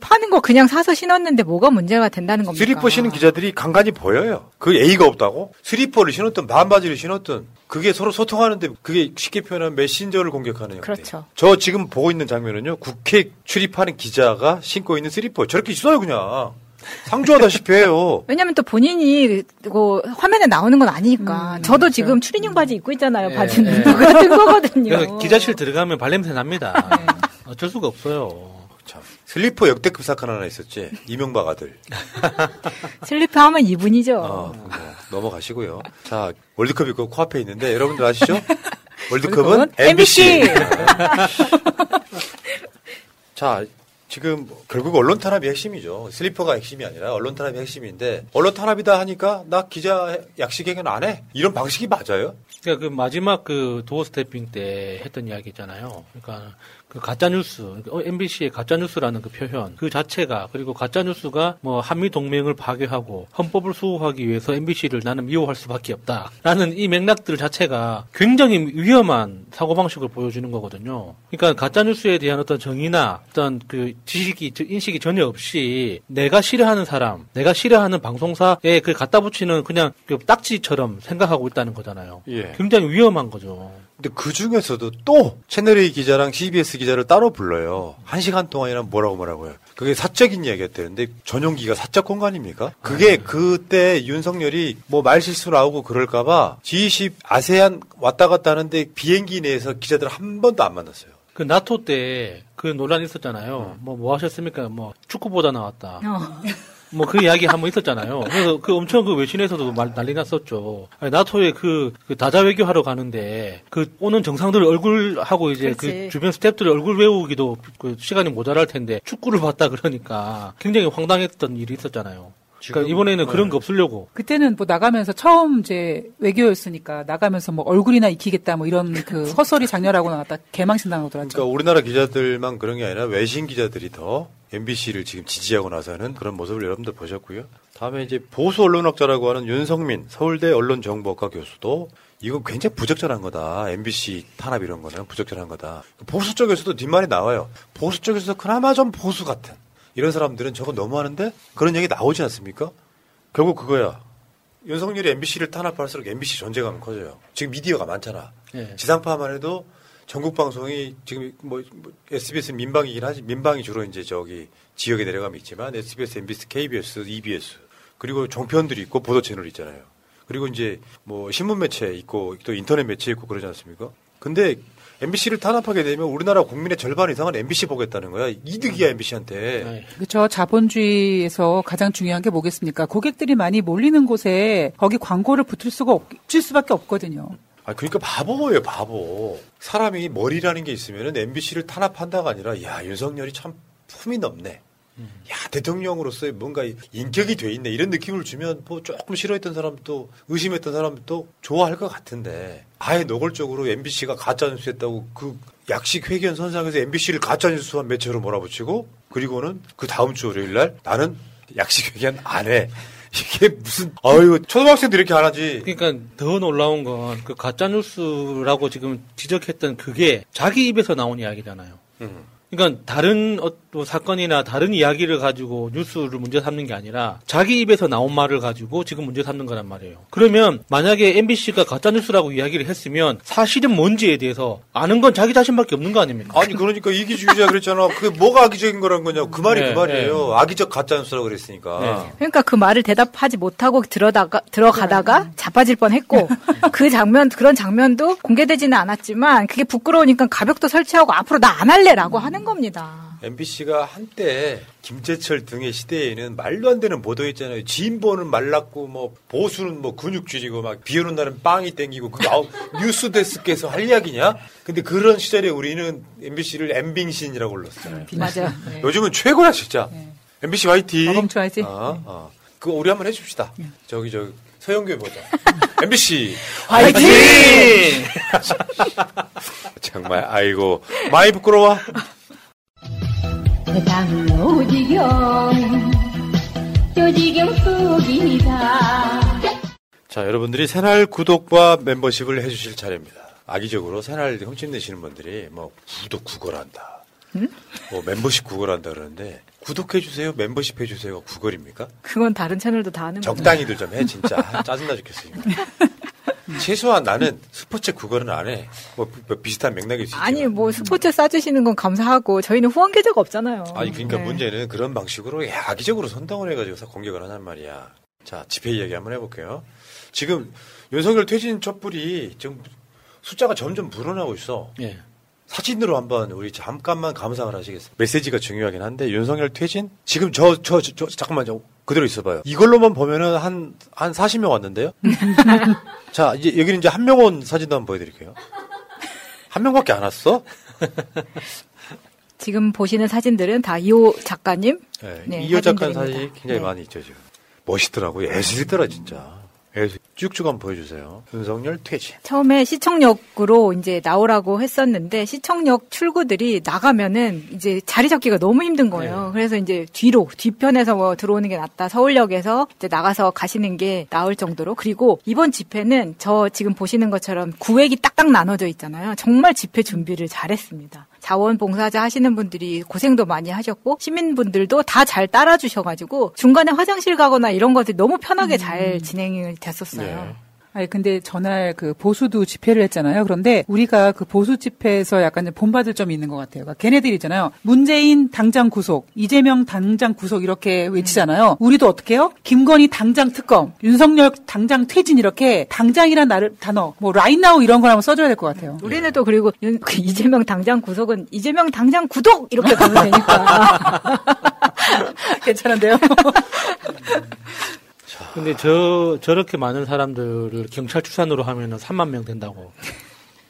파는 거 그냥 사서 신었는데 뭐가 문제가 된다는 겁니까? 슬리퍼 신는 기자들이 간간히 보여요. 그 예의가 없다고? 슬리퍼를 신었든 반바지를 신었든 그게 서로 소통하는데 그게 쉽게 표현하면 메신저를 공격하는 형태. 그렇죠. 저 지금 보고 있는 장면은요. 국회 출입하는 기자가 신고 있는 슬리퍼 저렇게 있어요 그냥. 상주하다시피 해요. 왜냐면 또 본인이 그 화면에 나오는 건 아니니까. 저도 지금 추리닝 바지 입고 있잖아요. 예, 바지는 예. 똑같은 거거든요. 그래서 기자실 들어가면 발냄새 납니다. 어쩔 수가 없어요. 슬리퍼 역대급 사건 하나 있었지. 이명박 아들. 슬리퍼 하면 이분이죠. 어, 뭐 넘어가시고요. 자, 월드컵이 그 코앞에 있는데 여러분들 아시죠? 월드컵은 MBC. MBC. 자, 지금 결국 언론 탄압이 핵심이죠. 슬리퍼가 핵심이 아니라 언론 탄압이 핵심인데 언론 탄압이다 하니까 나 기자 약식 회견은 안 해. 이런 방식이 맞아요? 그러니까 그 마지막 그 doorstepping 때 했던 이야기 있잖아요. 그러니까 그 가짜 뉴스, MBC의 가짜 뉴스라는 그 표현 그 자체가 그리고 가짜 뉴스가 뭐 한미 동맹을 파괴하고 헌법을 수호하기 위해서 MBC를 나는 미워할 수밖에 없다라는 이 맥락들 자체가 굉장히 위험한 사고 방식을 보여주는 거거든요. 그러니까 가짜 뉴스에 대한 어떤 정의나 어떤 그 지식이 인식이 전혀 없이 내가 싫어하는 사람, 내가 싫어하는 방송사에 그 갖다 붙이는 그냥 그 딱지처럼 생각하고 있다는 거잖아요. 예. 굉장히 위험한 거죠. 근데 그 중에서도 또 채널A 기자랑 CBS 기자를 따로 불러요. 한 시간 동안이나 뭐라고 뭐라고요. 그게 사적인 이야기였대는데 전용기가 사적 공간입니까? 그게 그때 윤석열이 뭐 말실수 나오고 그럴까봐 G20 아세안 왔다 갔다 하는데 비행기 내에서 기자들 한 번도 안 만났어요. 그 나토 때 그 논란 있었잖아요. 뭐뭐 하셨습니까? 뭐 축구보다 나왔다. 뭐 그 이야기 한 번 있었잖아요. 그래서 그 엄청 그 외신에서도 말, 난리 났었죠. 아니, 나토에 그, 그 다자 외교하러 가는데 그 오는 정상들 얼굴하고 이제 그 그렇지. 주변 스탭들 얼굴 외우기도 그 시간이 모자랄 텐데 축구를 봤다 그러니까 굉장히 황당했던 일이 있었잖아요. 그러니까 이번에는 그런 거 없으려고. 그때는 뭐 나가면서 처음 이제 외교였으니까 나가면서 뭐 얼굴이나 익히겠다 뭐 이런 그 헛소리 장렬하고 나갔다 개망신 당하더라고요. 그러니까 우리나라 기자들만 그런 게 아니라 외신 기자들이 더 MBC를 지금 지지하고 나서는 그런 모습을 여러분들 보셨고요. 다음에 이제 보수 언론학자라고 하는 윤성민 서울대 언론정보학과 교수도 이건 굉장히 부적절한 거다. MBC 탄압 이런 거는 부적절한 거다. 보수 쪽에서도 뒷말이 나와요. 보수 쪽에서 그나마 좀 보수 같은 이런 사람들은 저거 너무하는데 그런 얘기 나오지 않습니까? 결국 그거야. 윤석열이 MBC를 탄압할수록 MBC 존재감은 커져요. 지금 미디어가 많잖아. 예. 지상파만 해도 전국 방송이 지금 뭐, 뭐 SBS 민방이긴 하지 민방이 주로 이제 저기 지역에 내려가면 있지만 SBS, MBC, KBS, EBS 그리고 종편들이 있고 보도 채널 있잖아요. 그리고 이제 뭐 신문 매체 있고 또 인터넷 매체 있고 그러지 않습니까? 근데 MBC를 탄압하게 되면 우리나라 국민의 절반 이상은 MBC 보겠다는 거야. 이득이야 MBC한테. 그렇죠. 자본주의에서 가장 중요한 게 뭐겠습니까? 고객들이 많이 몰리는 곳에 거기 광고를 붙을 수가 없을 수밖에 없거든요. 아 그러니까 바보예요 바보. 사람이 머리라는 게 있으면은 MBC를 탄압한다가 아니라 야 윤석열이 참 품이 높네. 야 대통령으로서의 뭔가 인격이 돼 있네 이런 느낌을 주면 뭐 조금 싫어했던 사람도 의심했던 사람도 좋아할 것 같은데 아예 노골적으로 MBC가 가짜 뉴스했다고 그 약식 회견 선상에서 MBC를 가짜 뉴스한 매체로 몰아붙이고 그리고는 그 다음 주 월요일 날 나는 약식 회견 안 해. 이게 무슨 아유 초등학생도 이렇게 안 하지. 그러니까 더 놀라운 건 그 가짜 뉴스라고 지금 지적했던 그게 자기 입에서 나온 이야기잖아요. 음. 그러니까 다른 어떤 사건이나 다른 이야기를 가지고 뉴스를 문제 삼는 게 아니라 자기 입에서 나온 말을 가지고 지금 문제 삼는 거란 말이에요. 그러면 만약에 MBC가 가짜 뉴스라고 이야기를 했으면 사실은 뭔지에 대해서 아는 건 자기 자신밖에 없는 거 아닙니까? 아니 그러니까 이기주의자 그랬잖아. 그게 뭐가 악의적인 거란 거냐. 그 말이 네, 그 말이에요. 악의적 가짜 뉴스라고 그랬으니까. 그러니까 그 말을 대답하지 못하고 들어다가 들어가다가 자빠질 뻔했고 그 장면 그런 장면도 공개되지는 않았지만 그게 부끄러우니까 가벽도 설치하고 앞으로 나 안 할래라고 하는 겁니다. MBC가 한때 김재철 등의 시대에는 말도 안 되는 보도했잖아요. 진보는 말랐고 뭐 보수는 뭐 근육질이고 막 비오는 날은 빵이 땡기고 그 아우 뉴스 데스크에서 할 이야기냐? 근데 그런 시절에 우리는 MBC를 엠빙신이라고 불렀어요. 맞아. 네. 요즘은 최고야 진짜. MBC 화이팅. 멈춰야지. 어, 어. 그거 우리 한번 해줍시다. 저기 저기 서영교 보자. MBC 화이팅! 정말 아이고 많이 부끄러워. 세상로 지경 조지경 속이다 자, 여러분들이 새날 구독과 멤버십을 해주실 차례입니다. 악의적으로 새날 흠집내시는 분들이 뭐 구독 구걸한다. 뭐 멤버십 구걸한다 그러는데 구독해주세요, 멤버십 해주세요 구걸입니까? 그건 다른 채널도 다 하는 거죠. 적당히들 좀 해, 진짜. 아, 짜증나 죽겠어요. 최소한 나는 스포츠 구걸은 안 해. 뭐, 뭐 비슷한 맥락일 수 있지만. 아니 뭐 스포츠 싸주시는 건 감사하고 저희는 후원 계좌가 없잖아요. 아니 그러니까 네. 문제는 그런 방식으로 악의적으로 선동을 해가지고 공격을 하단 말이야. 자 집회 이야기 한번 해볼게요. 지금 윤석열 퇴진 촛불이 지금 숫자가 점점 불어나고 있어. 예. 사진으로 한번 우리 잠깐만 감상을 하시겠어요? 메시지가 중요하긴 한데 윤석열 퇴진 지금 저 저 저 잠깐만 저 그대로 있어봐요. 이걸로만 보면은 한 한 40명 왔는데요. 자 이제 여기는 이제 한 명 온 사진도 한번 보여드릴게요. 한 명밖에 안 왔어? 지금 보시는 사진들은 다 이호 작가님. 네, 네, 이호 작가 사진들입니다. 사진이 굉장히 네. 많이 있죠 지금. 멋있더라고요. 예술이더라 진짜. 예술. 쭉쭉 한번 보여주세요. 윤석열 퇴진. 처음에 시청역으로 이제 나오라고 했었는데 시청역 출구들이 나가면은 이제 자리 잡기가 너무 힘든 거예요. 그래서 이제 뒤로 뒤편에서 뭐 들어오는 게 낫다. 서울역에서 이제 나가서 가시는 게 나을 정도로 그리고 이번 집회는 저 지금 보시는 것처럼 구획이 딱딱 나눠져 있잖아요. 정말 집회 준비를 잘했습니다. 자원봉사자 하시는 분들이 고생도 많이 하셨고 시민분들도 다 잘 따라주셔가지고 중간에 화장실 가거나 이런 것들이 너무 편하게 잘 진행이 됐었어요. 아니 근데 전날 그 보수도 집회를 했잖아요. 그런데 우리가 그 보수 집회에서 약간 좀 본받을 점이 있는 것 같아요. 그러니까 걔네들이잖아요. 문재인 당장 구속, 이재명 당장 구속 이렇게 외치잖아요. 우리도 어떻게 해요? 김건희 당장 특검, 윤석열 당장 퇴진 이렇게 당장이란 나를, 단어, 뭐 라인나우 이런 걸 한번 써줘야 될 것 같아요. 우리는 또 그리고 윤- 그 이재명 당장 구속은 이재명 당장 구독 이렇게 가면 되니까 괜찮은데요? 근데 저 저렇게 많은 사람들을 경찰 추산으로 하면은 3만 명 된다고.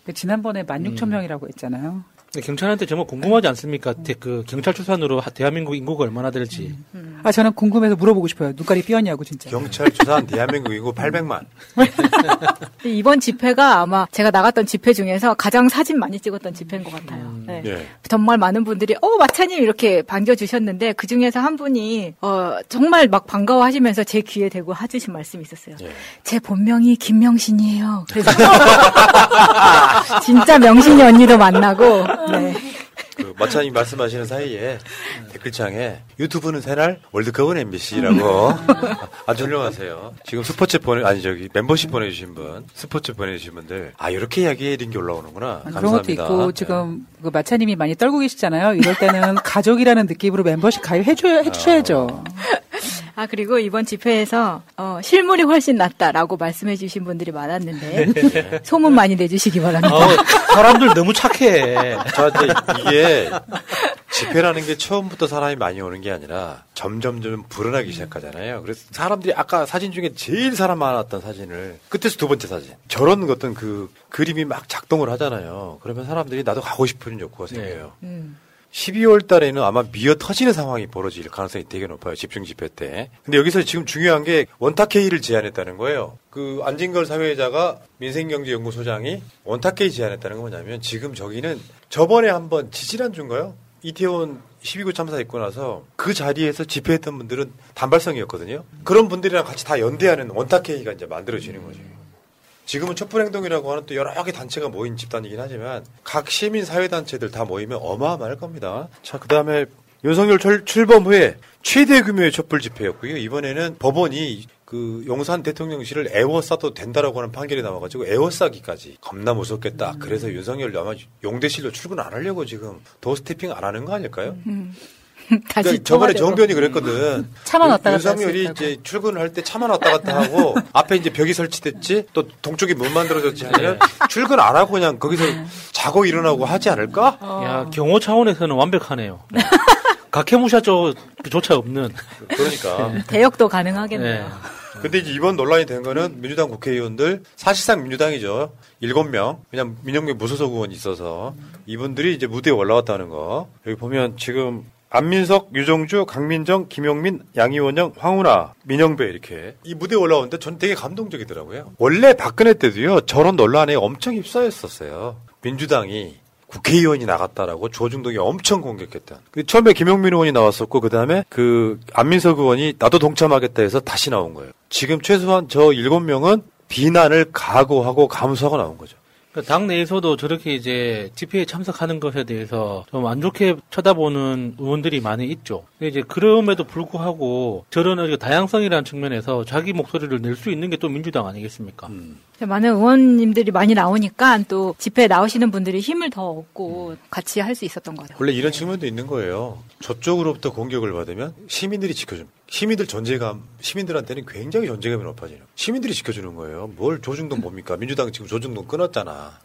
그 지난번에 16,000명이라고 했잖아요. 경찰한테 정말 궁금하지 않습니까? 대- 그 경찰 추산으로 하- 대한민국 인구가 얼마나 될지. 아 저는 궁금해서 물어보고 싶어요. 눈깔이 삐었냐고 진짜. 경찰 추산 대한민국 인구 800만. 이번 집회가 아마 제가 나갔던 집회 중에서 가장 사진 많이 찍었던 집회인 것 같아요. 네. 예. 정말 많은 분들이 어 마차님 이렇게 반겨주셨는데 그 중에서 한 분이 어 정말 막 반가워하시면서 제 귀에 대고 해주신 말씀이 있었어요. 예. 제 본명이 김명신이에요. 그래서 진짜 명신이 언니도 만나고 네. 그 마차님 말씀하시는 사이에 댓글창에 유튜브는 새날 월드컵은 MBC라고 아주 훌륭하세요. 지금 스포츠 보내 아니 저기 멤버십 보내주신 분 스포츠 보내주신 분들 아 이렇게 이야기해드린 게 올라오는구나. 아, 그런 감사합니다. 것도 있고 지금 그 마차님이 많이 떨고 계시잖아요. 이럴 때는 가족이라는 느낌으로 멤버십 가입해 줘 해주셔야죠. 아 그리고 이번 집회에서 어, 실물이 훨씬 낫다라고 말씀해 주신 분들이 많았는데 소문 많이 내주시기 바랍니다. 어, 사람들 너무 착해. 저한테 이게 집회라는 게 처음부터 사람이 많이 오는 게 아니라 점점점 불어나기 시작하잖아요. 그래서 사람들이 아까 사진 중에 제일 사람 많았던 사진을 끝에서 두 번째 사진 저런 어떤 그 그림이 막 작동을 하잖아요. 그러면 사람들이 나도 가고 싶은 욕구가 생겨요. 음. 12월 달에는 아마 미어 터지는 상황이 벌어질 가능성이 되게 높아요. 집중 집회 때. 근데 여기서 지금 중요한 게 원탁회의를 제안했다는 거예요. 그 안진걸 사회자가 민생경제연구소장이 원탁회의 제안했다는 건 뭐냐면 지금 저기는 저번에 한번 지지난주인가요? 이태원 12구 참사 있고 나서 그 자리에서 집회했던 분들은 단발성이었거든요. 그런 분들이랑 같이 다 연대하는 원탁회의가 이제 만들어지는 거죠. 지금은 촛불행동이라고 하는 또 여러 개 단체가 모인 집단이긴 하지만 각 시민 사회 단체들 다 모이면 어마어마할 겁니다. 자, 그 다음에 윤석열 출, 출범 후에 최대 규모의 촛불 집회였고요. 이번에는 법원이 그 용산 대통령실을 애워싸도 된다라고 하는 판결이 나와가지고 애워싸기까지 겁나 무섭겠다. 그래서 윤석열 아마 용대실로 출근 안 하려고 지금 도스태핑 안 하는 거 아닐까요? 음. 그러니까 다시 저번에 청와대로. 정변이 그랬거든. 차만 왔다 갔다 윤석열이 이제 출근을 할때 차만 왔다 갔다 하고 앞에 이제 벽이 설치됐지 또 동쪽에 문 만들어졌지 하면 출근 안 하고 그냥 거기서 자고 일어나고 하지 않을까? 야, 경호 차원에서는 완벽하네요. 각해무샤조차 없는. 그러니까. 대역도 가능하겠네요. 근데 이제 이번 논란이 된 거는 민주당 국회의원들 사실상 민주당이죠. 일곱 명 그냥 민영배 무소속 의원이 있어서 이분들이 이제 무대에 올라왔다는 거. 여기 보면 지금 안민석, 유정주, 강민정, 김용민, 양이원영, 황운하, 민영배 이렇게 이 무대에 올라오는데 전 되게 감동적이더라고요. 원래 박근혜 때도요 저런 논란에 엄청 휩싸였었어요. 민주당이 국회의원이 나갔다라고 조중동이 엄청 공격했던. 그 처음에 김용민 의원이 나왔었고 그 다음에 그 안민석 의원이 나도 동참하겠다 해서 다시 나온 거예요. 지금 최소한 저 일곱 명은 비난을 각오하고 감수하고 나온 거죠. 그러니까 당 내에서도 저렇게 이제 집회에 참석하는 것에 대해서 좀 안 좋게 쳐다보는 의원들이 많이 있죠. 근데 이제 그럼에도 불구하고 저런 다양성이라는 측면에서 자기 목소리를 낼 수 있는 게 또 민주당 아니겠습니까? 많은 의원님들이 많이 나오니까 또 집회에 나오시는 분들이 힘을 더 얻고 같이 할 수 있었던 것 같아요. 원래 이런 측면도 있는 거예요. 저쪽으로부터 공격을 받으면 시민들이 지켜줍니다. 시민들 존재감, 시민들한테는 굉장히 존재감이 높아지는. 시민들이 지켜주는 거예요. 뭘 조중동 뭡니까? 민주당 지금 조중동 끊었잖아.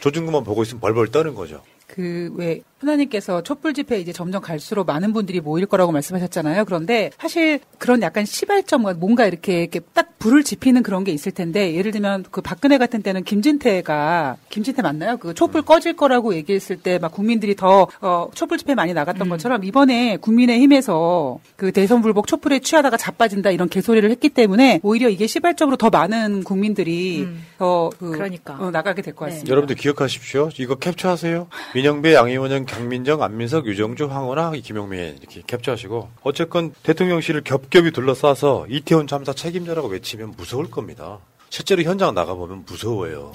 조중동만 보고 있으면 벌벌 떠는 거죠. 그 왜 하나님께서 촛불 집회 이제 점점 갈수록 많은 분들이 모일 거라고 말씀하셨잖아요. 그런데 사실 그런 약간 시발점과 뭔가 이렇게, 이렇게 딱 불을 지피는 그런 게 있을 텐데 예를 들면 그 박근혜 같은 때는 김진태가 김진태 맞나요? 그 촛불 꺼질 거라고 얘기했을 때 막 국민들이 더 어, 촛불 집회 많이 나갔던 것처럼 이번에 국민의힘에서 그 대선 불복 촛불에 취하다가 자빠진다 이런 개소리를 했기 때문에 오히려 이게 시발점으로 더 많은 국민들이 더 그, 그러니까. 어, 나가게 될 것 같습니다. 여러분들 기억하십시오. 이거 캡처하세요. 민영배, 양희원영, 강민정, 안민석, 유정주, 황원하, 김용민 이렇게 캡처하시고 어쨌건 대통령실을 겹겹이 둘러싸서 이태원 참사 책임자라고 외치면 무서울 겁니다. 실제로 현장 나가보면 무서워요.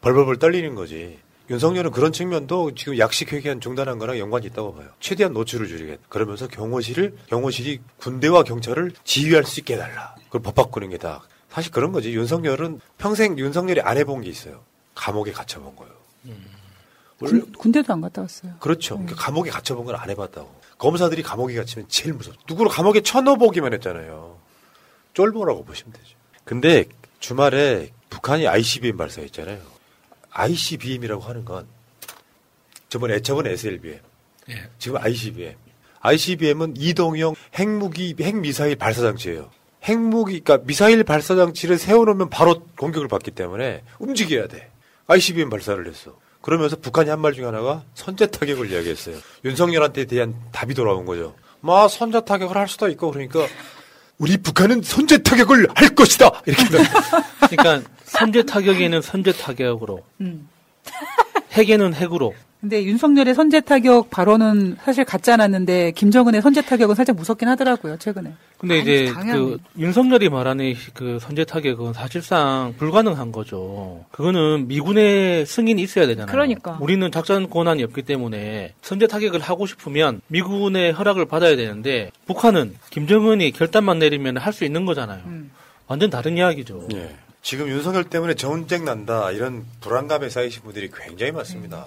벌벌벌 떨리는 거지. 윤석열은 그런 측면도 지금 약식 회계안 중단한 거랑 연관이 있다고 봐요. 최대한 노출을 줄이겠다. 그러면서 경호실을 경호실이 군대와 경찰을 지휘할 수 있게 해달라. 그걸 법 바꾸는 게 다. 사실 그런 거지. 윤석열은 평생 윤석열이 안 해본 게 있어요. 감옥에 갇혀본 거예요. 원래 군, 군대도 안 갔다 왔어요. 그렇죠. 그러니까 감옥에 갇혀본 걸 안 해봤다고. 검사들이 감옥에 갇히면 제일 무서워. 누구를 감옥에 쳐넣어보기만 했잖아요. 쫄보라고 보시면 되죠. 근데 주말에 북한이 ICBM 발사했잖아요. ICBM이라고 하는 건 저번에 저번에 SLBM, 지금 ICBM. ICBM은 이동형 핵무기 핵미사일 발사 장치예요. 핵무기 그러니까 미사일 발사 장치를 세워놓으면 바로 공격을 받기 때문에 움직여야 돼. ICBM 발사를 했어. 그러면서 북한이 한 말 중에 하나가 선제 타격을 이야기했어요. 윤석열한테 대한 답이 돌아온 거죠. 막 선제 타격을 할 수도 있고 그러니까 우리 북한은 선제 타격을 할 것이다 이렇게. 그러니까 선제 타격에는 선제 타격으로, 음. 핵에는 핵으로. 근데 윤석열의 선제 타격 발언은 사실 같지 않았는데 김정은의 선제 타격은 살짝 무섭긴 하더라고요 최근에. 근데 이제 당연히. 그 윤석열이 말하는 그 선제 타격은 사실상 불가능한 거죠. 그거는 미군의 승인이 있어야 되잖아요. 그러니까. 우리는 작전 권한이 없기 때문에 선제 타격을 하고 싶으면 미군의 허락을 받아야 되는데 북한은 김정은이 결단만 내리면 할 수 있는 거잖아요. 완전 다른 이야기죠. 예. 지금 윤석열 때문에 전쟁 난다 이런 불안감에 쌓이신 분들이 굉장히 많습니다.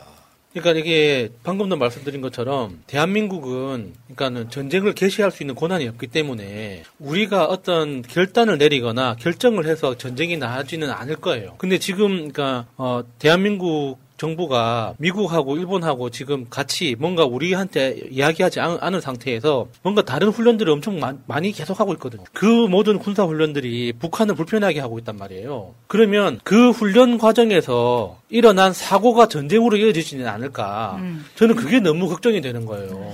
그러니까 이게 방금도 말씀드린 것처럼 대한민국은 그러니까는 전쟁을 개시할 수 있는 권한이 없기 때문에 우리가 어떤 결단을 내리거나 결정을 해서 전쟁이 나지는 않을 거예요. 근데 지금 그러니까 어 대한민국 정부가 미국하고 일본하고 지금 같이 뭔가 우리한테 이야기하지 않, 않은 상태에서 뭔가 다른 훈련들을 엄청 마, 많이 계속하고 있거든요. 그 모든 군사 훈련들이 북한을 불편하게 하고 있단 말이에요. 그러면 그 훈련 과정에서 일어난 사고가 전쟁으로 이어지지는 않을까. 음. 저는 그게 너무 걱정이 되는 거예요.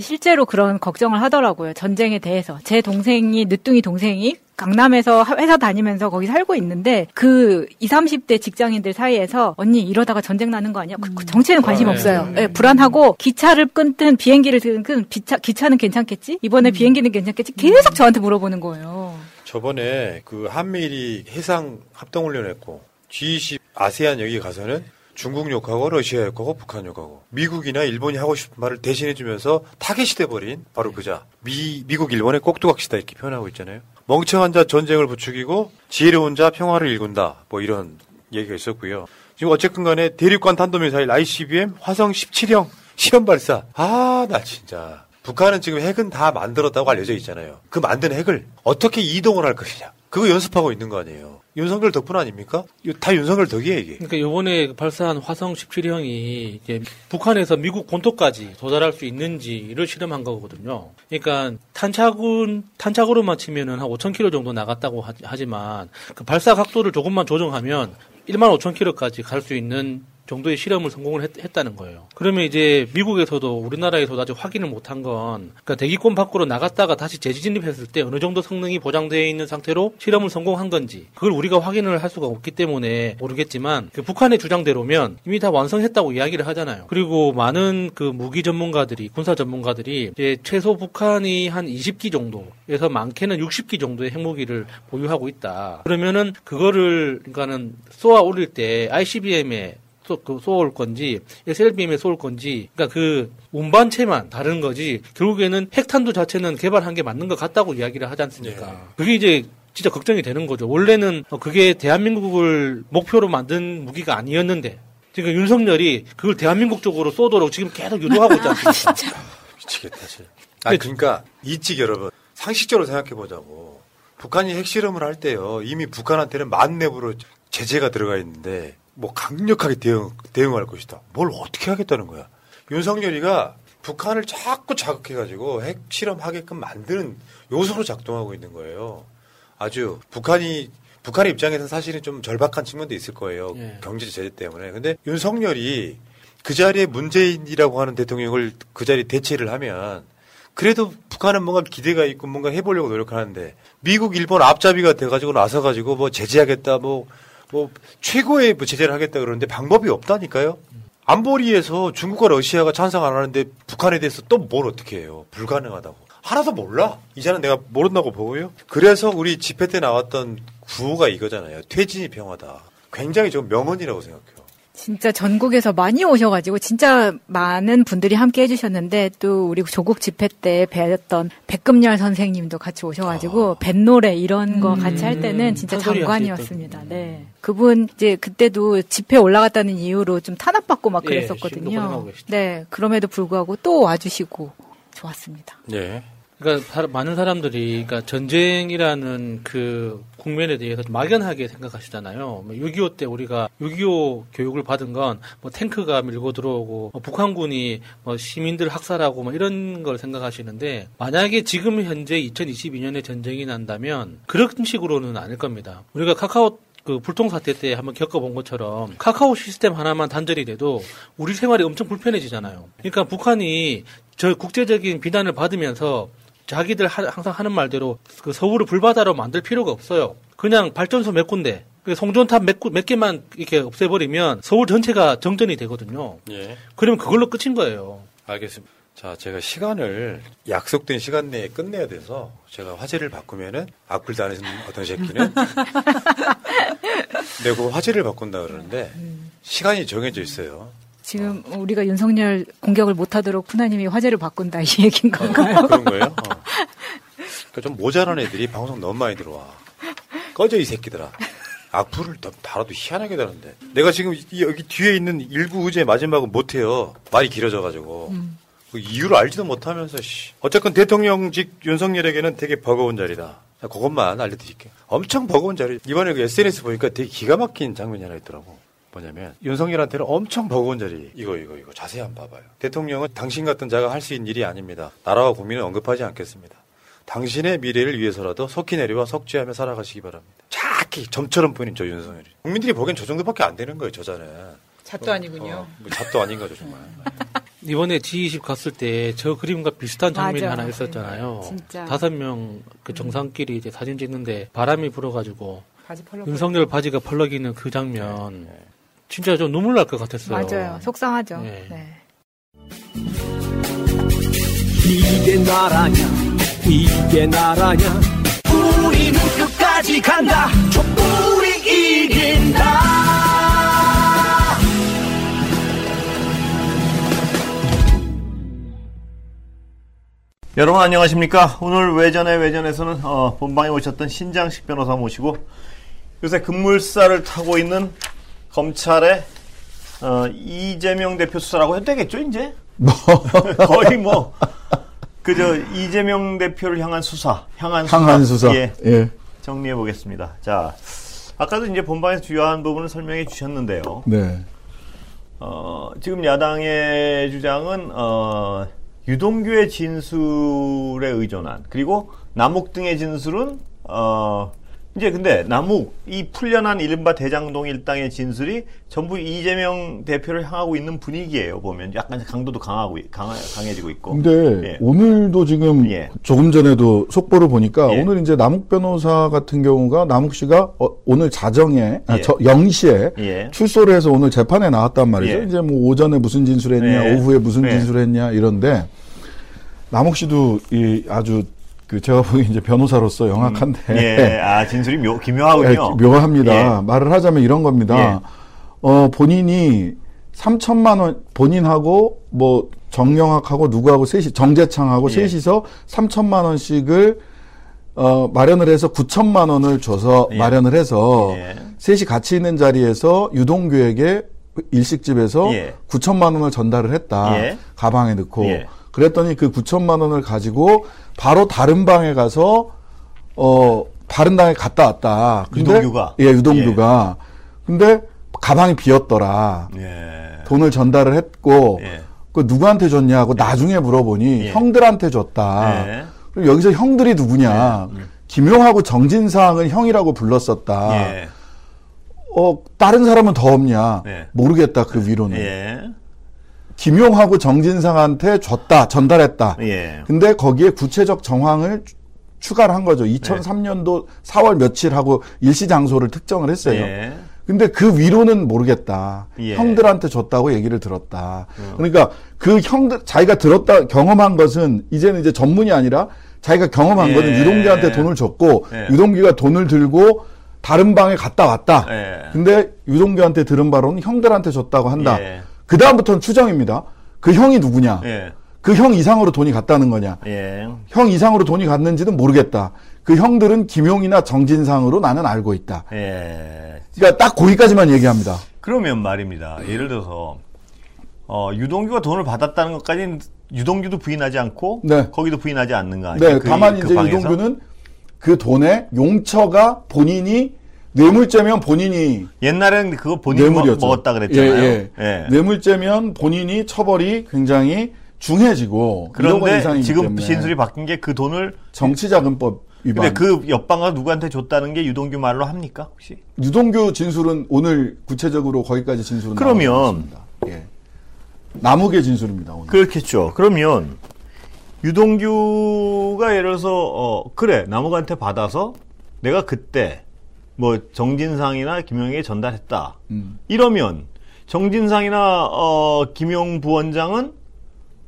실제로 그런 걱정을 하더라고요. 전쟁에 대해서. 제 동생이, 늦둥이 동생이 강남에서 회사 다니면서 거기 살고 있는데 그 20, 30대 직장인들 사이에서 언니 이러다가 전쟁 나는 거 아니야? 그- 그 정치에는 관심 아, 없어요. 네. 예, 불안하고 기차를 끊든 비행기를 끊든 기차, 기차는 괜찮겠지? 이번에 비행기는 괜찮겠지? 계속 저한테 물어보는 거예요. 저번에 그 한미일이 해상 합동훈련했고 G20 아세안 여기 가서는 중국 욕하고 러시아 욕하고 북한 욕하고 미국이나 일본이 하고 싶은 말을 대신해주면서 타겟이 돼버린 바로 그자 미 미국 일본의 꼭두각시다 이렇게 표현하고 있잖아요. 멍청한 자 전쟁을 부추기고 지혜로운 자 평화를 일군다 뭐 이런 얘기가 있었고요. 지금 어쨌든 간에 대륙간 탄도미사일 ICBM 화성 17형 시험 발사 아 나 진짜 북한은 지금 핵은 다 만들었다고 알려져 있잖아요. 그 만든 핵을 어떻게 이동을 할 것이냐 그거 연습하고 있는 거 아니에요. 윤석열 덕분 아닙니까? 다 윤석열 덕이에요 이게. 그러니까 이번에 발사한 화성 17형이 이제 북한에서 미국 본토까지 도달할 수 있는지를 실험한 거거든요. 그러니까 탄착은 탄착으로만 치면은 한 5,000km 정도 나갔다고 하- 하지만 그 발사 각도를 조금만 조정하면 1만 5,000km까지 갈 수 있는 정도의 실험을 성공을 했, 다는 거예요. 그러면 이제 미국에서도 우리나라에서도 아직 확인을 못한 건 그러니까 대기권 밖으로 나갔다가 다시 재진입했을 때 어느 정도 성능이 보장되어 있는 상태로 실험을 성공한 건지 그걸 우리가 확인을 할 수가 없기 때문에 모르겠지만 그 북한의 주장대로면 이미 다 완성했다고 이야기를 하잖아요. 그리고 많은 그 무기 전문가들이 군사 전문가들이 이제 최소 북한이 한 20기 정도에서 많게는 60기 정도의 핵무기를 보유하고 있다. 그러면은 그거를 그러니까는 쏘아 올릴 때 ICBM에 쏘, 그 쏘올 건지 SLBM에 쏘올 건지 그러니까 그 운반체만 다른 거지 결국에는 핵탄두 자체는 개발한 게 맞는 것 같다고 이야기를 하지 않습니까? 그게 이제 진짜 걱정이 되는 거죠. 원래는 어, 그게 대한민국을 목표로 만든 무기가 아니었는데 지금 윤석열이 그걸 대한민국 쪽으로 쏘도록 지금 계속 유도하고 있지 않습니까? 미치겠다, 진짜. 아, 그러니까 이찍 여러분 상식적으로 생각해 보자고. 북한이 핵실험을 할 때요 이미 북한한테는 만렙으로 제재가 들어가 있는데 뭐 강력하게 대응 대응할 것이다. 뭘 어떻게 하겠다는 거야? 윤석열이가 북한을 자꾸 자극해가지고 핵실험하게끔 만드는 요소로 작동하고 있는 거예요. 아주 북한이 북한의 입장에서 사실은 좀 절박한 측면도 있을 거예요. 예. 경제 제재 때문에. 근데 윤석열이 그 자리에 문재인이라고 하는 대통령을 그 자리에 대체를 하면 그래도 북한은 뭔가 기대가 있고 뭔가 해보려고 노력하는데 미국, 일본 앞잡이가 돼가지고 나서가지고 뭐 제재하겠다 뭐, 뭐 최고의 뭐 제재를 하겠다 그러는데 방법이 없다니까요. 안보리에서 중국과 러시아가 찬성 안 하는데 북한에 대해서 또 뭘 어떻게 해요. 불가능하다고. 하나도 몰라. 이제는 내가 모른다고 보고요. 그래서 우리 집회 때 나왔던 구호가 이거잖아요. 퇴진이 평화다. 굉장히 좀 명언이라고 생각해요. 진짜 전국에서 많이 오셔가지고 진짜 많은 분들이 함께 해주셨는데 또 우리 조국 집회 때 뵀던 백금열 선생님도 같이 오셔가지고 뱃노래 이런 거 같이 할 때는 진짜 장관이었습니다. 네. 그분 이제 그때도 집회 올라갔다는 이유로 좀 탄압받고 막 예, 그랬었거든요. 계시죠. 네. 그럼에도 불구하고 또 와주시고 좋았습니다. 네. 그러니까 사- 많은 사람들이 그러니까 전쟁이라는 그 국면에 대해서 좀 막연하게 생각하시잖아요. 6.25 때 우리가 6.25 교육을 받은 건 뭐 탱크가 밀고 들어오고 뭐 북한군이 뭐 시민들 학살하고 뭐 이런 걸 생각하시는데 만약에 지금 현재 2022년에 전쟁이 난다면 그런 식으로는 아닐 겁니다. 우리가 카카오 그 불통 사태 때 한번 겪어본 것처럼 카카오 시스템 하나만 단절이 돼도 우리 생활이 엄청 불편해지잖아요. 그러니까 북한이 저 국제적인 비난을 받으면서 자기들 하- 항상 하는 말대로 그 서울을 불바다로 만들 필요가 없어요. 그냥 발전소 몇 군데, 그 송전탑 몇, 구- 몇 개만 이렇게 없애버리면 서울 전체가 정전이 되거든요. 예. 그러면 그걸로 끝인 거예요. 알겠습니다. 자, 제가 시간을 약속된 시간 내에 끝내야 돼서 제가 화제를 바꾸면은 악플 다는 어떤 새끼는 내가 화제를 바꾼다 그러는데 시간이 정해져 있어요. 지금 우리가 윤석열 공격을 못하도록 푸나님이 화제를 바꾼다 이 얘기인 건가요? 그런 거예요? 어. 그러니까 좀 모자란 애들이 방송 너무 많이 들어와. 꺼져 이 새끼들아. 악플을 더 달아도 희한하게 다는데 내가 지금 이- 여기 뒤에 있는 일부 의제 마지막은 못해요. 말이 길어져가지고 그 이유를 알지도 못하면서 씨. 어쨌건 대통령직 윤석열에게는 되게 버거운 자리다. 자, 그것만 알려드릴게요. 엄청 버거운 자리. 이번에 그 SNS 보니까 되게 기가 막힌 장면이 하나 있더라고. 뭐냐면 윤석열한테는 엄청 버거운 자리. 이거 이거 이거 자세히 한번 봐봐요. 대통령은 당신 같은 자가 할 수 있는 일이 아닙니다. 나라와 국민은 언급하지 않겠습니다. 당신의 미래를 위해서라도 속히 내려와 석주하며 살아가시기 바랍니다. 작게 점처럼 보이는 저 윤석열이. 국민들이 보기엔 저 정도밖에 안 되는 거예요, 저자는. 잣도 아니군요. 뭐 잡도 아닌 거죠, 정말. 이번에 G20 갔을 때 저 그림과 비슷한 장면이 맞아. 하나 있었잖아요. 진짜. 다섯 명 그 정상끼리 이제 사진 찍는데 바람이 불어가지고 바지 윤석열 바지가 펄럭이는 그 장면 진짜 좀 눈물 날 것 같았어요. 맞아요. 속상하죠. 네. 네. 이게 나라냐 이게 나라냐 우리는 끝까지 간다 촛불이 이긴다 여러분 안녕하십니까? 오늘 외전의 외전에서는 어, 본방에 오셨던 신장식 변호사 모시고 요새 급물살을 타고 있는 검찰의 어, 이재명 대표 수사라고 해도 되겠죠 이제? 거의 뭐 그저 이재명 대표를 향한 수사, 향한 수사, 향한 수사. 예, 예. 정리해 보겠습니다. 자, 아까도 이제 본방에서 주요한 부분을 설명해 주셨는데요. 네. 어, 지금 야당의 주장은 어, 유동규의 진술에 의존한 그리고 남욱 등의 진술은 어, 이제 근데 남욱 이 풀려난 이른바 대장동 일당의 진술이 전부 이재명 대표를 향하고 있는 분위기예요 보면 약간 강도도 강하고 강하, 강해지고 있고. 근데 예. 오늘도 지금 예. 조금 전에도 속보를 보니까 예. 오늘 이제 남욱 변호사 같은 경우가 남욱 씨가 어, 오늘 자정에 아, 예. 저 0시에 예. 출소를 해서 오늘 재판에 나왔단 말이죠. 예. 이제 뭐 오전에 무슨 진술했냐, 예. 오후에 무슨 예. 진술했냐 이런데 남욱 씨도 이 아주 그 제가 보기엔 이제 변호사로서 영악한데 예, 아 진술이 묘, 기묘하군요. 예, 묘합니다. 예. 말을 하자면 이런 겁니다. 예. 어, 본인이 3천만 원, 본인하고 뭐 정영학하고 누구하고 셋이, 정재창하고 예. 셋이서 3천만 원씩을 어, 마련을 해서 9천만 원을 줘서 예. 마련을 해서 예. 셋이 같이 있는 자리에서 유동규에게 일식집에서 예. 9천만 원을 전달을 했다. 예. 가방에 넣고. 예. 그랬더니 그 9천만 원을 가지고 바로 다른 방에 가서 어 다른 방에 갔다 왔다. 근데- 유동규가? 예, 유동규가. 근데 가방이 비었더라. 예. 돈을 전달을 했고 예. 그 누구한테 줬냐고 나중에 물어보니 예. 형들한테 줬다. 예. 그럼 여기서 형들이 누구냐? 김용하고 정진상을 형이라고 불렀었다. 예. 어 다른 사람은 더 없냐? 예. 모르겠다 그 위로는. 예. 김용하고 정진상한테 줬다, 전달했다. 예. 근데 거기에 구체적 정황을 추- 추가를 한 거죠. 2003년도 4월 며칠 하고 일시 장소를 특정을 했어요. 예. 근데 그 위로는 모르겠다. 예. 형들한테 줬다고 얘기를 들었다. 그러니까 그 형들 자기가 들었다 경험한 것은 이제는 이제 전문이 아니라 자기가 경험한 예. 거는 유동규한테 돈을 줬고 예. 유동규가 돈을 들고 다른 방에 갔다 왔다. 예. 근데 유동규한테 들은 바로는 형들한테 줬다고 한다. 예. 그 다음부터는 추정입니다. 그 형이 누구냐? 예. 그형 이상으로 돈이 갔다는 거냐? 예. 형 이상으로 돈이 갔는지는 모르겠다. 그 형들은 김용이나 정진상으로 나는 알고 있다. 예. 그러니까 딱 거기까지만 얘기합니다. 그러면 말입니다. 예를 들어서 어, 유동규가 돈을 받았다는 것까지는 유동규도 부인하지 않고 네. 거기도 부인하지 않는 거 아니에요? 네, 그- 다만 그 이제 방에서? 유동규는 그 돈의 용처가 본인이 뇌물죄면 본인이 옛날에는 그거 본인이 먹- 뇌물이었죠. 먹었다 그랬잖아요. 예, 예. 예. 뇌물죄면 본인이 처벌이 굉장히 중해지고 1억 원 그런데 지금 진술이 바뀐 게 그 돈을 정치자금법 위반. 근데 그 옆방가 누구한테 줬다는 게 유동규 말로 합니까 혹시? 유동규 진술은 오늘 구체적으로 거기까지 진술은 그러면. 예. 남욱의 진술입니다. 오늘. 그렇겠죠. 그러면 유동규가 예를 들어서 어 그래 남욱한테 받아서 내가 그때 뭐 정진상이나 김용에게 전달했다. 음. 이러면 정진상이나 어 김용 부원장은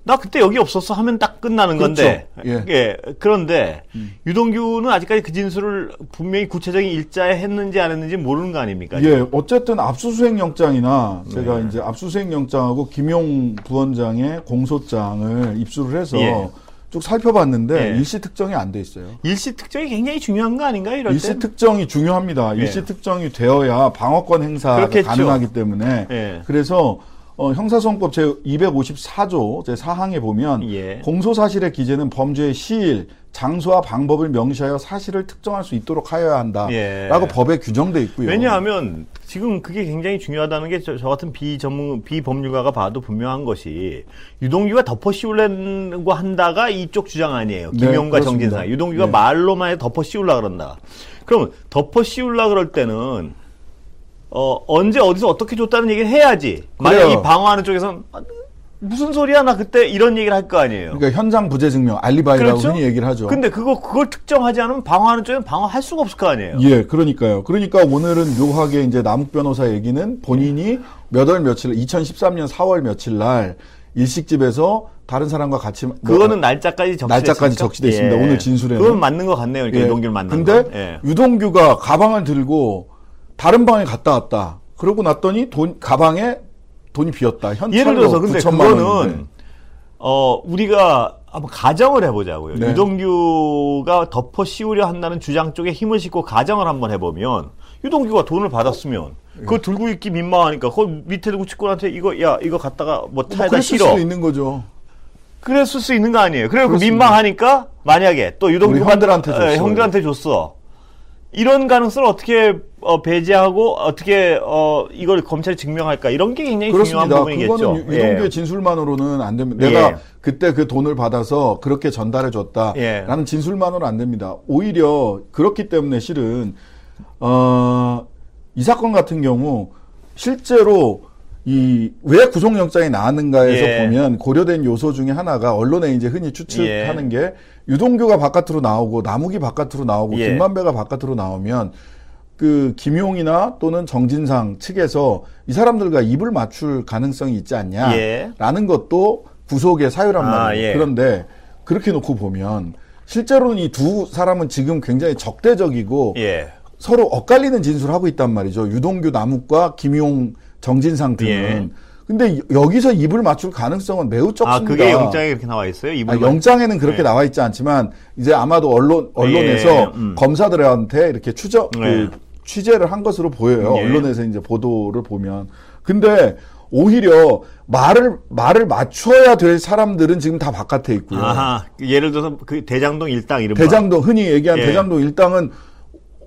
나 그때 여기 없었어 하면 딱 끝나는 건데 그렇죠. 예. 그런데 음. 유동규는 아직까지 그 진술을 분명히 구체적인 일자에 했는지 안 했는지 모르는 거 아닙니까? 예, 어쨌든 압수수색 영장이나 제가 네. 이제 압수수색 영장하고 김용 부원장의 공소장을 입수를 해서 예. 쭉 살펴봤는데 예. 일시 특정이 안 돼 있어요. 일시 특정이 굉장히 중요한 거 아닌가요? 이럴 일시 때? 특정이 중요합니다. 예. 일시 특정이 되어야 방어권 행사가 그렇겠죠. 가능하기 때문에 예. 그래서 어, 형사소송법 제 254조 제 4항에 보면 예. 공소 사실의 기재는 범죄의 시일, 장소와 방법을 명시하여 사실을 특정할 수 있도록 하여야 한다라고 예. 법에 규정돼 있고요. 왜냐하면 지금 그게 굉장히 중요하다는 게 저 같은 비전문 비법률가가 봐도 분명한 것이 유동규가 덮어 씌우려고 한다가 이쪽 주장 아니에요. 네, 김용과 그렇습니다. 정진상. 유동규가 네. 말로만 해 덮어 씌우려 그런다. 그러면 덮어 씌우려 그럴 때는 어 언제 어디서 어떻게 줬다는 얘기를 해야지. 만약. 이 방어하는 쪽에서는 아, 무슨 소리야 나 그때 이런 얘기를 할 거 아니에요. 그러니까 현장 부재 증명 알리바이라고 그렇죠? 흔히 얘기를 하죠. 근데 그거 그걸 특정하지 않으면 방어하는 쪽은 방어할 수가 없을 거 아니에요. 예, 그러니까요. 그러니까 오늘은 묘하게 이제 남욱 변호사 얘기는 본인이 몇 월 며칠, 2013년 4월 며칠 날 일식집에서 다른 사람과 같이 뭐- 그거는 날짜까지 적시됐습니까? 날짜까지 적시됐습니다. 예. 오늘 진술에는. 그건 맞는 것 같네요. 그러니까 예. 유동규를 만난 근데 건. 예. 유동규가 가방을 들고 다른 방에 갔다 왔다. 그러고 났더니 돈 가방에 돈이 비었다. 현찰로 예를 들어서 근데 9천만 그거는. 어 우리가 한번 가정을 해보자고요. 네. 유동규가 덮어 씌우려 한다는 주장 쪽에 힘을 싣고 가정을 한번 해보면 유동규가 돈을 받았으면 예. 그거 들고 있기 민망하니까 그 밑에 두고 직원한테 이거 야 이거 갖다가 뭐뭐 차에다 그랬을 실어. 수도 있는 거죠. 그랬을 수 있는 거 아니에요. 그렇습니다. 민망하니까 만약에 또 유동규가 우리 형들한테 줬어. 예, 형들한테 줬어. 이런 가능성을 어떻게 어, 배제하고 어떻게 어, 이걸 검찰이 증명할까 이런 게 굉장히 중요한 그렇습니다. 부분이겠죠. 그거는 유- 유동규의 예. 진술만으로는 안 됩니다. 예. 내가 그때 그 돈을 받아서 그렇게 전달해 줬다라는 예. 진술만으로 안 됩니다. 오히려 그렇기 때문에 실은 어, 이 사건 같은 경우 실제로 이 왜 구속영장이 나왔는가에서 예. 보면 고려된 요소 중에 하나가 언론에 이제 흔히 추측하는 예. 게 유동규가 바깥으로 나오고 남욱이 바깥으로 나오고 예. 김만배가 바깥으로 나오면 그 김용이나 또는 정진상 측에서 이 사람들과 입을 맞출 가능성이 있지 않냐라는 예. 것도 구속의 사유란 아, 말이에요. 예. 그런데 그렇게 놓고 보면 실제로는 이 두 사람은 지금 굉장히 적대적이고 예. 서로 엇갈리는 진술을 하고 있단 말이죠. 유동규 남욱과 김용 정진상 등은. 예. 근데 여기서 입을 맞출 가능성은 매우 적습니다. 아 그게 영장에 그렇게 나와 있어요. 이분 아, 영장에는 그렇게 네. 나와 있지 않지만 이제 아마도 언론 언론에서 예, 음. 검사들한테 이렇게 추적 네. 그 취재를 한 것으로 보여요. 예. 언론에서 이제 보도를 보면 근데 오히려 말을 말을 맞춰야 될 사람들은 지금 다 바깥에 있고요. 아하 예를 들어서 그 대장동 일당 이름 대장동 흔히 얘기한 예. 대장동 일당은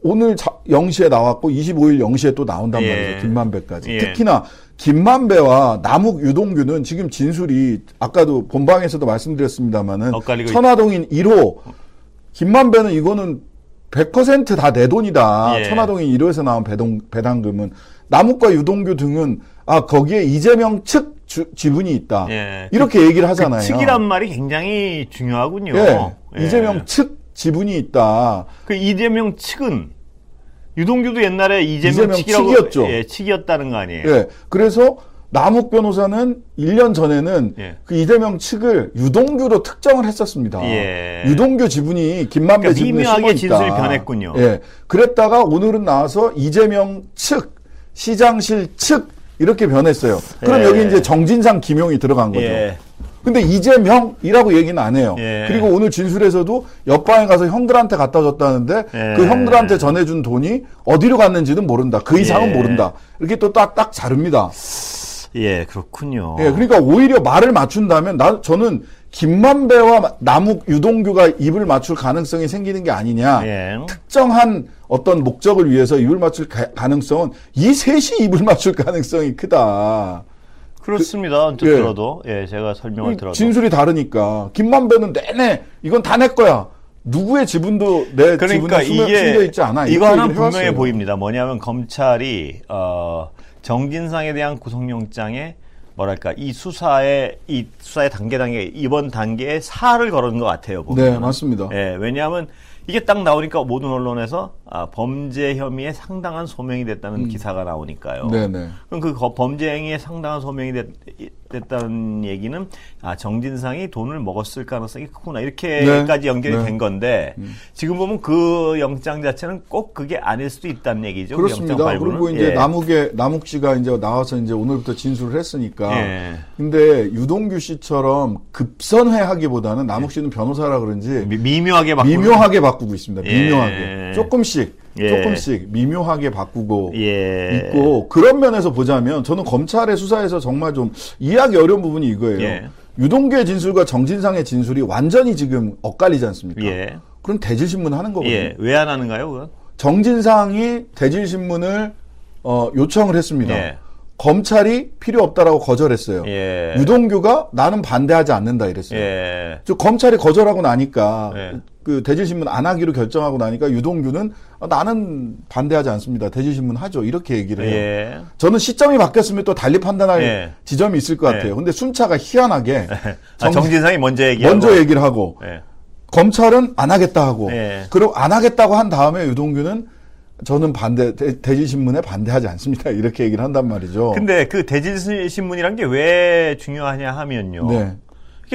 오늘 자, 0시에 나왔고 25일 0시에 또 나온단 예. 말이죠. 김만배까지. 예. 특히나 김만배와 남욱 유동규는 지금 진술이 아까도 본방에서도 말씀드렸습니다마는 천화동인 1호 김만배는 이거는 100%다 내 돈이다. 예. 천화동인 1호에서 나온 배동, 배당금은 남욱과 유동규 등은 아 거기에 이재명 측 주- 지분이 있다. 예. 이렇게 얘기를 하잖아요. 그 측이란 말이 굉장히 중요하군요. 예. 예. 이재명 측 지분이 있다. 그 이재명 측은 유동규도 옛날에 이재명, 이재명 측이었죠. 예, 측이었다는 거 아니에요. 예. 그래서 남욱 변호사는 1년 전에는 예. 그 이재명 측을 유동규로 특정을 했었습니다. 예. 유동규 지분이 김만배 그러니까 지분에 숨어 있다. 진술이 변했군요. 예. 그랬다가 오늘은 나와서 이재명 측, 시장실 측 이렇게 변했어요. 그럼 예. 여기 이제 정진상 김용이 들어간 거죠. 예. 근데 이재명이라고 얘기는 안 해요. 예. 그리고 오늘 진술에서도 옆방에 가서 형들한테 갖다 줬다는데 예. 그 형들한테 전해준 돈이 어디로 갔는지는 모른다. 그 이상은 예. 모른다. 이렇게 또 딱딱 자릅니다. 예, 그렇군요. 예, 그러니까 오히려 말을 맞춘다면 나 저는 김만배와 남욱 유동규가 입을 맞출 가능성이 생기는 게 아니냐. 예. 특정한 어떤 목적을 위해서 입을 맞출 가, 가능성은 이 셋이 입을 맞출 가능성이 크다. 그렇습니다. 언뜻 예. 들어도 예, 제가 설명을 들어도 진술이 다르니까 김만배는 내내 이건 다 내 거야. 누구의 지분도 내 그러니까 지분에 이게 숨겨 있지 않아. 이거 하나 분명해 해왔어요. 보입니다. 뭐냐면 검찰이 어, 정진상에 대한 구속영장에 뭐랄까 이 수사의 이 수사의 단계 단계 이번 단계에 사를 걸은 것 같아요. 보면. 네, 맞습니다. 예, 왜냐하면 이게 딱 나오니까 모든 언론에서 아, 범죄 혐의에 상당한 소명이 됐다는 음. 기사가 나오니까요. 네네. 그럼 그 거- 범죄 행위에 상당한 소명이 됐, 다는 얘기는 아, 정진상이 돈을 먹었을 가능성이 크구나 이렇게까지 네. 연결이 네. 된 건데 지금 보면 그 영장 자체는 꼭 그게 아닐 수도 있다는 얘기죠. 그 그렇습니다. 발부는. 그리고 이제 예. 남욱의 남욱 씨가 이제 나와서 이제 오늘부터 진술을 했으니까. 예. 근데 유동규 씨처럼 급선회하기보다는 남욱 씨는 변호사라 그런지 미 묘하게 바꾸는 미묘하게 바꾸고 있습니다. 예. 미묘하게 조금씩 예. 조금씩 미묘하게 바꾸고 예. 있고 그런 면에서 보자면 저는 검찰의 수사에서 정말 좀 이해하기 어려운 부분이 이거예요. 예. 유동규의 진술과 정진상의 진술이 완전히 지금 엇갈리지 않습니까? 예. 그럼 대질신문 하는 거거든요. 예. 왜안 하는가요, 그건? 정진상이 대질신문을 어, 요청을 했습니다. 예. 검찰이 필요 없다라고 거절했어요. 예. 유동규가 나는 반대하지 않는다 이랬어요. 예. 저 검찰이 거절하고 나니까 예. 그 대질신문 안 하기로 결정하고 나니까 유동규는 아, 나는 반대하지 않습니다. 대질신문 하죠. 이렇게 얘기를 해요. 예. 저는 시점이 바뀌었으면 또 달리 판단할 예. 지점이 있을 것 같아요. 예. 근데 순차가 희한하게 아, 정진상이 먼저 얘기하고. 먼저 얘기를 하고 예. 검찰은 안 하겠다 하고 예. 그리고 안 하겠다고 한 다음에 유동규는 저는 반대 대, 대질신문에 반대하지 않습니다. 이렇게 얘기를 한단 말이죠. 근데 그 대질 신문이란 게 왜 중요하냐 하면요. 네.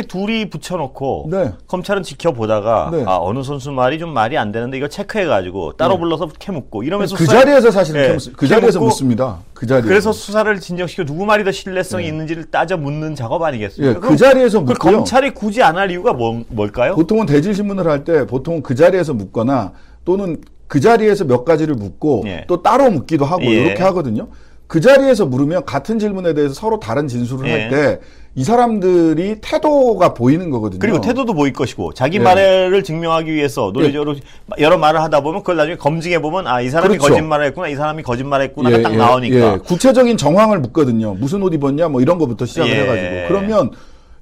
둘이 붙여놓고 네. 검찰은 지켜보다가 네. 아 어느 선수 말이 좀 말이 안 되는데 이거 체크해가지고 따로 네. 불러서 캐묻고 이러면서 그 수사- 자리에서 사실은 예, 캐묻- 그 자리에서 묻습니다. 그 자리에서. 그래서 수사를 진정시켜 누구 말이 더 신뢰성이 있는지를 따져 묻는 작업 아니겠습니까? 예, 그 자리에서 묻고요. 검찰이 굳이 안 할 이유가 뭐, 뭘까요? 보통은 대질 신문을 할 때 보통은 그 자리에서 묻거나 또는 그 자리에서 몇 가지를 묻고 예. 또 따로 묻기도 하고 예. 이렇게 하거든요. 그 자리에서 물으면 같은 질문에 대해서 서로 다른 진술을 예. 할때 이 사람들이 태도가 보이는 거거든요. 그리고 태도도 보일 것이고 자기 예. 말을 증명하기 위해서 논리적으로 여러 말을 하다 보면 그걸 나중에 검증해 보면 아 이 사람이 그렇죠. 거짓말을 했구나 이 사람이 거짓말했구나가 예, 딱 예, 나오니까 예. 구체적인 정황을 묻거든요. 무슨 옷 입었냐 뭐 이런 거부터 시작을 예. 해가지고 그러면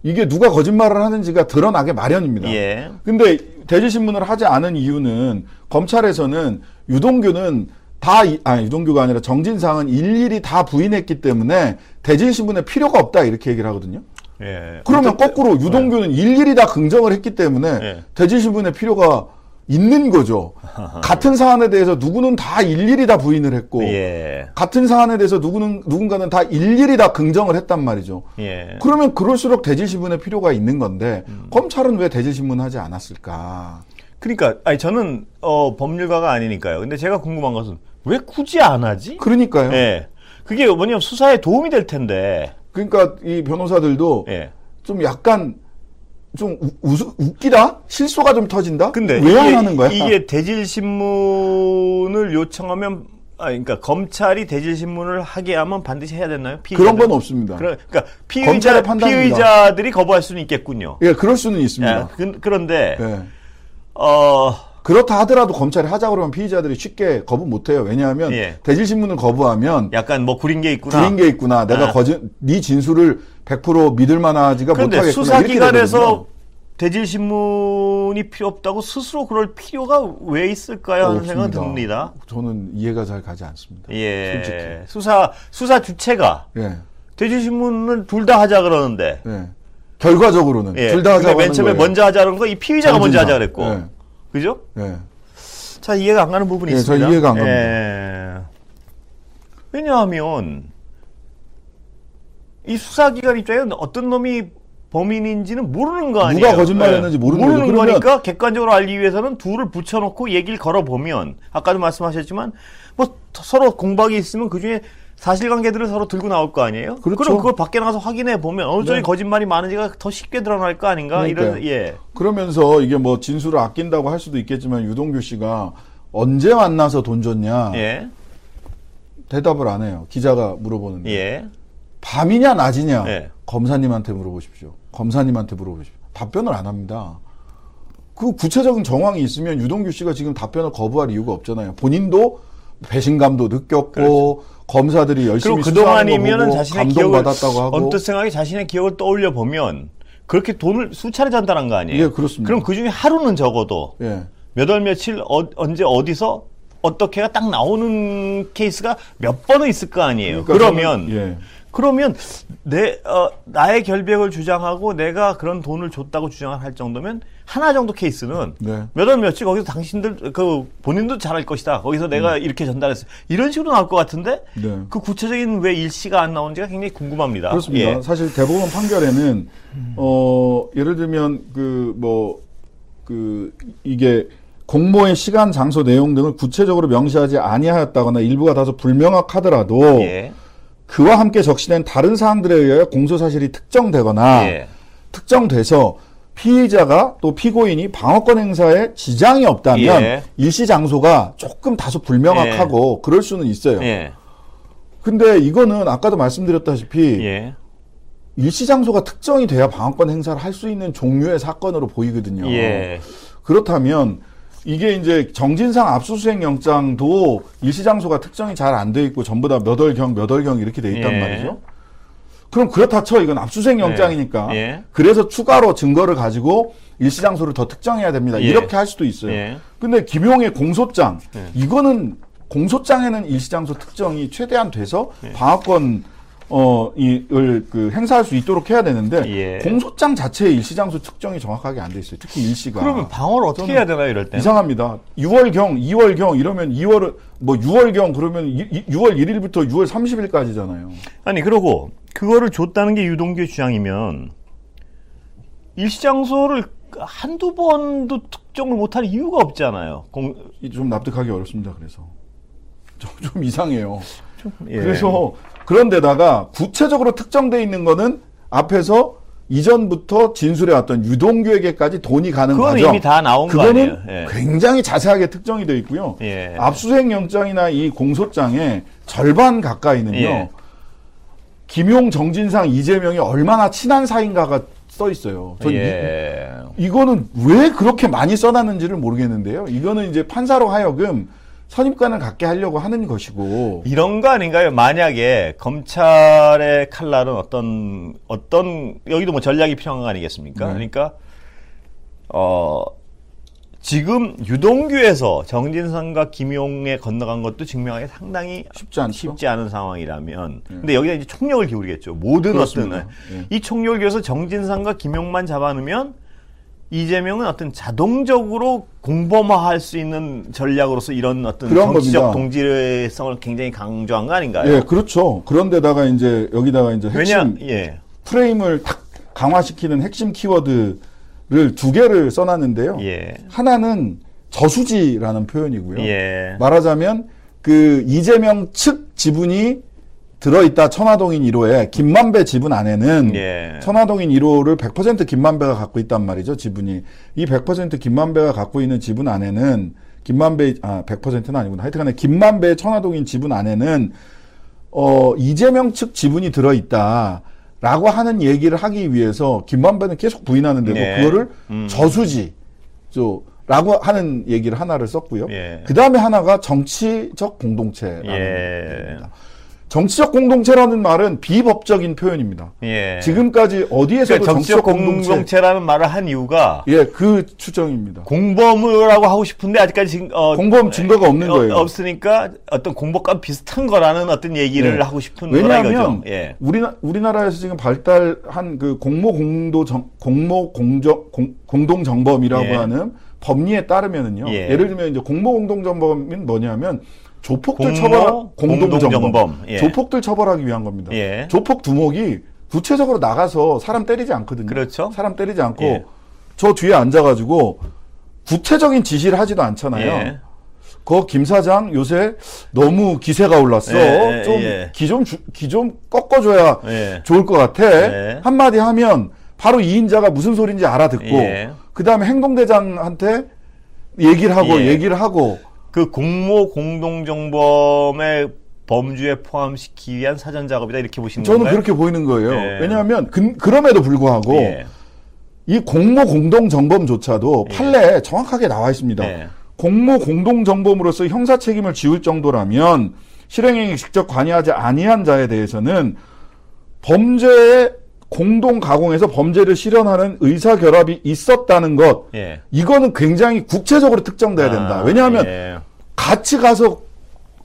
이게 누가 거짓말을 하는지가 드러나게 마련입니다. 예. 근데 대질 신문을 하지 않은 이유는 검찰에서는 유동규는 다, 이- 아니, 유동규가 아니라 정진상은 일일이 다 부인했기 때문에 대질신문에 필요가 없다 이렇게 얘기를 하거든요. 예. 그러면 어쨌든- 거꾸로 유동규는 일일이 다 긍정을 했기 때문에 예. 대질신문에 필요가 있는 거죠. 같은 사안에 대해서 누구는 다 일일이 다 부인을 했고 예. 같은 사안에 대해서 누구는 누군가는 다 일일이 다 긍정을 했단 말이죠. 예. 그러면 그럴수록 대질 신문에 필요가 있는 건데 음. 검찰은 왜 대질 신문 하지 않았을까? 그러니까 아니 저는 어 법률가가 아니니까요. 근데 제가 궁금한 것은 왜 굳이 안 하지? 그러니까요. 예. 그게 뭐냐면 수사에 도움이 될 텐데. 그러니까 이 변호사들도 예. 좀 약간 좀 우, 웃- 웃기다? 실소가 좀 터진다? 근데 왜 안 하는 거야? 이게 대질 신문을 요청하면 아 그러니까 검찰이 대질 신문을 하게 하면 반드시 해야 되나요? 그런 건 없습니다. 그러, 검찰의 피의자. 피의자들이 거부할 수는 있겠군요. 예, 그럴 수는 있습니다. 예, 그, 그런데 예. 어 그렇다 하더라도 검찰이 하자 그러면 피의자들이 쉽게 거부 못 해요. 왜냐하면 예. 대질신문을 거부하면 약간 뭐 구린 게 있구나. 구린 게 있구나. 내가 아. 거짓 네 진술을 100% 믿을 만하지가 그런데 못하겠구나. 수사기관에서 이렇게 되거든요. 대질 신문이 필요 없다고 스스로 그럴 필요가 왜 있을까요? 하는 생각은 없습니다. 듭니다. 저는 이해가 잘 가지 않습니다. 예. 솔직히. 수사 수사 주체가 예. 대질 신문을 둘다 하자 그러는데. 예. 결과적으로는 예. 둘다 하자고 근데 맨 처음에 거예요. 먼저 하자는 거 이 피의자가 먼저 하자 그랬고. 예. 그죠? 예. 자, 이해가 안 가는 부분이 예, 저 있습니다. 이해가 안 갑니다. 예. 왜냐하면 이 수사기관 입장에는 어떤 놈이 범인인지는 모르는 거 아니에요. 누가 거짓말했는지 모르는 거죠. 모르는 그러면- 거니까 객관적으로 알기 위해서는 둘을 붙여놓고 얘기를 걸어보면 아까도 말씀하셨지만 뭐 서로 공박이 있으면 그 중에 사실관계들을 서로 들고 나올 거 아니에요. 그렇죠. 럼 그걸 밖에 나가서 확인해 보면 어느 쪽이 네. 거짓말이 많은지가 더 쉽게 드러날 거 아닌가 이런 그러니까요. 예. 그러면서 이게 뭐 진술을 아낀다고 할 수도 있겠지만 유동규 씨가 언제 만나서 돈 줬냐 예. 대답을 안 해요. 기자가 물어보는데 예. 밤이냐 낮이냐 예. 검사님한테 물어보십시오. 검사님한테 물어보십시오. 답변을 안 합니다. 그 구체적인 정황이 있으면 유동규 씨가 지금 답변을 거부할 이유가 없잖아요. 본인도 배신감도 느꼈고 검사들이 열심히 그리고 보고 자신의 기억을 감동받았다고 하고 언뜻 생각에 자신의 기억을 떠올려 보면 그렇게 돈을 수차례 전달한 거 아니에요? 예, 그렇습니다. 그럼 그 중에 하루는 적어도 예. 몇월 며칠 어, 언제 어디서 어떻게가 딱 나오는 케이스가 몇 번은 있을 거 아니에요. 그러니까 그러면 저는- 예. 그러면 내 어, 나의 결백을 주장하고 내가 그런 돈을 줬다고 주장을 할 정도면 하나 정도 케이스는 네. 몇월 며칠 거기서 당신들 그 본인도 잘할 것이다. 거기서 내가 이렇게 전달했어. 이런 식으로 나올 것 같은데 네. 그 구체적인 왜 일시가 안 나오는지가 굉장히 궁금합니다. 그렇습니다. 예. 사실 대법원 판결에는 어 예를 들면 그 뭐 그 이게 공모의 시간, 장소, 내용 등을 구체적으로 명시하지 아니하였다거나 일부가 다소 불명확하더라도 예. 그와 함께 적시된 다른 사항들에 의하여 공소 사실이 특정되거나 예. 특정돼서 피의자가 또 피고인이 방어권 행사에 지장이 없다면 예. 일시 장소가 조금 다소 불명확하고 그럴 수는 있어요. 예. 근데 이거는 아까도 말씀드렸다시피 예. 일시 장소가 특정이 돼야 방어권 행사를 할 수 있는 종류의 사건으로 보이거든요. 예. 그렇다면 이게 이제 정진상 압수수색 영장도 일시 장소가 특정이 잘 안 돼 있고 전부 다 몇 월경 몇 월경 이렇게 돼 있단 예. 말이죠. 그럼 그렇다 쳐 이건 압수수색 영장이니까 예. 그래서 추가로 증거를 가지고 일시 장소를 더 특정해야 됩니다. 예. 이렇게 할 수도 있어요. 예. 근데 김용의 공소장 예. 이거는 공소장에는 일시 장소 특정이 최대한 돼서 예. 방어권 어, 이을 그 행사할 수 있도록 해야 되는데 예. 공소장 자체에 일시 장소 특정이 정확하게 안 돼 있어요. 특히 일시가. 그러면 방어를 어떻게 해야 되나 이럴 때? 이상합니다. 6월경, 2월경 이러면 2월 뭐 6월경 그러면 이- 이- 6월 1일부터 6월 30일까지잖아요. 아니 그러고 그거를 줬다는 게 유동규의 주장이면 일시장소를 한두 번도 특정을 못할 이유가 없잖아요. 공, 좀 납득하기 어렵습니다. 그래서 좀, 좀 이상해요. 예. 그래서 그런데다가 구체적으로 특정돼 있는 거는 앞에서 이전부터 진술해 왔던 유동규에게까지 돈이 가는 그건 과정. 이미 다 나온 거 그거는 아니에요? 예. 굉장히 자세하게 특정이 돼 있고요. 예. 압수수색 영장이나 이 공소장의 절반 가까이는요. 예. 김용, 정진상, 이재명이 얼마나 친한 사이인가가 써 있어요. 전 예. 이, 이거는 왜 그렇게 많이 써놨는지를 모르겠는데요. 이거는 이제 판사로 하여금 선입관을 갖게 하려고 하는 것이고. 이런 거 아닌가요? 만약에 검찰의 칼날은 어떤 어떤 여기도 뭐 전략이 필요한 거 아니겠습니까? 네. 그러니까 어 지금 유동규에서 정진상과 김용에 건너간 것도 증명하기 상당히 쉽지 않죠. 쉽지 않은 상황이라면 근데 여기다 이제 총력을 기울이겠죠. 모든 그렇습니다. 어떤 예. 이 총력을 기울여서 정진상과 김용만 잡아놓으면 이재명은 어떤 자동적으로 공범화할 수 있는 전략으로서 이런 어떤 정치적 겁니다. 동질성을 굉장히 강조한 거 아닌가요? 예, 그렇죠. 그런데다가 이제 여기다가 이제 왜냐, 핵심 예. 프레임을 탁 강화시키는 핵심 키워드를 두 개를 써놨는데요. 예. 하나는 저수지라는 표현이고요. 예. 말하자면 그 이재명 측 지분이 들어있다 천화동인 1호에 김만배 지분 안에는 예. 천화동인 1호를 100% 김만배가 갖고 있단 말이죠 지분이 이 100% 김만배가 갖고 있는 지분 안에는 김만배 아 100%는 아니구나 하여튼간에 김만배의 천화동인 지분 안에는 어 이재명 측 지분이 들어있다 라고 하는 얘기를 하기 위해서 김만배는 계속 부인하는데도 예. 그거를 음. 저수지 저 라고 하는 얘기를 하나를 썼고요. 예. 그 다음에 하나가 정치적 공동체라는 예. 얘기입니다. 정치적 공동체라는 말은 비법적인 표현입니다. 예. 지금까지 어디에서도 그러니까 정치적 공동체, 공동체 라는 말을 한 이유가 예, 그 추정입니다. 공범이라고 하고 싶은데 아직까지 지금 어, 공범 증거가 없는 어, 거예요. 없으니까 어떤 공범과 비슷한 거라는 어떤 얘기를 예. 하고 싶은 왜냐하면. 예. 우리나, 우리나라에서 지금 발달한 그 공모 공도 정, 공모 공정 공, 공동 정범이라고 예. 하는 법리에 따르면은요. 예. 예. 를 들면 이제 공모 공동 정범은 뭐냐면 조폭들 처벌 공동 공동 정범, 정범. 예. 조폭들 처벌하기 위한 겁니다. 예. 조폭 두목이 구체적으로 나가서 사람 때리지 않거든요. 그렇죠. 사람 때리지 않고 예. 저 뒤에 앉아가지고 구체적인 지시를 하지도 않잖아요. 예. 그김 사장 요새 너무 기세가 올랐어. 예, 예, 좀 예. 기좀기 좀 꺾어줘야 예. 좋을 것 같아. 예. 한마디 하면 바로 이인자가 무슨 소리인지 알아듣고 예. 그 다음에 행동대장한테 얘기를 하고 예. 얘기를 하고 그 공모 공동정범의 범주에 포함시키기 위한 사전 작업이다 이렇게 보시는 저는 건가요? 그렇게 보이는 거예요. 예. 왜냐하면 그, 그럼에도 불구하고 예. 이 공모 공동 정범조차도 판례에 정확하게 나와 있습니다. 예. 공모 공동 정범으로서 형사 책임을 지울 정도라면 실행행위 직접 관여하지 아니한 자에 대해서는 범죄의 공동 가공에서 범죄를 실현하는 의사 결합이 있었다는 것 예. 이거는 굉장히 구체적으로 특정돼야 된다. 아, 왜냐하면 예. 같이 가서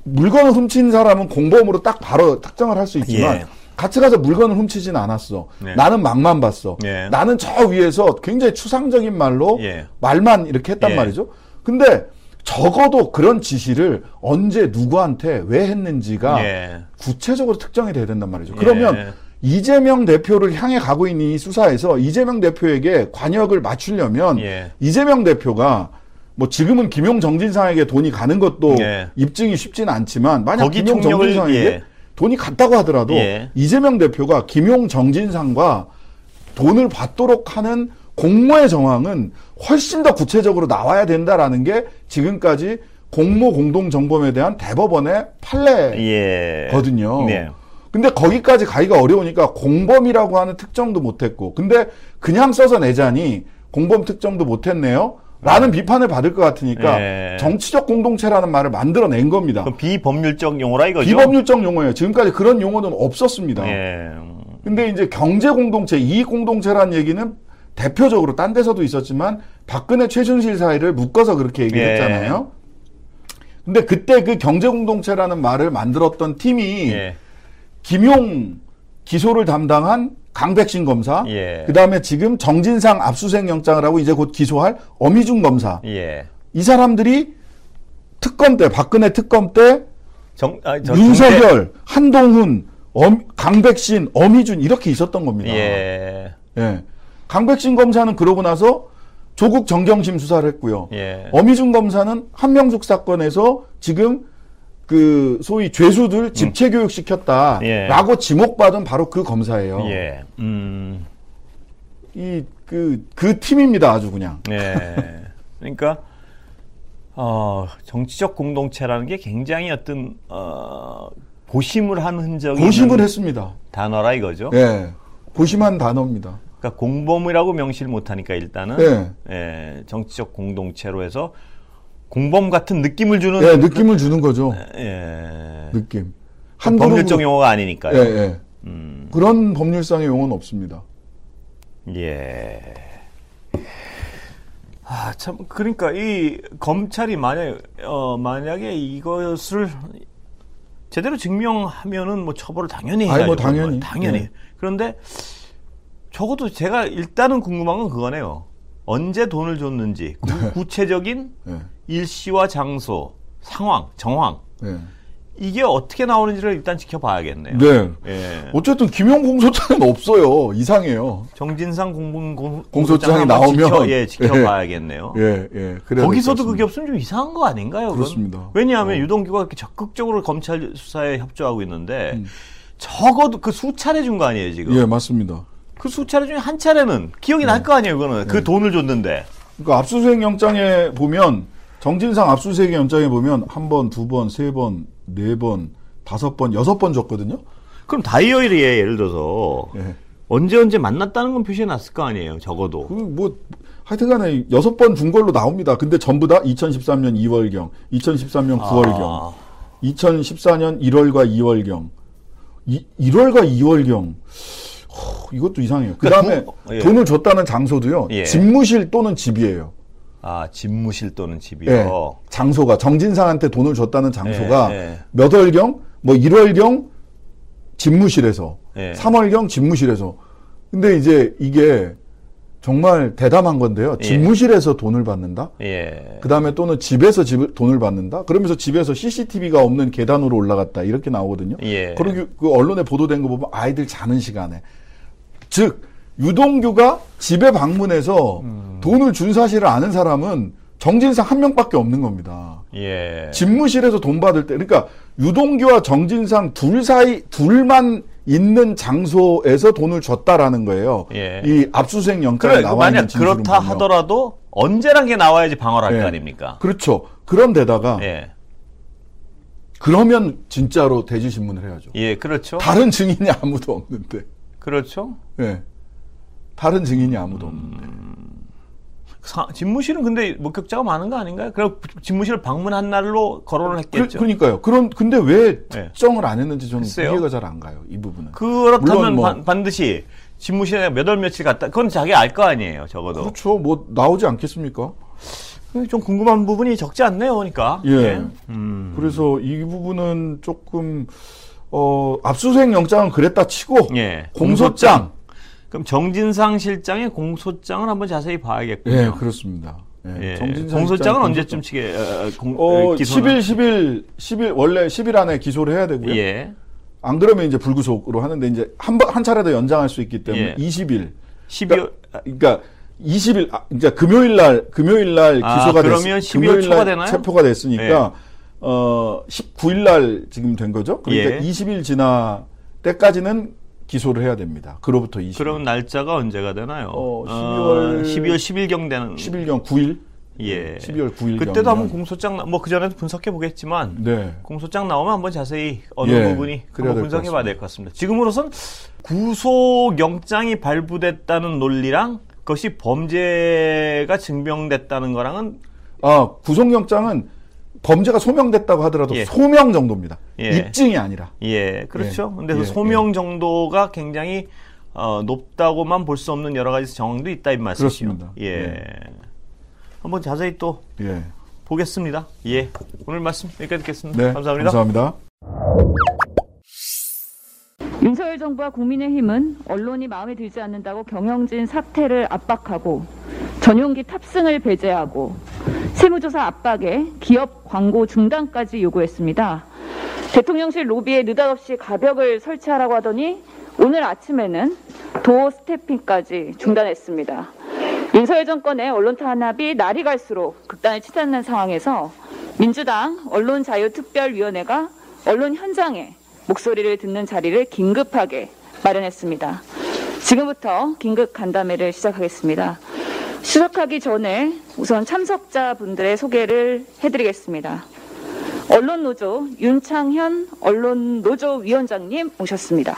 물건을 훔친 사람은 공범으로 딱 바로 특정을 할 수 있지만 예. 같이 가서 물건을 훔치진 않았어. 네. 나는 막만 봤어. 예. 나는 저 위에서 굉장히 추상적인 말로 예. 말만 이렇게 했단 예. 말이죠. 근데 적어도 그런 지시를 언제 누구한테 왜 했는지가 예. 구체적으로 특정이 돼야 된단 말이죠. 그러면 예. 이재명 대표를 향해 가고 있는 이 수사에서 이재명 대표에게 관역을 맞추려면 예. 이재명 대표가 뭐 지금은 김용 정진상에게 돈이 가는 것도 예. 입증이 쉽지는 않지만 만약 김용 정진상에게 예. 돈이 갔다고 하더라도 예. 이재명 대표가 김용 정진상과 돈을 받도록 하는 공모의 정황은 훨씬 더 구체적으로 나와야 된다라는 게 지금까지 공모 공동 정범에 대한 대법원의 판례거든요. 예. 네. 근데 거기까지 가기가 어려우니까 공범이라고 하는 특정도 못했고, 근데 그냥 써서 내자니 공범 특정도 못했네요. 라는 비판을 받을 것 같으니까 예. 정치적 공동체라는 말을 만들어낸 겁니다. 비법률적 용어라 이거죠. 비법률적 용어예요. 지금까지 그런 용어는 없었습니다. 예. 근데 이제 경제 공동체, 이익 공동체라는 얘기는 대표적으로 딴 데서도 있었지만 박근혜 최순실 사이를 묶어서 그렇게 얘기를 예. 했잖아요. 근데 그때 그 경제 공동체라는 말을 만들었던 팀이 예. 김용 기소를 담당한 강백신 검사, 예. 그 다음에 지금 정진상 압수수색 영장을 하고 이제 곧 기소할 어미중 검사, 예. 이 사람들이 특검 때 박근혜 특검 때 정, 아, 저 윤석열, 한동훈, 엄- 강백신, 어미준 이렇게 있었던 겁니다. 예. 예. 강백신 검사는 그러고 나서 조국 정경심 수사를 했고요. 예. 어미준 검사는 한명숙 사건에서 지금 그 소위 죄수들 집체 교육 시켰다라고 예. 지목받은 바로 그 검사예요. 예. 음. 이그그 팀입니다, 아주 그냥. 예. 그러니까 어, 정치적 공동체라는 게 굉장히 어떤 어, 고심을 한 흔적이 고심을 했습니다. 단어라 이거죠. 예. 고심한 단어입니다. 그러니까 공범이라고 명시를 못 하니까 일단은 네. 예, 정치적 공동체로 해서 공범 같은 느낌을 주는 예, 느낌을 주는 거죠. 예. 느낌. 법률적 그룹으로- 용어가 아니니까요. 예, 예. 음. 그런 법률상의 용어는 없습니다. 예. 아, 참, 그러니까 이 검찰이 만약, 어, 만약에 이것을 제대로 증명하면은 뭐 처벌을 당연히 아니, 해야죠. 뭐 당연히. 당연히. 예. 그런데 적어도 제가 일단은 궁금한 건 그거네요. 언제 돈을 줬는지, 구, 체적인 예. 일시와 장소, 상황, 정황. 예. 이게 어떻게 나오는지를 일단 지켜봐야겠네요. 네. 예. 어쨌든 김용 공소장은 없어요. 이상해요. 정진상 공공, 공, 공소장이 나오면 지켜, 예, 지켜봐야겠네요. 예, 예. 그래야 거기서도 그게 없으면 좀 이상한 거 아닌가요? 그건? 그렇습니다. 어. 왜냐하면 유동규가 이렇게 적극적으로 검찰 수사에 협조하고 있는데 음. 적어도 그 수차례 준 거 아니에요 지금? 예, 맞습니다. 그 수차례 중에 한 차례는 기억이 날 거 아니에요, 그거는. 그 네. 돈을 줬는데. 그러니까 압수수색 영장에 보면 정진상 압수수색 영장에 보면 한 번, 두 번, 세 번, 네 번, 다섯 번, 여섯 번 줬거든요. 그럼 다이어리에 예를 들어서 예. 언제 언제 만났다는 건 표시해 놨을 거 아니에요, 적어도. 그 뭐 하여튼간에 여섯 번 준 걸로 나옵니다. 근데 전부 다 2013년 2월경, 2013년 9월경, 아. 2014년 1월과 2월경, 이, 1월과 2월경. 허, 이것도 이상해요. 그 다음에 그러니까 두- 예. 돈을 줬다는 장소도요. 예. 집무실 또는 집이에요. 아, 집무실 또는 집이요. 예. 장소가 정진상한테 돈을 줬다는 장소가 예, 예. 몇 월경, 뭐 1월경 집무실에서, 예. 3월경 집무실에서. 근데 이제 이게 정말 대담한 건데요. 예. 집무실에서 돈을 받는다. 예. 그 다음에 또는 집에서 집 돈을 받는다. 그러면서 집에서 CCTV가 없는 계단으로 올라갔다. 이렇게 나오거든요. 예. 그리고 그 언론에 보도된 거 보면 아이들 자는 시간에. 즉, 유동규가 집에 방문해서 음. 돈을 준 사실을 아는 사람은 정진상 한 명밖에 없는 겁니다. 예. 집무실에서 돈 받을 때, 그러니까 유동규와 정진상 둘 사이, 둘만 있는 장소에서 돈을 줬다라는 거예요. 예. 이 압수수색 영장에 그래, 나와 있는 진술은 그렇다 보면. 하더라도 언제란 게 나와야지 방어를 할거 예. 아닙니까? 그렇죠. 그런데다가 예. 그러면 진짜로 대지신문을 해야죠. 예, 그렇죠. 다른 증인이 아무도 없는데. 그렇죠. 예. 다른 증인이 아무도 없는데. 사- 집무실은 근데 목격자가 많은 거 아닌가요? 그럼 집무실을 방문한 날로 거론을 그, 했겠죠. 그 러니까요. 그런 근데 왜 예. 특정을 안 했는지 저는 글쎄요. 이해가 잘 안 가요. 이 부분은. 그렇다면 뭐- 반- 반드시 집무실에 몇 월 며칠 갔다. 그건 자기 알 거 아니에요, 적어도. 그렇죠. 뭐 나오지 않겠습니까? 좀 궁금한 부분이 적지 않네요, 그러니까. 예. 음. 그래서 이 부분은 조금 어, 압수수색 영장은 그랬다 치고 예. 공소장. 그럼 정진상 실장의 공소장을 한번 자세히 봐야겠군요. 예, 그렇습니다. 예, 예. 정진상 공소장은 언제쯤 치게 어, 어, 공, 어, 어, 기소는? 10일, 10일, 10일 원래 10일 안에 기소를 해야 되고요. 예. 안 그러면 이제 불구속으로 하는데 이제 한 번 한 차례 더 연장할 수 있기 때문에 예. 20일. 12월 그러니까, 그러니까 20일 아, 이제 금요일 날 금요일 날 아, 기소가 그러면 됐 12월 금요일 초가 날 되나요? 체포가 됐으니까 예. 어 19일 날 지금 된 거죠. 그러니까 예. 20일 지나 때까지는 기소를 해야 됩니다. 그로부터 20일. 그럼 날짜가 언제가 되나요? 어, 12월 12월 10일 경 되는 10일경 9일. 예. 12월 9일 그때도 한번 공소장 뭐 그 전에도 분석해 보겠지만 네. 공소장 나오면 한번 자세히 어느 예, 부분이 한번 분석해 봐야 될 것 같습니다. 지금으로선 구속 영장이 발부됐다는 논리랑 그것이 범죄가 증명됐다는 거랑은 아, 구속영장은 범죄가 소명됐다고 하더라도 예. 소명 정도입니다. 예. 입증이 아니라. 예, 그렇죠. 예, 근데 그 예, 소명 정도가 굉장히 어, 높다고만 볼 수 없는 여러 가지 정황도 있다 이 말씀이시죠. 그렇습니다. 예. 한번 자세히 또 예. 보겠습니다. 예. 오늘 말씀 여기까지 듣겠습니다. 네. 감사합니다. 감사합니다. 윤석열 정부와 국민의힘은 언론이 마음에 들지 않는다고 경영진 사퇴를 압박하고 전용기 탑승을 배제하고 세무조사 압박에 기업 광고 중단까지 요구했습니다. 대통령실 로비에 느닷없이 가벽을 설치하라고 하더니 오늘 아침에는 도어 스태핑까지 중단했습니다. 윤석열 정권의 언론 탄압이 날이 갈수록 극단을 치닫는 상황에서 민주당 언론자유특별위원회가 언론 현장에 목소리를 듣는 자리를 긴급하게 마련했습니다. 지금부터 긴급 간담회를 시작하겠습니다. 시작하기 전에 우선 참석자분들의 소개를 해드리겠습니다. 언론노조 윤창현 언론노조 위원장님 오셨습니다.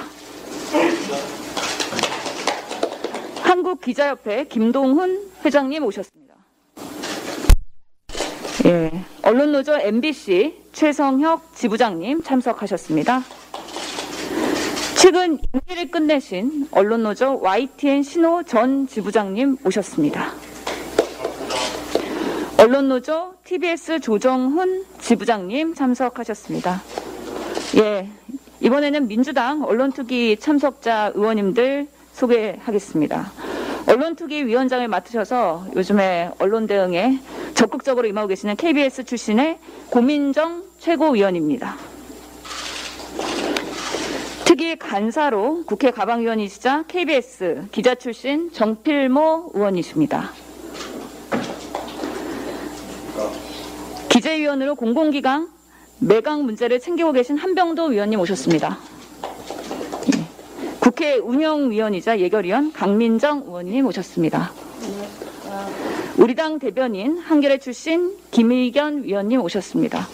한국기자협회 김동훈 회장님 오셨습니다. 예, 언론노조 MBC 최성혁 지부장님 참석하셨습니다. 최근 임기를 끝내신 언론노조 YTN 신호 전 지부장님 오셨습니다. 언론노조 TBS 조정훈 지부장님 참석하셨습니다. 예, 이번에는 민주당 언론투기 참석자 의원님들 소개하겠습니다. 언론투기 위원장을 맡으셔서 요즘에 언론 대응에 적극적으로 임하고 계시는 KBS 출신의 고민정 최고위원입니다. 특위 간사로 국회 가방위원이시자 KBS 기자 출신 정필모 의원이십니다. 기재위원으로 공공기강 매각 문제를 챙기고 계신 한병도 위원님 오셨습니다. 예. 국회 운영위원이자 예결위원 강민정 의원님 오셨습니다. 우리 당 대변인 한겨레 출신 김의견 위원님 오셨습니다.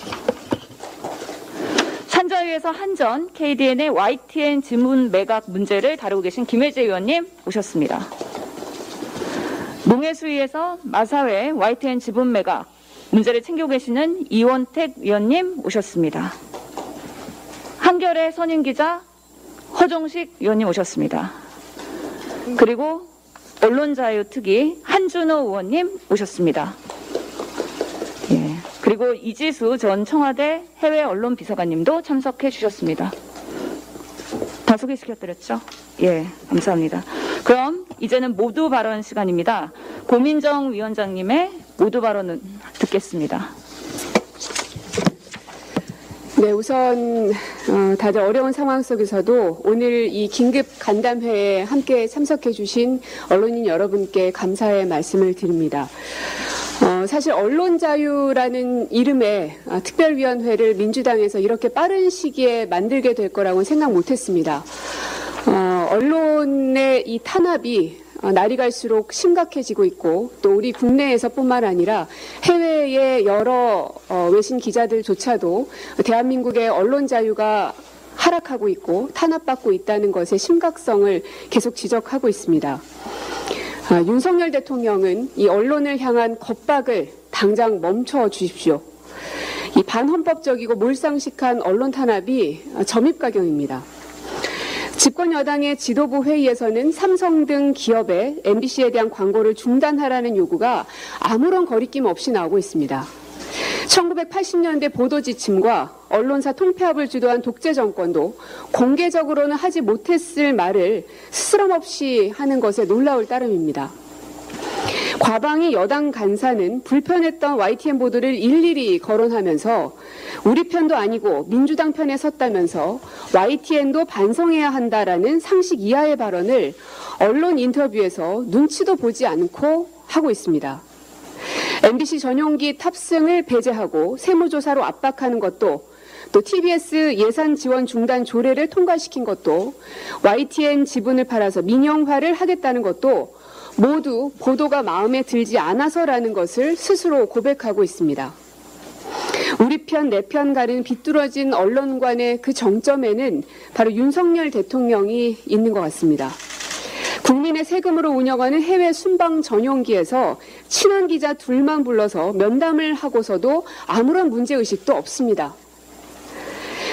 산자위에서 한전 KDN의 YTN 지문 매각 문제를 다루고 계신 김혜재 의원님 오셨습니다. 농해수위에서 마사회 YTN 지분 매각 문제를 챙기고 계시는 이원택 위원님 오셨습니다. 한겨레 선임 기자 허종식 위원님 오셨습니다. 그리고 언론자유특위 한준호 의원님 오셨습니다. 예. 그리고 이지수 전 청와대 해외 언론 비서관님도 참석해 주셨습니다. 다 소개시켜드렸죠? 예, 감사합니다. 그럼 이제는 모두 발언 시간입니다. 고민정 위원장님의 모두 발언은 듣겠습니다. 네, 우선 어, 다들 어려운 상황 속에서도 오늘 이 긴급 간담회에 함께 참석해 주신 언론인 여러분께 감사의 말씀을 드립니다. 어, 사실 언론 자유라는 이름의 아, 특별위원회를 민주당에서 이렇게 빠른 시기에 만들게 될 거라고는 생각 못했습니다. 어, 언론의 이 탄압이 어, 날이 갈수록 심각해지고 있고 또 우리 국내에서뿐만 아니라 해외의 여러 어, 외신 기자들조차도 대한민국의 언론 자유가 하락하고 있고 탄압받고 있다는 것의 심각성을 계속 지적하고 있습니다. 아, 윤석열 대통령은 이 언론을 향한 겁박을 당장 멈춰 주십시오. 이 반헌법적이고 몰상식한 언론 탄압이 아, 점입가경입니다. 집권 여당의 지도부 회의에서는 삼성 등 기업에 MBC에 대한 광고를 중단하라는 요구가 아무런 거리낌 없이 나오고 있습니다. 1980년대 보도 지침과 언론사 통폐합을 주도한 독재 정권도 공개적으로는 하지 못했을 말을 스스럼 없이 하는 것에 놀라울 따름입니다. 과방위 여당 간사는 불편했던 YTN 보도를 일일이 거론하면서 우리 편도 아니고 민주당 편에 섰다면서 YTN도 반성해야 한다라는 상식 이하의 발언을 언론 인터뷰에서 눈치도 보지 않고 하고 있습니다. MBC 전용기 탑승을 배제하고 세무조사로 압박하는 것도 또 TBS 예산 지원 중단 조례를 통과시킨 것도 YTN 지분을 팔아서 민영화를 하겠다는 것도 모두 보도가 마음에 들지 않아서라는 것을 스스로 고백하고 있습니다. 우리 편, 내 편 가는 비뚤어진 언론관의 그 정점에는 바로 윤석열 대통령이 있는 것 같습니다. 국민의 세금으로 운영하는 해외 순방 전용기에서 친한 기자 둘만 불러서 면담을 하고서도 아무런 문제의식도 없습니다.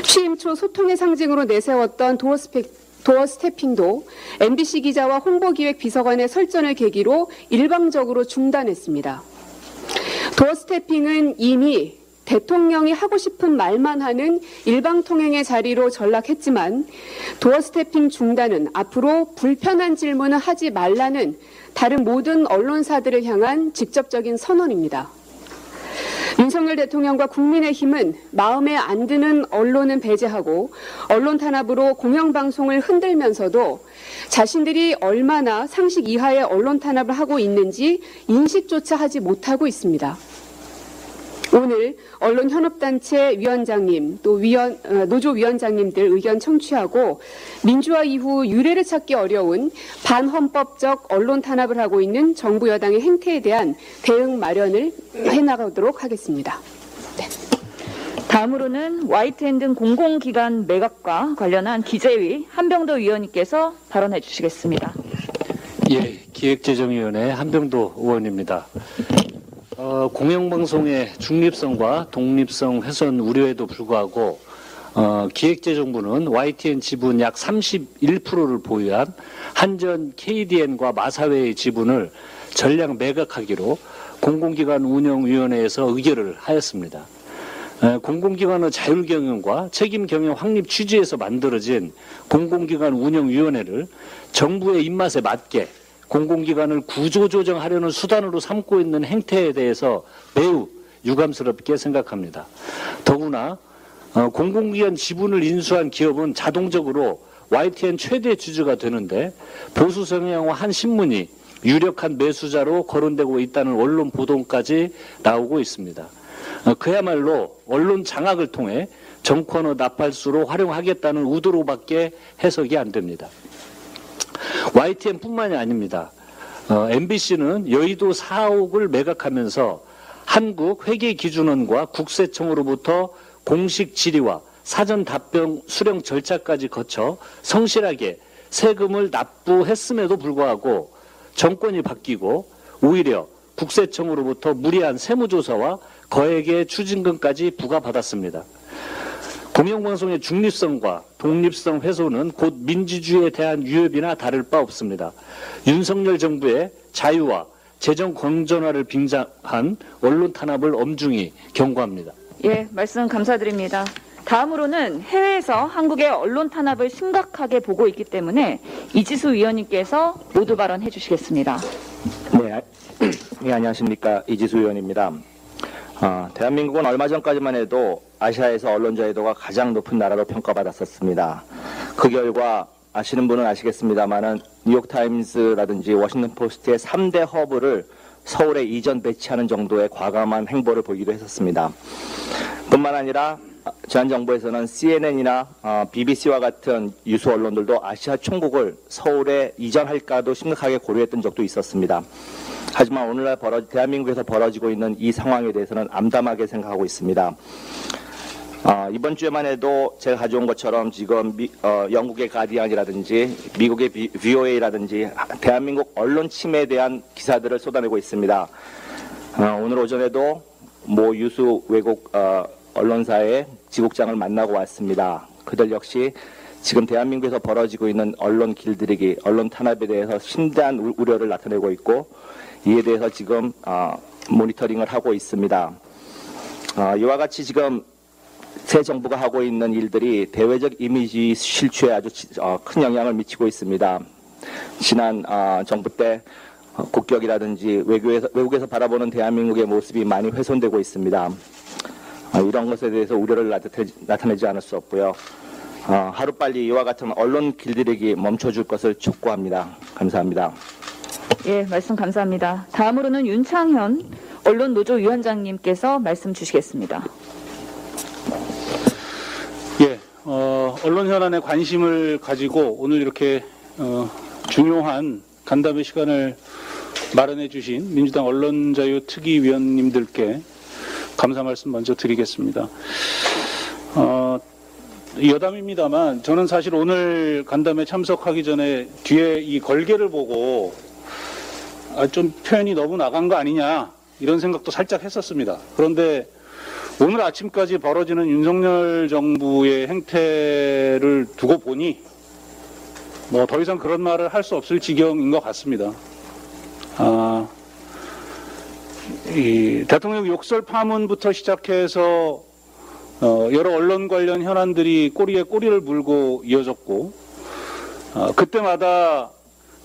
취임 초 소통의 상징으로 내세웠던 doorstep doorstepping도 MBC 기자와 홍보기획 비서관의 설전을 계기로 일방적으로 중단했습니다. doorstepping은 이미 대통령이 하고 싶은 말만 하는 일방통행의 자리로 전락했지만 doorstepping 중단은 앞으로 불편한 질문을 하지 말라는 다른 모든 언론사들을 향한 직접적인 선언입니다. 윤석열 대통령과 국민의힘은 마음에 안 드는 언론은 배제하고 언론 탄압으로 공영방송을 흔들면서도 자신들이 얼마나 상식 이하의 언론 탄압을 하고 있는지 인식조차 하지 못하고 있습니다. 오늘 언론 현업단체 위원장님 또 위원, 어, 노조 위원장님들 의견 청취하고 민주화 이후 유례를 찾기 어려운 반헌법적 언론 탄압을 하고 있는 정부 여당의 행태에 대한 대응 마련을 해나가도록 하겠습니다. 다음으로는 YTN 등 공공기관 매각과 관련한 기재위 한병도 위원님께서 발언해 주시겠습니다. 예, 기획재정위원회 한병도 의원입니다. 어, 공영방송의 중립성과 독립성 훼손 우려에도 불구하고 어, 기획재정부는 YTN 지분 약 31%를 보유한 한전 KDN과 마사회의 지분을 전량 매각하기로 공공기관 운영위원회에서 의결을 하였습니다. 에, 공공기관의 자율경영과 책임경영 확립 취지에서 만들어진 공공기관 운영위원회를 정부의 입맛에 맞게 공공기관을 구조조정하려는 수단으로 삼고 있는 행태에 대해서 매우 유감스럽게 생각합니다. 더구나 어, 공공기관 지분을 인수한 기업은 자동적으로 YTN 최대 주주가 되는데 보수 성향의 한 신문이 유력한 매수자로 거론되고 있다는 언론 보도까지 나오고 있습니다. 어, 그야말로 언론 장악을 통해 정권의 나팔수로 활용하겠다는 의도로밖에 해석이 안 됩니다. YTN뿐만이 아닙니다. 어, MBC는 여의도 4억을 매각하면서 한국 회계기준원과 국세청으로부터 공식 질의와 사전 답변 수령 절차까지 거쳐 성실하게 세금을 납부했음에도 불구하고 정권이 바뀌고 오히려 국세청으로부터 무리한 세무조사와 거액의 추징금까지 부과받았습니다. 공영방송의 중립성과 독립성 훼손은 곧 민주주의에 대한 위협이나 다를 바 없습니다. 윤석열 정부의 자유와 재정 건전화를 빙자한 언론 탄압을 엄중히 경고합니다. 예, 말씀 감사드립니다. 다음으로는 해외에서 한국의 언론 탄압을 심각하게 보고 있기 때문에 이지수 위원님께서 모두 발언해 주시겠습니다. 네, 아- 네, 안녕하십니까 이지수 의원입니다. 어, 대한민국은 얼마 전까지만 해도 아시아에서 언론 자유도가 가장 높은 나라로 평가받았었습니다. 그 결과 아시는 분은 아시겠습니다만은 뉴욕타임스라든지 워싱턴 포스트의 3대 허브를 서울에 이전 배치하는 정도의 과감한 행보를 보이기도 했었습니다. 뿐만 아니라 지난 정부에서는 CNN이나 BBC와 같은 유수 언론들도 아시아 총국을 서울에 이전할까도 심각하게 고려했던 적도 있었습니다. 하지만 오늘날 벌어 대한민국에서 벌어지고 있는 이 상황에 대해서는 암담하게 생각하고 있습니다. 아, 이번 주에만 해도 제가 가져온 것처럼 지금 미- 어, 영국의 가디언이라든지 미국의 비- VOA라든지 대한민국 언론 침해에 대한 기사들을 쏟아내고 있습니다. 어, 오늘 오전에도 모 유수 외국 어, 언론사의 지국장을 만나고 왔습니다. 그들 역시 지금 대한민국에서 벌어지고 있는 언론 길들이기, 언론 탄압에 대해서 심대한 우- 우려를 나타내고 있고 이에 대해서 지금 어, 모니터링을 하고 있습니다. 어, 이와 같이 지금 새 정부가 하고 있는 일들이 대외적 이미지 실추에 아주 지- 어, 큰 영향을 미치고 있습니다. 지난 어, 정부 때 어, 국격이라든지 외교에서, 외국에서 바라보는 대한민국의 모습이 많이 훼손되고 있습니다. 어, 이런 것에 대해서 우려를 나타내- 나타내 지 않을 수 없고요. 어, 하루빨리 이와 같은 언론 길들이기 멈춰줄 것을 촉구합니다. 감사합니다. 예, 말씀 감사합니다. 다음으로는 윤창현 언론 노조 위원장님께서 말씀 주시겠습니다. 예, 어, 언론 현안에 관심을 가지고 오늘 이렇게 어, 중요한 간담회 시간을 마련해 주신 민주당 언론자유 특위위원님들께 감사 말씀 먼저 드리겠습니다. 어, 여담입니다만 저는 사실 오늘 간담회 참석하기 전에 뒤에 이 걸개를 보고 아, 좀 표현이 너무 나간 거 아니냐 이런 생각도 살짝 했었습니다. 그런데 오늘 아침까지 벌어지는 윤석열 정부의 행태를 두고 보니 뭐 더 이상 그런 말을 할 수 없을 지경인 것 같습니다. 아, 이 대통령 욕설 파문부터 시작해서 어, 여러 언론 관련 현안들이 꼬리에 꼬리를 물고 이어졌고 어, 그때마다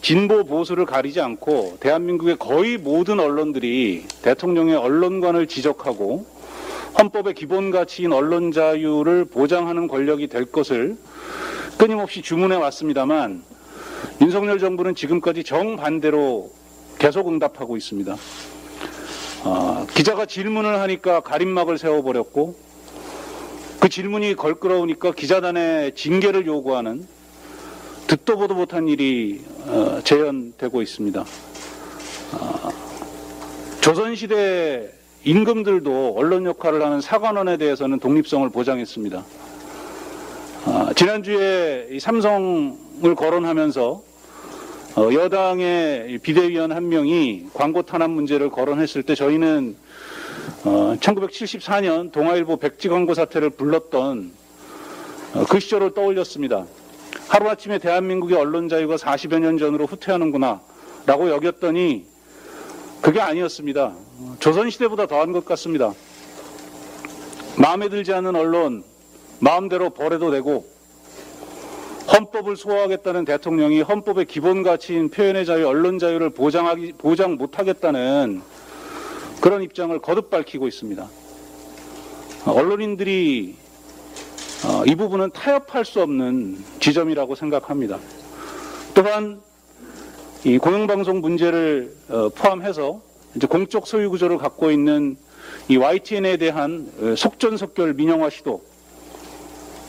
진보 보수를 가리지 않고 대한민국의 거의 모든 언론들이 대통령의 언론관을 지적하고 헌법의 기본 가치인 언론 자유를 보장하는 권력이 될 것을 끊임없이 주문해 왔습니다만 윤석열 정부는 지금까지 정반대로 계속 응답하고 있습니다. 아, 기자가 질문을 하니까 가림막을 세워버렸고 그 질문이 걸끄러우니까 기자단의 징계를 요구하는 듣도 보도 못한 일이 어, 재현되고 있습니다. 아, 조선시대 임금들도 언론 역할을 하는 사관원에 대해서는 독립성을 보장했습니다. 아, 지난주에 이 삼성을 거론하면서 어, 여당의 비대위원 한 명이 광고 탄압 문제를 거론했을 때 저희는 어, 1974년 동아일보 백지 광고 사태를 불렀던 어, 그 시절을 떠올렸습니다. 하루아침에 대한민국의 언론 자유가 40여 년 전으로 후퇴하는구나 라고 여겼더니 그게 아니었습니다. 조선시대보다 더한 것 같습니다. 마음에 들지 않는 언론 마음대로 벌해도 되고 헌법을 소화하겠다는 대통령이 헌법의 기본 가치인 표현의 자유, 언론 자유를 보장하기 보장 못하겠다는 그런 입장을 거듭 밝히고 있습니다. 언론인들이 어, 이 부분은 타협할 수 없는 지점이라고 생각합니다. 또한 이 공영방송 문제를 어, 포함해서 이제 공적 소유 구조를 갖고 있는 이 YTN에 대한 어, 속전속결 민영화 시도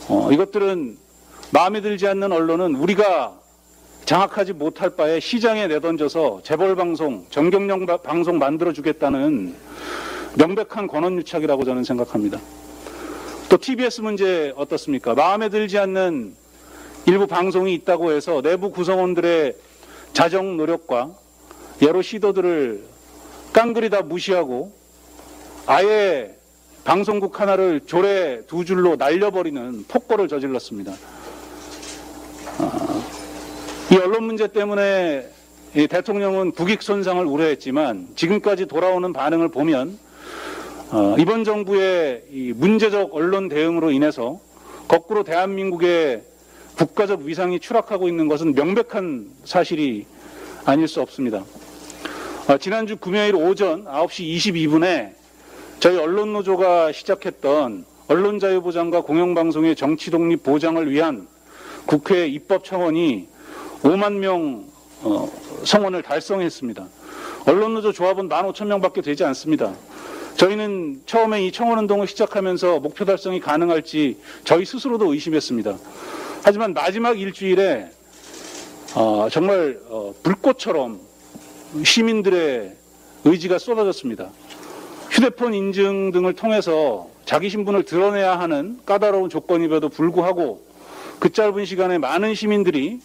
어, 이것들은 마음에 들지 않는 언론은 우리가 장악하지 못할 바에 시장에 내던져서 재벌 방송, 정경영 바- 방송 만들어 주겠다는 명백한 권한유착이라고 저는 생각합니다. 또 TBS 문제 어떻습니까? 마음에 들지 않는 일부 방송이 있다고 해서 내부 구성원들의 자정 노력과 여러 시도들을 깡그리 다 무시하고 아예 방송국 하나를 조례 두 줄로 날려버리는 폭거를 저질렀습니다. 아, 이 언론 문제 때문에 이 대통령은 국익 손상을 우려했지만 지금까지 돌아오는 반응을 보면 어, 이번 정부의 이 문제적 언론 대응으로 인해서 거꾸로 대한민국의 국가적 위상이 추락하고 있는 것은 명백한 사실이 아닐 수 없습니다. 어, 지난주 금요일 오전 9시 22분에 저희 언론노조가 시작했던 언론자유보장과 공영방송의 정치독립 보장을 위한 국회 입법청원이 5만 명 어, 성원을 달성했습니다. 언론노조 조합은 15,000명밖에 되지 않습니다. 저희는 처음에 이 청원운동을 시작하면서 목표 달성이 가능할지 저희 스스로도 의심했습니다. 하지만 마지막 일주일에 어, 정말 어, 불꽃처럼 시민들의 의지가 쏟아졌습니다. 휴대폰 인증 등을 통해서 자기 신분을 드러내야 하는 까다로운 조건임에도 불구하고 그 짧은 시간에 많은 시민들이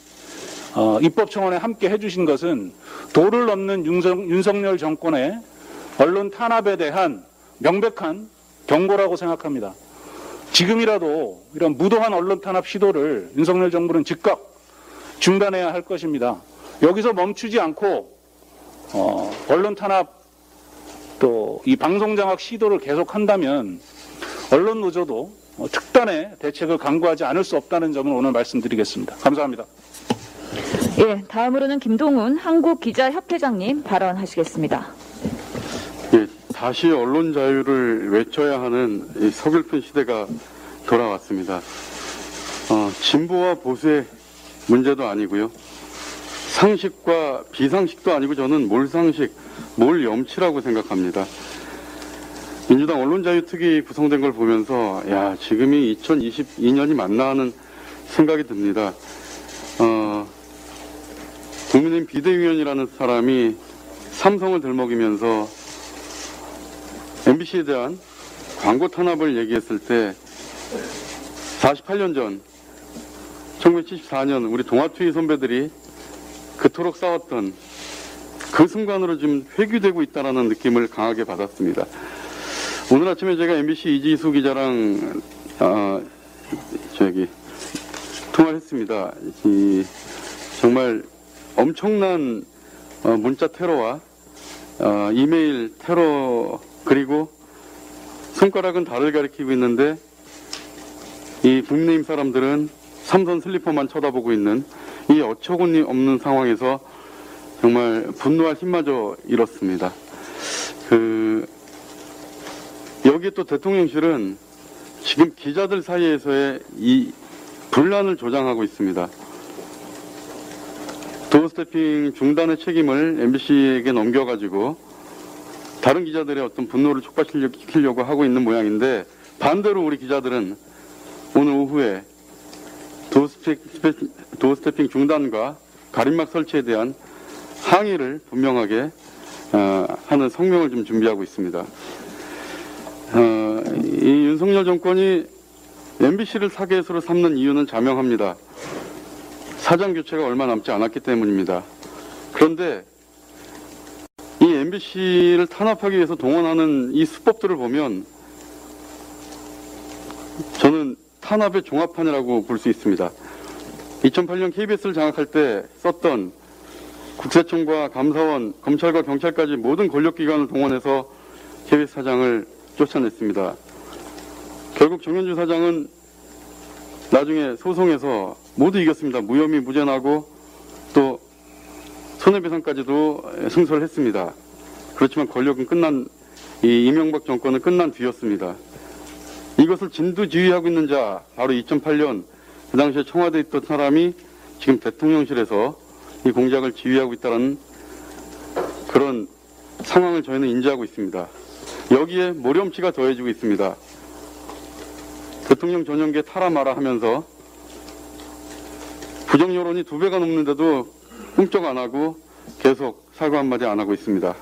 어, 입법청원에 함께 해주신 것은 도를 넘는 윤석, 윤석열 정권의 언론 탄압에 대한 명백한 경고라고 생각합니다. 지금이라도 이런 무도한 언론 탄압 시도를 윤석열 정부는 즉각 중단해야 할 것입니다. 여기서 멈추지 않고 어, 언론 탄압 또 이 방송 장악 시도를 계속한다면 언론 노조도 어, 특단의 대책을 강구하지 않을 수 없다는 점을 오늘 말씀드리겠습니다. 감사합니다. 예, 다음으로는 김동훈 한국기자협회장님 발언하시겠습니다. 예, 다시 언론 자유를 외쳐야 하는 이 서글픈 시대가 돌아왔습니다. 어, 진보와 보수의 문제도 아니고요. 상식과 비상식도 아니고 저는 몰상식, 몰염치라고 생각합니다. 민주당 언론자유특위 구성된 걸 보면서 야 지금이 2022년이 맞나 하는 생각이 듭니다. 어, 국민의힘 비대위원이라는 사람이 삼성을 들먹이면서 MBC에 대한 광고 탄압을 얘기했을 때 48년 전 1974년 우리 동아투이 선배들이 그토록 싸웠던 그 순간으로 지금 회귀되고 있다는 느낌을 강하게 받았습니다. 오늘 아침에 제가 MBC 이지수 기자랑 어, 저기 통화를 했습니다. 이, 정말 엄청난 어, 문자 테러와 어, 이메일 테러 그리고 손가락은 달을 가리키고 있는데 이 국민의힘 사람들은 삼선 슬리퍼만 쳐다보고 있는 이 어처구니 없는 상황에서 정말 분노할 힘마저 잃었습니다. 그 여기 또 대통령실은 지금 기자들 사이에서의 이 분란을 조장하고 있습니다. 도어 스태핑 중단의 책임을 MBC에게 넘겨가지고 다른 기자들의 어떤 분노를 촉발시키려고 하고 있는 모양인데 반대로 우리 기자들은 오늘 오후에 도어 스태핑, 중단과 가림막 설치에 대한 항의를 분명하게 어, 하는 성명을 좀 준비하고 있습니다. 어, 이 윤석열 정권이 MBC를 사계수로 삼는 이유는 자명합니다. 사장 교체가 얼마 남지 않았기 때문입니다. 그런데 이 MBC를 탄압하기 위해서 동원하는 이 수법들을 보면 저는 탄압의 종합판이라고 볼 수 있습니다. 2008년 KBS를 장악할 때 썼던 국세청과 감사원, 검찰과 경찰까지 모든 권력기관을 동원해서 KBS 사장을 쫓아냈습니다. 결국 정현주 사장은 나중에 소송에서 모두 이겼습니다. 무혐의 무죄나고 또 손해배상까지도 승소를 했습니다. 그렇지만 권력은 끝난 이 이명박 정권은 끝난 뒤였습니다. 이것을 진두지휘하고 있는 자 바로 2008년 그 당시에 청와대에 있던 사람이 지금 대통령실에서 이 공작을 지휘하고 있다는 그런 상황을 저희는 인지하고 있습니다. 여기에 모렴치가 더해지고 있습니다. 대통령 전용기에 타라 마라 하면서 부정 여론이 두 배가 넘는데도 꿈쩍 안 하고 계속 사과 한마디 안 하고 있습니다.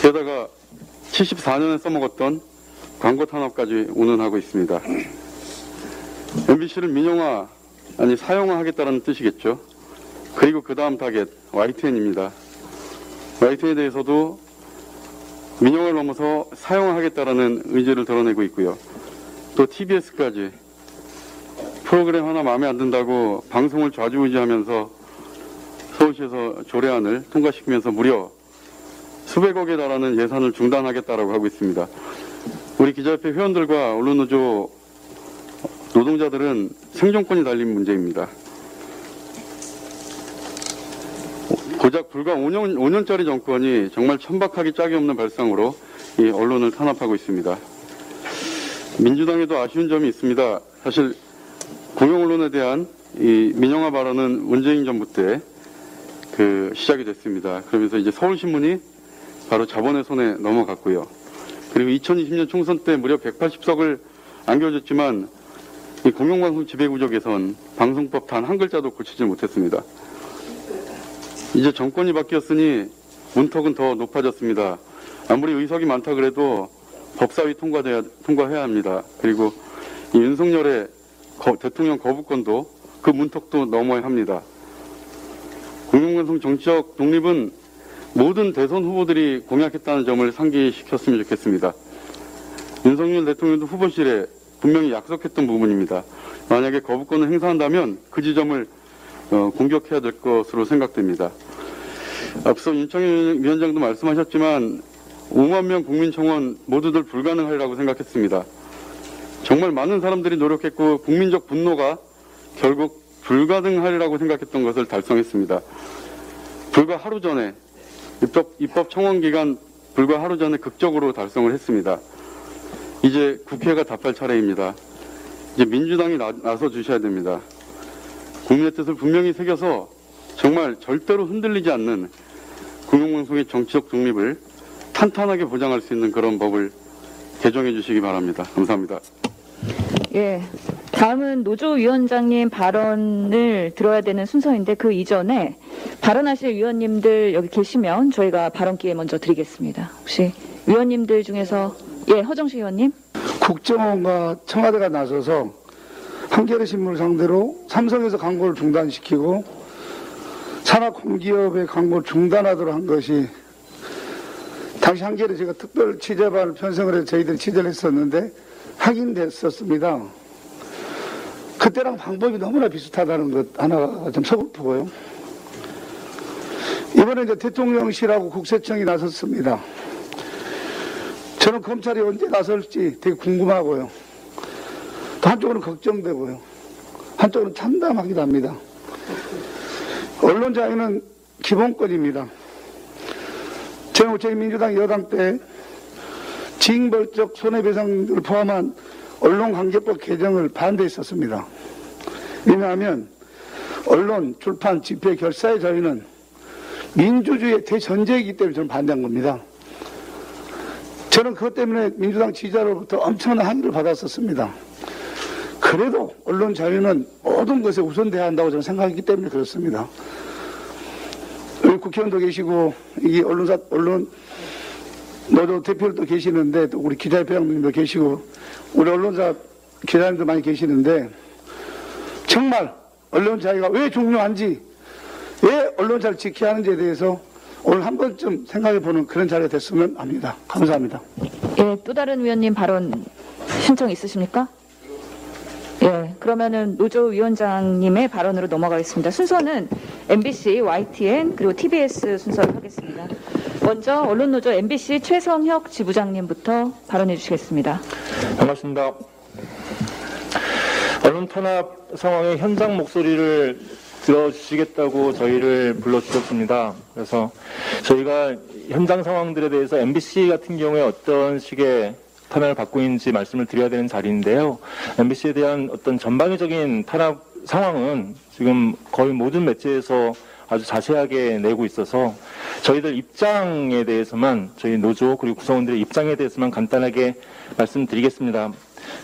게다가 74년에 써먹었던 광고 탄압까지 운운하고 있습니다. MBC를 민영화, 아니 사영화 하겠다는 뜻이겠죠. 그리고 그 다음 타겟, YTN입니다. YTN에 대해서도 민영화를 넘어서 사영화하겠다라는 의지를 드러내고 있고요. 또 TBS까지 프로그램 하나 마음에 안 든다고 방송을 좌지우지하면서 서울시에서 조례안을 통과시키면서 무려 수백억에 달하는 예산을 중단하겠다라고 하고 있습니다. 우리 기자협회 회원들과 언론노조 노동자들은 생존권이 달린 문제입니다. 고작 불과 5년, 5년짜리 정권이 정말 천박하기 짝이 없는 발상으로 이 언론을 탄압하고 있습니다. 민주당에도 아쉬운 점이 있습니다. 사실 공영 언론에 대한 이 민영화 발언은 문재인 정부 때 그 시작이 됐습니다. 그러면서 이제 서울신문이 바로 자본의 손에 넘어갔고요. 그리고 2020년 총선 때 무려 180석을 안겨줬지만 이 공영방송 지배구조 개선 방송법 단 한 글자도 고치지 못했습니다. 이제 정권이 바뀌었으니 문턱은 더 높아졌습니다. 아무리 의석이 많다 그래도 법사위 통과돼야, 통과해야 합니다. 그리고 이 윤석열의 거, 대통령 거부권도 그 문턱도 넘어야 합니다. 공영방송 정치적 독립은 모든 대선 후보들이 공약했다는 점을 상기시켰으면 좋겠습니다. 윤석열 대통령도 후보실에 분명히 약속했던 부분입니다. 만약에 거부권을 행사한다면 그 지점을 어, 공격해야 될 것으로 생각됩니다. 앞서 윤창현 위원장도 말씀하셨지만 5만 명 국민 청원 모두들 불가능하리라고 생각했습니다. 정말 많은 사람들이 노력했고 국민적 분노가 결국 불가능하리라고 생각했던 것을 달성했습니다. 불과 하루 전에 입법, 입법 청원 기간 불과 하루 전에 극적으로 달성을 했습니다. 이제 국회가 답할 차례입니다. 이제 민주당이 나, 나서 주셔야 됩니다. 국민의 뜻을 분명히 새겨서 정말 절대로 흔들리지 않는 공영방송의 정치적 중립을 탄탄하게 보장할 수 있는 그런 법을 개정해 주시기 바랍니다. 감사합니다. 예. 다음은 노조 위원장님 발언을 들어야 되는 순서인데 그 이전에 발언하실 위원님들 여기 계시면 저희가 발언 기회 먼저 드리겠습니다. 혹시 위원님들 중에서 예, 허정식 위원님. 국정원과 청와대가 나서서 한겨레 신문을 상대로 삼성에서 광고를 중단시키고 산업 공기업의 광고 중단하도록 한 것이 당시 한겨레 제가 특별 취재반을 편성을 해서 저희들이 취재를 했었는데 확인됐었습니다. 그때랑 방법이 너무나 비슷하다는 것 하나가 좀 서글프고요. 이번에 이제 대통령실하고 국세청이 나섰습니다. 저는 검찰이 언제 나설지 되게 궁금하고요. 또 한쪽으로는 걱정되고요. 한쪽으로는 참담하기도 합니다. 언론 자유는 기본권입니다. 저는 저희 민주당 여당 때 징벌적 손해배상을 포함한 언론관계법 개정을 반대했었습니다. 왜냐하면 언론, 출판, 집회, 결사의 자유는 민주주의의 대전제이기 때문에 저는 반대한 겁니다. 저는 그것 때문에 민주당 지지자로부터 엄청난 항의를 받았었습니다. 그래도 언론 자유는 모든 것에 우선돼야 한다고 저는 생각했기 때문에 그렇습니다. 국회의원도 계시고 이 언론사 언론 노조 대표도 계시는데 또 우리 기자협회장님도 계시고 우리 언론사 기자님도 많이 계시는데 정말 언론 자유가 왜 중요한지 왜 언론 자를 지켜야 하는지에 대해서 오늘 한 번쯤 생각해 보는 그런 자리가 됐으면 합니다. 감사합니다. 예, 또 다른 위원님 발언 신청 있으십니까? 예, 그러면은 노조 위원장님의 발언으로 넘어가겠습니다. 순서는 MBC, YTN 그리고 TBS 순서로 하겠습니다. 먼저 언론노조 MBC 최성혁 지부장님부터 발언해 주시겠습니다. 반갑습니다. 언론 탄압 상황의 현장 목소리를 들어주시겠다고 저희를 불러주셨습니다. 그래서 저희가 현장 상황들에 대해서 MBC 같은 경우에 어떤 식의 탄압을 받고 있는지 말씀을 드려야 되는 자리인데요. MBC에 대한 어떤 전방위적인 탄압 상황은 지금 거의 모든 매체에서 아주 자세하게 내고 있어서 저희들 입장에 대해서만 저희 노조 그리고 구성원들의 입장에 대해서만 간단하게 말씀드리겠습니다.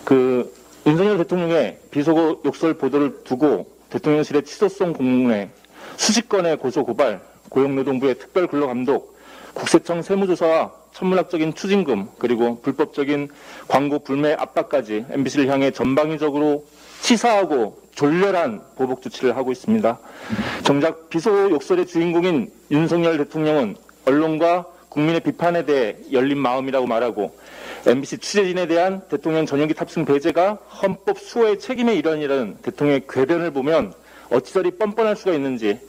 그 윤석열 대통령의 비속어 욕설 보도를 두고 대통령실의 취소성 공문에 수십 건의 고소 고발, 고용노동부의 특별 근로감독, 국세청 세무조사와 천문학적인 추징금 그리고 불법적인 광고 불매 압박까지 MBC를 향해 전방위적으로 치사하고 졸렬한 보복 조치를 하고 있습니다. 정작 비소 욕설의 주인공인 윤석열 대통령은 언론과 국민의 비판에 대해 열린 마음이라고 말하고 MBC 취재진에 대한 대통령 전용기 탑승 배제가 헌법 수호의 책임의 일환이라는 대통령의 궤변을 보면 어찌 저리 뻔뻔할 수가 있는지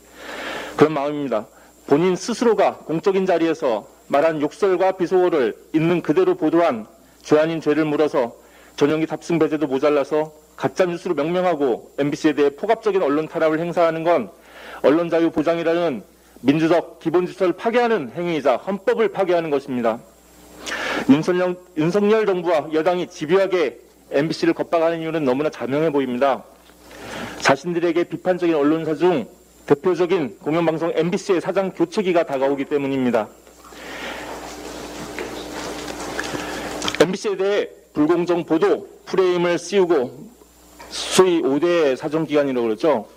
그런 마음입니다. 본인 스스로가 공적인 자리에서 말한 욕설과 비속어를 있는 그대로 보도한 죄 아닌 죄를 물어서 전용기 탑승 배제도 모자라서 가짜 뉴스로 명명하고 MBC에 대해 포괄적인 언론 탄압을 행사하는 건 언론 자유 보장이라는 민주적 기본 질서를 파괴하는 행위이자 헌법을 파괴하는 것입니다. 윤석열, 윤석열 정부와 여당이 집요하게 MBC를 겁박하는 이유는 너무나 자명해 보입니다. 자신들에게 비판적인 언론사 중 대표적인 공영방송 MBC의 사장 교체기가 다가오기 때문입니다. MBC에 대해 불공정 보도 프레임을 씌우고 소위 5대 사정기관이라고 그러죠.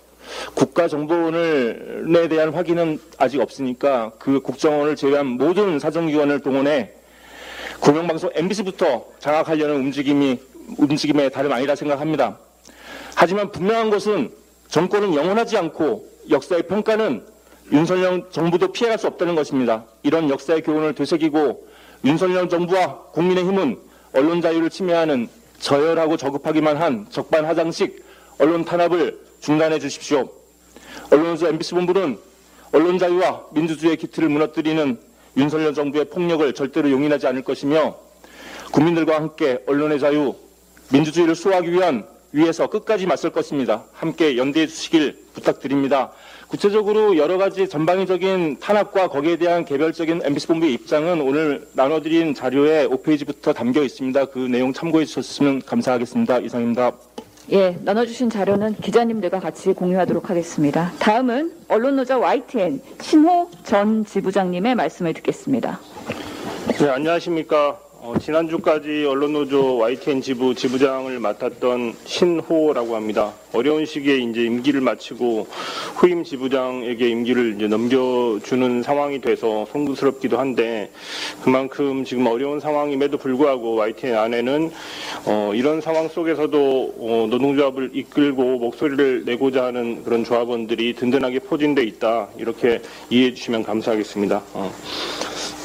국가정보원에 대한 확인은 아직 없으니까 그 국정원을 제외한 모든 사정기관을 동원해 공영방송 MBC부터 장악하려는 움직임이 움직임에 다름 아니라 생각합니다. 하지만 분명한 것은 정권은 영원하지 않고 역사의 평가는 윤석열 정부도 피해갈 수 없다는 것입니다. 이런 역사의 교훈을 되새기고 윤석열 정부와 국민의힘은 언론 자유를 침해하는 저열하고 저급하기만 한 적반하장식 언론 탄압을 중단해 주십시오. 언론노조 MBC 본부는 언론 자유와 민주주의의 기틀을 무너뜨리는 윤석열 정부의 폭력을 절대로 용인하지 않을 것이며 국민들과 함께 언론의 자유, 민주주의를 수호하기 위한 위해서 끝까지 맞설 것입니다. 함께 연대해 주시길 부탁드립니다. 구체적으로 여러 가지 전방위적인 탄압과 거기에 대한 개별적인 MBC 본부의 입장은 오늘 나눠드린 자료에 5페이지부터 담겨 있습니다. 그 내용 참고해 주셨으면 감사하겠습니다. 이상입니다. 예, 나눠주신 자료는 기자님들과 같이 공유하도록 하겠습니다. 다음은 언론노조 YTN 신호 전 지부장님의 말씀을 듣겠습니다. 네, 안녕하십니까. 어, 지난주까지 언론노조 YTN 지부 지부장을 맡았던 신호라고 합니다. 어려운 시기에 이제 임기를 마치고 후임 지부장에게 임기를 이제 넘겨주는 상황이 돼서 송구스럽기도 한데 그만큼 지금 어려운 상황임에도 불구하고 YTN 안에는 어, 이런 상황 속에서도 어, 노동조합을 이끌고 목소리를 내고자 하는 그런 조합원들이 든든하게 포진돼 있다 이렇게 이해해 주시면 감사하겠습니다.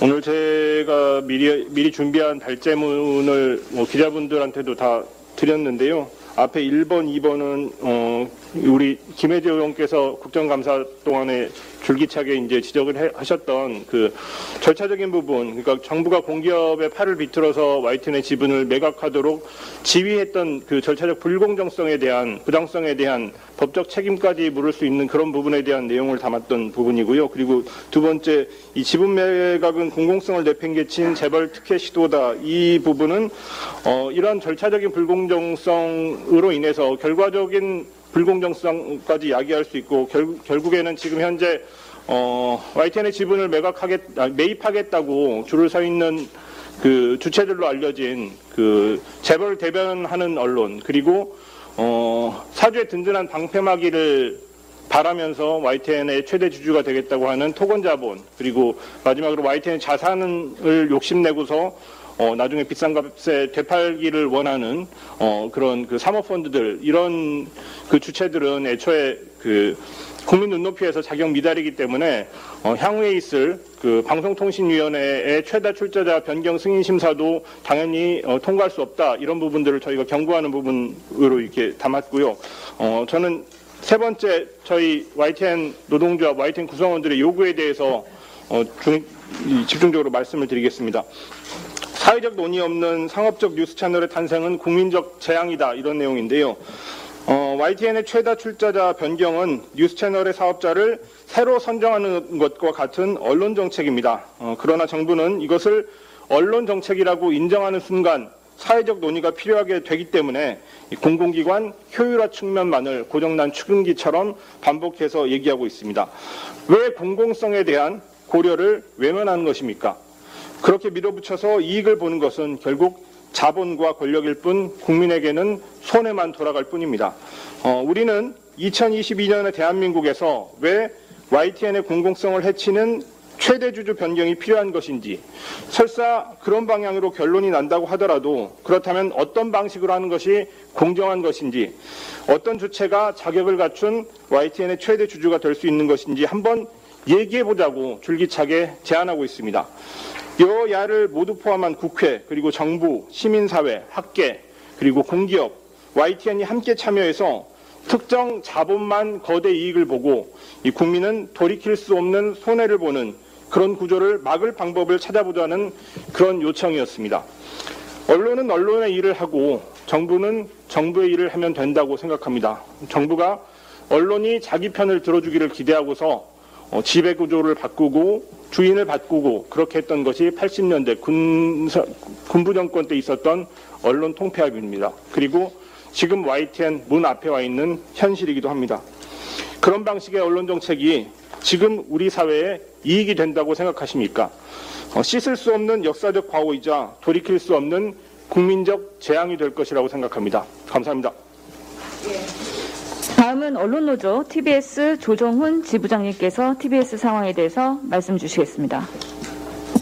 어. 오늘 제가 미리, 미리 준비한 발제문을 뭐 기자분들한테도 다 드렸는데요. 앞에 1번, 2번은 어, 우리 김혜재 의원께서 국정감사 동안에 줄기차게 이제 지적을 해- 하셨던 그 절차적인 부분, 그러니까 정부가 공기업의 팔을 비틀어서 YTN의 지분을 매각하도록 지휘했던 그 절차적 불공정성에 대한 부당성에 대한 법적 책임까지 물을 수 있는 그런 부분에 대한 내용을 담았던 부분이고요. 그리고 두 번째 이 지분 매각은 공공성을 내팽개친 재벌 특혜 시도다. 이 부분은 어, 이러한 절차적인 불공정성 으로 인해서 결과적인 불공정성까지 야기할 수 있고 결, 결국에는 지금 현재 어, YTN의 지분을 매각하겠, 아, 매입하겠다고 줄을 서 있는 그 주체들로 알려진 그 재벌 대변하는 언론 그리고 어, 사주의 든든한 방패막이를 바라면서 YTN의 최대 주주가 되겠다고 하는 토건자본 그리고 마지막으로 YTN의 자산을 욕심내고서 어, 나중에 비싼 값에 되팔기를 원하는 어, 그런 그 사모펀드들 이런 그 주체들은 애초에 그 국민 눈높이에서 자격 미달이기 때문에 어, 향후에 있을 그 방송통신위원회의 최다 출자자 변경 승인 심사도 당연히 어, 통과할 수 없다 이런 부분들을 저희가 경고하는 부분으로 이렇게 담았고요. 어, 저는 세 번째 저희 YTN 노동조합 YTN 구성원들의 요구에 대해서 어, 중- 이- 집중적으로 말씀을 드리겠습니다. 사회적 논의 없는 상업적 뉴스 채널의 탄생은 국민적 재앙이다 이런 내용인데요. 어, YTN의 최다 출자자 변경은 뉴스 채널의 사업자를 새로 선정하는 것과 같은 언론 정책입니다. 어, 그러나 정부는 이것을 언론 정책이라고 인정하는 순간 사회적 논의가 필요하게 되기 때문에 이 공공기관 효율화 측면만을 고정난 추근기처럼 반복해서 얘기하고 있습니다. 왜 공공성에 대한 고려를 외면하는 것입니까? 그렇게 밀어붙여서 이익을 보는 것은 결국 자본과 권력일 뿐 국민에게는 손해만 돌아갈 뿐입니다. 어, 우리는 2022년의 대한민국에서 왜 YTN의 공공성을 해치는 최대 주주 변경이 필요한 것인지 설사 그런 방향으로 결론이 난다고 하더라도 그렇다면 어떤 방식으로 하는 것이 공정한 것인지 어떤 주체가 자격을 갖춘 YTN의 최대 주주가 될 수 있는 것인지 한번 얘기해 보자고 줄기차게 제안하고 있습니다. 여야를 모두 포함한 국회 그리고 정부, 시민사회, 학계 그리고 공기업, YTN이 함께 참여해서 특정 자본만 거대 이익을 보고 이 국민은 돌이킬 수 없는 손해를 보는 그런 구조를 막을 방법을 찾아보자는 그런 요청이었습니다. 언론은 언론의 일을 하고 정부는 정부의 일을 하면 된다고 생각합니다. 정부가 언론이 자기 편을 들어주기를 기대하고서 어, 지배 구조를 바꾸고 주인을 바꾸고 그렇게 했던 것이 80년대 군, 군부 정권 때 있었던 언론 통폐합입니다. 그리고 지금 YTN 문 앞에 와 있는 현실이기도 합니다. 그런 방식의 언론 정책이 지금 우리 사회에 이익이 된다고 생각하십니까? 어, 씻을 수 없는 역사적 과오이자 돌이킬 수 없는 국민적 재앙이 될 것이라고 생각합니다. 감사합니다. 다음은 언론노조 TBS 조정훈 지부장님께서 TBS 상황에 대해서 말씀 주시겠습니다.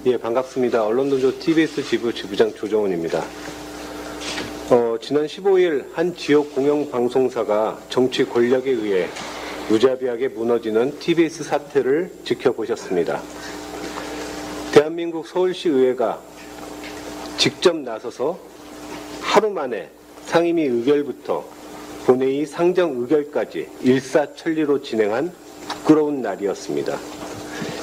예, 반갑습니다. 언론노조 TBS 지부 지부장 조정훈입니다. 어, 지난 15일 한 지역 공영방송사가 정치 권력에 의해 무자비하게 무너지는 TBS 사태를 지켜보셨습니다. 대한민국 서울시 의회가 직접 나서서 하루 만에 상임위 의결부터 본회의 상정 의결까지 일사천리로 진행한 부끄러운 날이었습니다.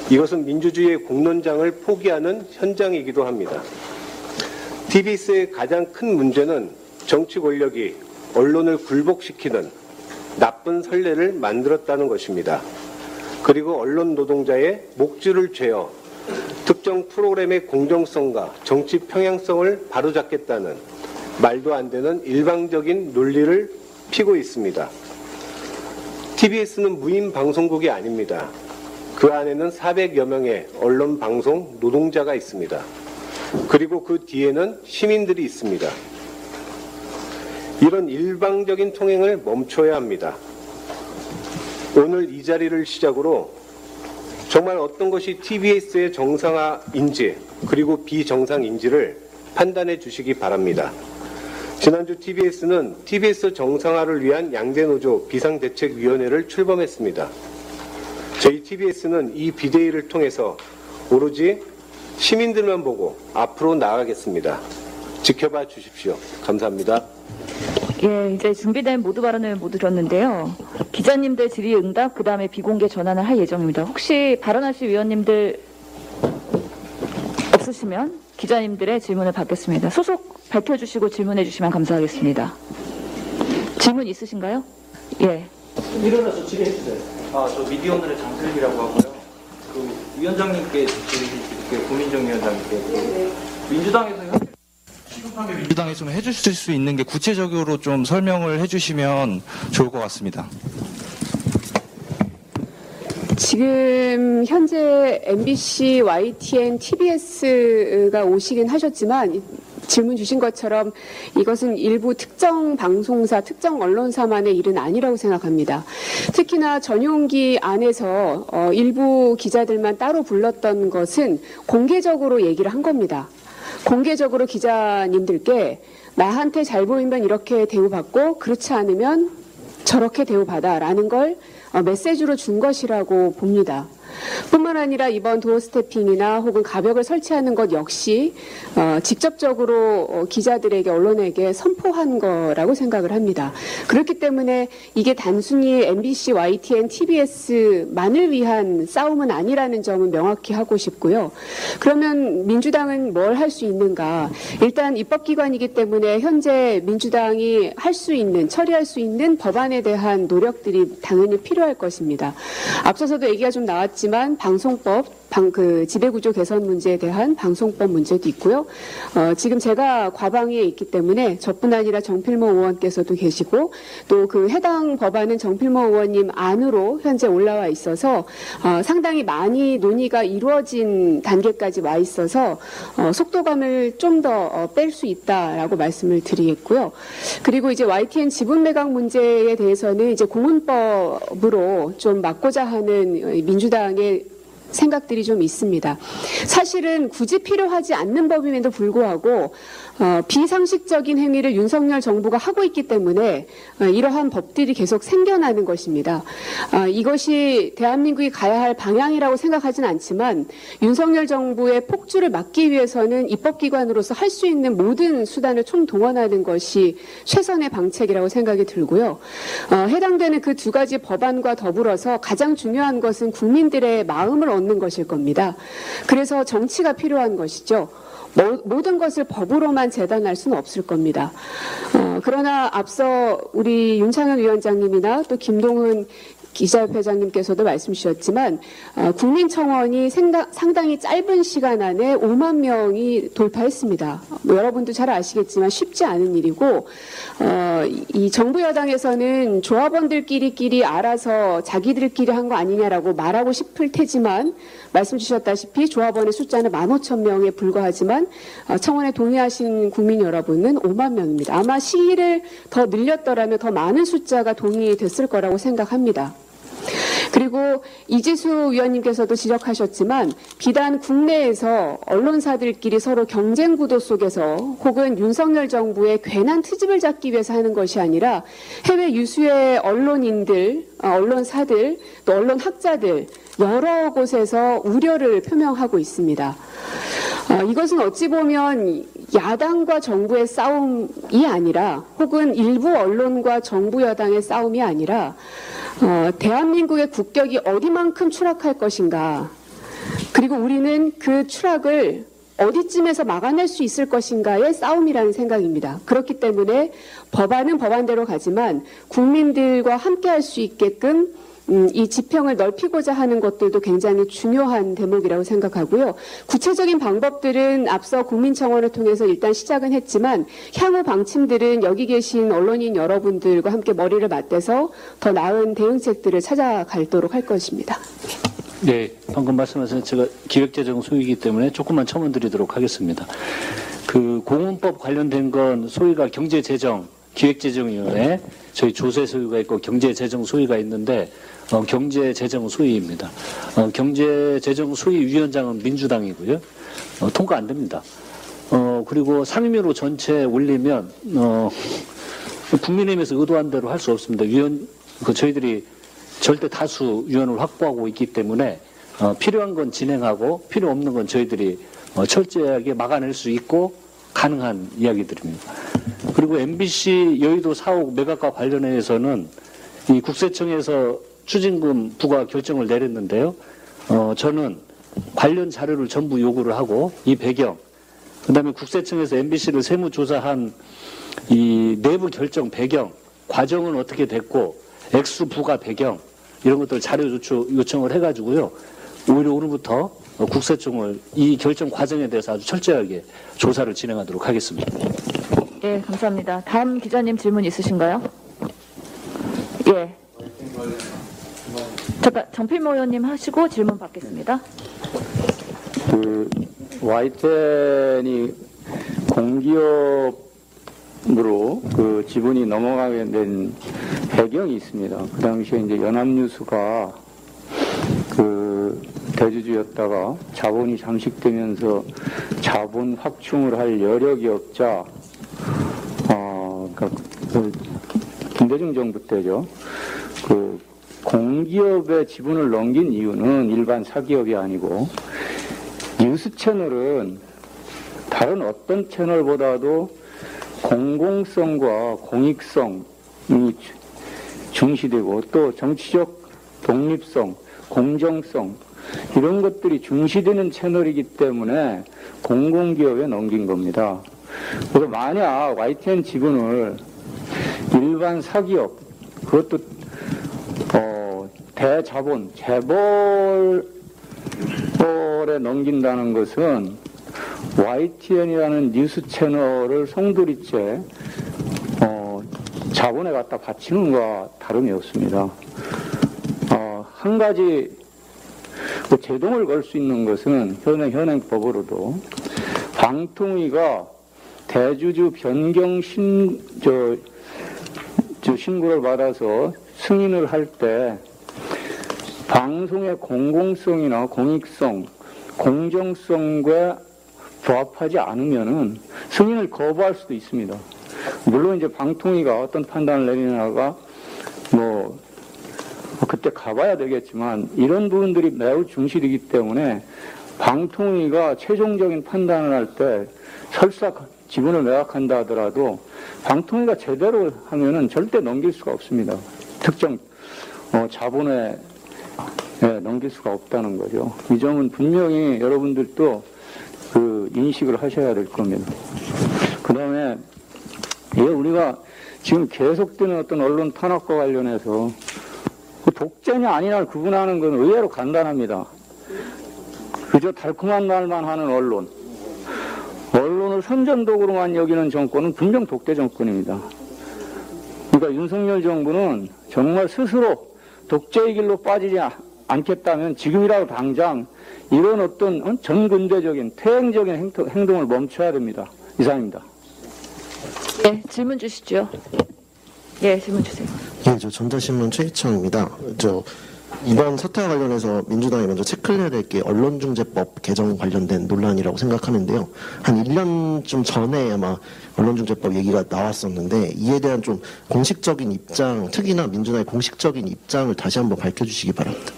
이것은 민주주의의 공론장을 포기하는 현장이기도 합니다. TBS의 가장 큰 문제는 정치 권력이 언론을 굴복시키는 나쁜 선례를 만들었다는 것입니다. 그리고 언론 노동자의 목줄을 죄어 특정 프로그램의 공정성과 정치 평양성을 바로잡겠다는 말도 안 되는 일방적인 논리를 피고 있습니다. TBS는 무인 방송국이 아닙니다. 그 안에는 400여 명의 언론 방송 노동자가 있습니다. 그리고 그 뒤에는 시민들이 있습니다. 이런 일방적인 통행을 멈춰야 합니다. 오늘 이 자리를 시작으로 정말 어떤 것이 TBS의 정상화인지 그리고 비정상인지를 판단해 주시기 바랍니다. 지난주 TBS는 TBS 정상화를 위한 양대노조 비상대책위원회를 출범했습니다. 저희 TBS는 이 비대위를 통해서 오로지 시민들만 보고 앞으로 나아가겠습니다. 지켜봐 주십시오. 감사합니다. 예, 이제 준비된 모두 발언을 모두 들었는데요. 기자님들 질의응답, 그 다음에 비공개 전환을 할 예정입니다. 혹시 발언하실 위원님들 없으시면 기자님들의 질문을 받겠습니다. 소속 밝혀주시고 질문해 주시면 감사하겠습니다. 질문 있으신가요? 예. 일어나서 질의해주세요. 아, 저 미디어오늘의 장슬기라고 하고요. 그 위원장님께 질의드릴게요. 고민정 위원장님께. 그 민주당에서 시급하게 민주당에서 좀 해주실 수 있는 게 구체적으로 좀 설명을 해주시면 좋을 것 같습니다. 지금 현재 MBC, YTN, TBS가 오시긴 하셨지만 질문 주신 것처럼 이것은 일부 특정 방송사, 특정 언론사만의 일은 아니라고 생각합니다. 특히나 전용기 안에서 어, 일부 기자들만 따로 불렀던 것은 공개적으로 얘기를 한 겁니다. 공개적으로 기자님들께 나한테 잘 보이면 이렇게 대우받고 그렇지 않으면 저렇게 대우받아라는 걸 어, 메시지로 준 것이라고 봅니다. 뿐만 아니라 이번 도어 스태핑이나 혹은 가벽을 설치하는 것 역시 어, 직접적으로 어, 기자들에게 언론에게 선포한 거라고 생각을 합니다. 그렇기 때문에 이게 단순히 MBC, YTN, TBS만을 위한 싸움은 아니라는 점은 명확히 하고 싶고요. 그러면 민주당은 뭘 할 수 있는가? 일단 입법기관이기 때문에 현재 민주당이 할 수 있는 처리할 수 있는 법안에 대한 노력들이 당연히 필요할 것입니다. 앞서서도 얘기가 좀 나왔지만 있지만 방송법 방, 그 지배구조 개선 문제에 대한 방송법 문제도 있고요. 어, 지금 제가 과방위에 있기 때문에 저뿐 아니라 정필모 의원께서도 계시고 또 그 해당 법안은 정필모 의원님 안으로 현재 올라와 있어서 어, 상당히 많이 논의가 이루어진 단계까지 와 있어서 어, 속도감을 좀 더 뺄 수 있다라고 말씀을 드리겠고요. 그리고 이제 YTN 지분 매각 문제에 대해서는 이제 공문법으로 좀 막고자 하는 민주당의 생각들이 좀 있습니다. 사실은 굳이 필요하지 않는 법임에도 불구하고 어, 비상식적인 행위를 윤석열 정부가 하고 있기 때문에 어, 이러한 법들이 계속 생겨나는 것입니다. 어, 이것이 대한민국이 가야 할 방향이라고 생각하지는 않지만 윤석열 정부의 폭주를 막기 위해서는 입법기관으로서 할 수 있는 모든 수단을 총동원하는 것이 최선의 방책이라고 생각이 들고요. 어, 해당되는 그 두 가지 법안과 더불어서 가장 중요한 것은 국민들의 마음을 얻는 것일 겁니다. 그래서 정치가 필요한 것이죠. 모든 것을 법으로만 재단할 수는 없을 겁니다. 어, 그러나 앞서 우리 윤창현 위원장님이나 또 김동훈 기자협회장님께서도 말씀 주셨지만 어, 국민청원이 생각, 상당히 짧은 시간 안에 5만 명이 돌파했습니다. 뭐 여러분도 잘 아시겠지만 쉽지 않은 일이고 어, 이 정부 여당에서는 조합원들끼리끼리 알아서 자기들끼리 한 거 아니냐라고 말하고 싶을 테지만 말씀 주셨다시피 조합원의 숫자는 15,000명에 불과하지만 어, 청원에 동의하신 국민 여러분은 5만 명입니다. 아마 시기를 더 늘렸더라면 더 많은 숫자가 동의됐을 거라고 생각합니다. 그리고 이지수 위원님께서도 지적하셨지만 비단 국내에서 언론사들끼리 서로 경쟁 구도 속에서 혹은 윤석열 정부의 괜한 트집을 잡기 위해서 하는 것이 아니라 해외 유수의 언론인들, 어, 언론사들, 또 언론학자들 여러 곳에서 우려를 표명하고 있습니다. 어, 이것은 어찌 보면 야당과 정부의 싸움이 아니라 혹은 일부 언론과 정부 여당의 싸움이 아니라 어, 대한민국의 국격이 어디만큼 추락할 것인가. 그리고 우리는 그 추락을 어디쯤에서 막아낼 수 있을 것인가의 싸움이라는 생각입니다. 그렇기 때문에 법안은 법안대로 가지만 국민들과 함께 할 수 있게끔 음, 이 지평을 넓히고자 하는 것들도 굉장히 중요한 대목이라고 생각하고요. 구체적인 방법들은 앞서 국민청원을 통해서 일단 시작은 했지만 향후 방침들은 여기 계신 언론인 여러분들과 함께 머리를 맞대서 더 나은 대응책들을 찾아가도록 할 것입니다. 네, 방금 말씀하신 제가 기획재정 소위이기 때문에 조금만 첨언 드리도록 하겠습니다. 그 공원법 관련된 건 소위가 경제재정, 기획재정위원회, 저희 조세 소위가 있고 경제재정 소위가 있는데 어, 경제재정 소위입니다. 어, 경제재정 소위 위원장은 민주당이고요. 어, 통과 안 됩니다. 어, 그리고 상임위로 전체 올리면 어, 국민의힘에서 의도한 대로 할 수 없습니다. 위원 그 저희들이 절대 다수 위원을 확보하고 있기 때문에 어, 필요한 건 진행하고 필요 없는 건 저희들이 어, 철저하게 막아낼 수 있고 가능한 이야기들입니다. 그리고 MBC 여의도 4억 매각과 관련해서는 이 국세청에서 추징금 부과 결정을 내렸는데요. 어, 저는 관련 자료를 전부 요구를 하고 이 배경, 그 다음에 국세청에서 MBC를 세무조사한 이 내부 결정 배경, 과정은 어떻게 됐고, 액수 부과 배경, 이런 것들 자료 요청, 요청을 해가지고요. 오히려 오늘부터 국세청을 이 결정 과정에 대해서 아주 철저하게 조사를 진행하도록 하겠습니다. 예, 감사합니다. 다음 기자님 질문 있으신가요? 예. 잠깐 정필모 의원님 하시고 질문 받겠습니다. 그 와이텐이 공기업으로 그 지분이 넘어가게 된 배경이 있습니다. 그 당시에 이제 연합뉴스가 그 대주주였다가 자본이 잠식되면서 자본 확충을 할 여력이 없자 어, 그러니까 그 김대중 정부 때죠. 그 공기업의 지분을 넘긴 이유는 일반 사기업이 아니고 뉴스 채널은 다른 어떤 채널보다도 공공성과 공익성이 중시되고 또 정치적 독립성, 공정성 이런 것들이 중시되는 채널이기 때문에 공공기업에 넘긴 겁니다. 그래서 만약 YTN 지분을 일반 사기업 그것도 어, 대자본 재벌에 넘긴다는 것은 YTN이라는 뉴스 채널을 송두리째 어, 자본에 갖다 바치는 것과 다름이 없습니다. 어, 한 가지 그 제동을 걸 수 있는 것은 현행 현행법으로도 방통위가 대주주 변경 신, 저, 저 신고를 받아서 승인을 할 때 방송의 공공성이나 공익성, 공정성과 부합하지 않으면은 승인을 거부할 수도 있습니다. 물론 이제 방통위가 어떤 판단을 내리냐가 뭐 그때 가봐야 되겠지만 이런 부분들이 매우 중실이기 때문에 방통위가 최종적인 판단을 할 때 설사 지분을 매각한다 하더라도 방통위가 제대로 하면은 절대 넘길 수가 없습니다. 특정 어, 자본에 예, 넘길 수가 없다는 거죠. 이 점은 분명히 여러분들도 그 인식을 하셔야 될 겁니다. 그 다음에 예, 우리가 지금 계속되는 어떤 언론 탄압과 관련해서 그 독재냐 아니냐를 구분하는 건 의외로 간단합니다. 그저 달콤한 말만 하는 언론. 언론을 선전독으로만 여기는 정권은 분명 독재 정권입니다. 그러니까 윤석열 정부는 정말 스스로 독재의 길로 빠지지 않겠다면 지금이라도 당장 이런 어떤 전근대적인 퇴행적인 행동, 을 멈춰야 됩니다. 이상입니다. 네, 질문 주시죠. 예, 질문 주세요. 예, 저 전자신문 최기창입니다. 저 이번 사태와 관련해서 민주당이 먼저 체크를 해야 될 게 언론중재법 개정 관련된 논란이라고 생각하는데요. 한 1년쯤 전에 아마 언론중재법 얘기가 나왔었는데 이에 대한 좀 공식적인 입장, 특히나 민주당의 공식적인 입장을 다시 한번 밝혀주시기 바랍니다.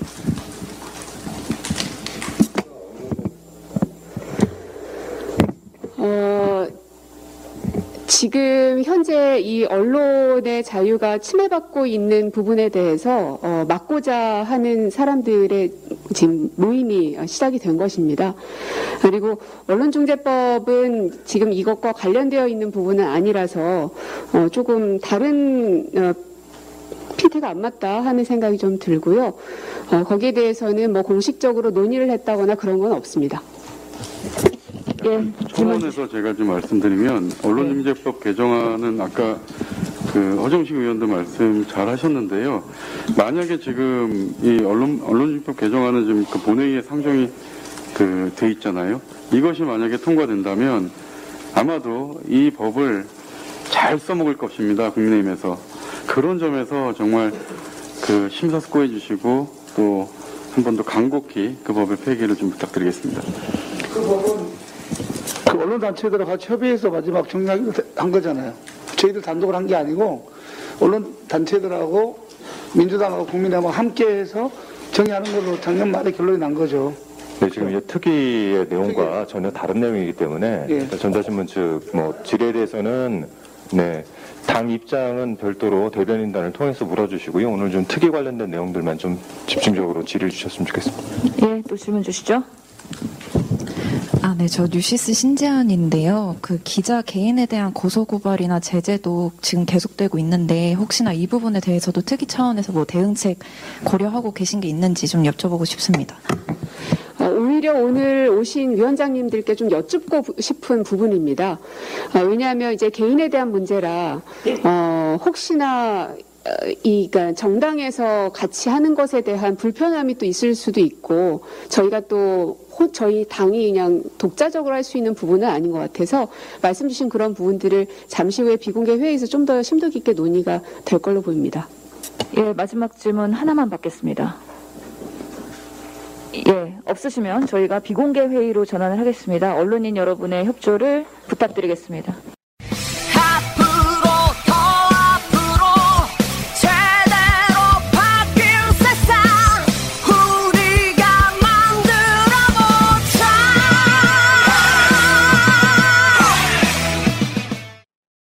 지금 현재 이 언론의 자유가 침해받고 있는 부분에 대해서 어, 막고자 하는 사람들의 지금 모임이 시작이 된 것입니다. 그리고 언론중재법은 지금 이것과 관련되어 있는 부분은 아니라서 어, 조금 다른 어, 피태가 안 맞다 하는 생각이 좀 들고요. 어, 거기에 대해서는 뭐 공식적으로 논의를 했다거나 그런 건 없습니다. 예, 초반에서 제가 좀 말씀드리면 언론중재법 개정안은 아까 그 허정식 의원도 말씀 잘 하셨는데요. 만약에 지금 이 언론 언론중재법 개정안은 지금 그 본회의에 상정이 그 돼 있잖아요. 이것이 만약에 통과된다면 아마도 이 법을 잘 써먹을 것입니다. 국민의힘에서 그런 점에서 정말 그 심사숙고해 주시고 또 한 번 더 간곡히 그 법의 폐기를 좀 부탁드리겠습니다. 그 법은 그 언론단체들하고 같이 협의해서 마지막 정리하기로 한 거잖아요. 저희들 단독으로 한게 아니고 언론단체들하고 민주당하고 국민의힘하고 함께해서 정의하는 걸로 작년 말에 결론이 난 거죠. 네, 지금 이제 특위의 내용과 전혀 다른 내용이기 때문에 예. 전자신문 측뭐 질에 대해서는 네. 당 입장은 별도로 대변인단을 통해서 물어주시고요. 오늘 좀 특위 관련된 내용들만 좀 집중적으로 질의를 주셨으면 좋겠습니다. 예, 또 질문 주시죠. 아, 네, 저 뉴시스 신재현인데요. 그 기자 개인에 대한 고소고발이나 제재도 지금 계속되고 있는데 혹시나 이 부분에 대해서도 특위 차원에서 뭐 대응책 고려하고 계신 게 있는지 좀 여쭤보고 싶습니다. 어, 오히려 오늘 오신 위원장님들께 좀 여쭙고 부- 싶은 부분입니다. 어, 왜냐하면 이제 개인에 대한 문제라 어, 혹시나 어, 이 그러니까 정당에서 같이 하는 것에 대한 불편함이 또 있을 수도 있고 저희가 또 호- 저희 당이 그냥 독자적으로 할 수 있는 부분은 아닌 것 같아서 말씀 주신 그런 부분들을 잠시 후에 비공개 회의에서 좀 더 심도 깊게 논의가 될 걸로 보입니다. 예, 마지막 질문 하나만 받겠습니다. 예, 없으시면 저희가 비공개 회의로 전환을 하겠습니다. 언론인 여러분의 협조를 부탁드리겠습니다.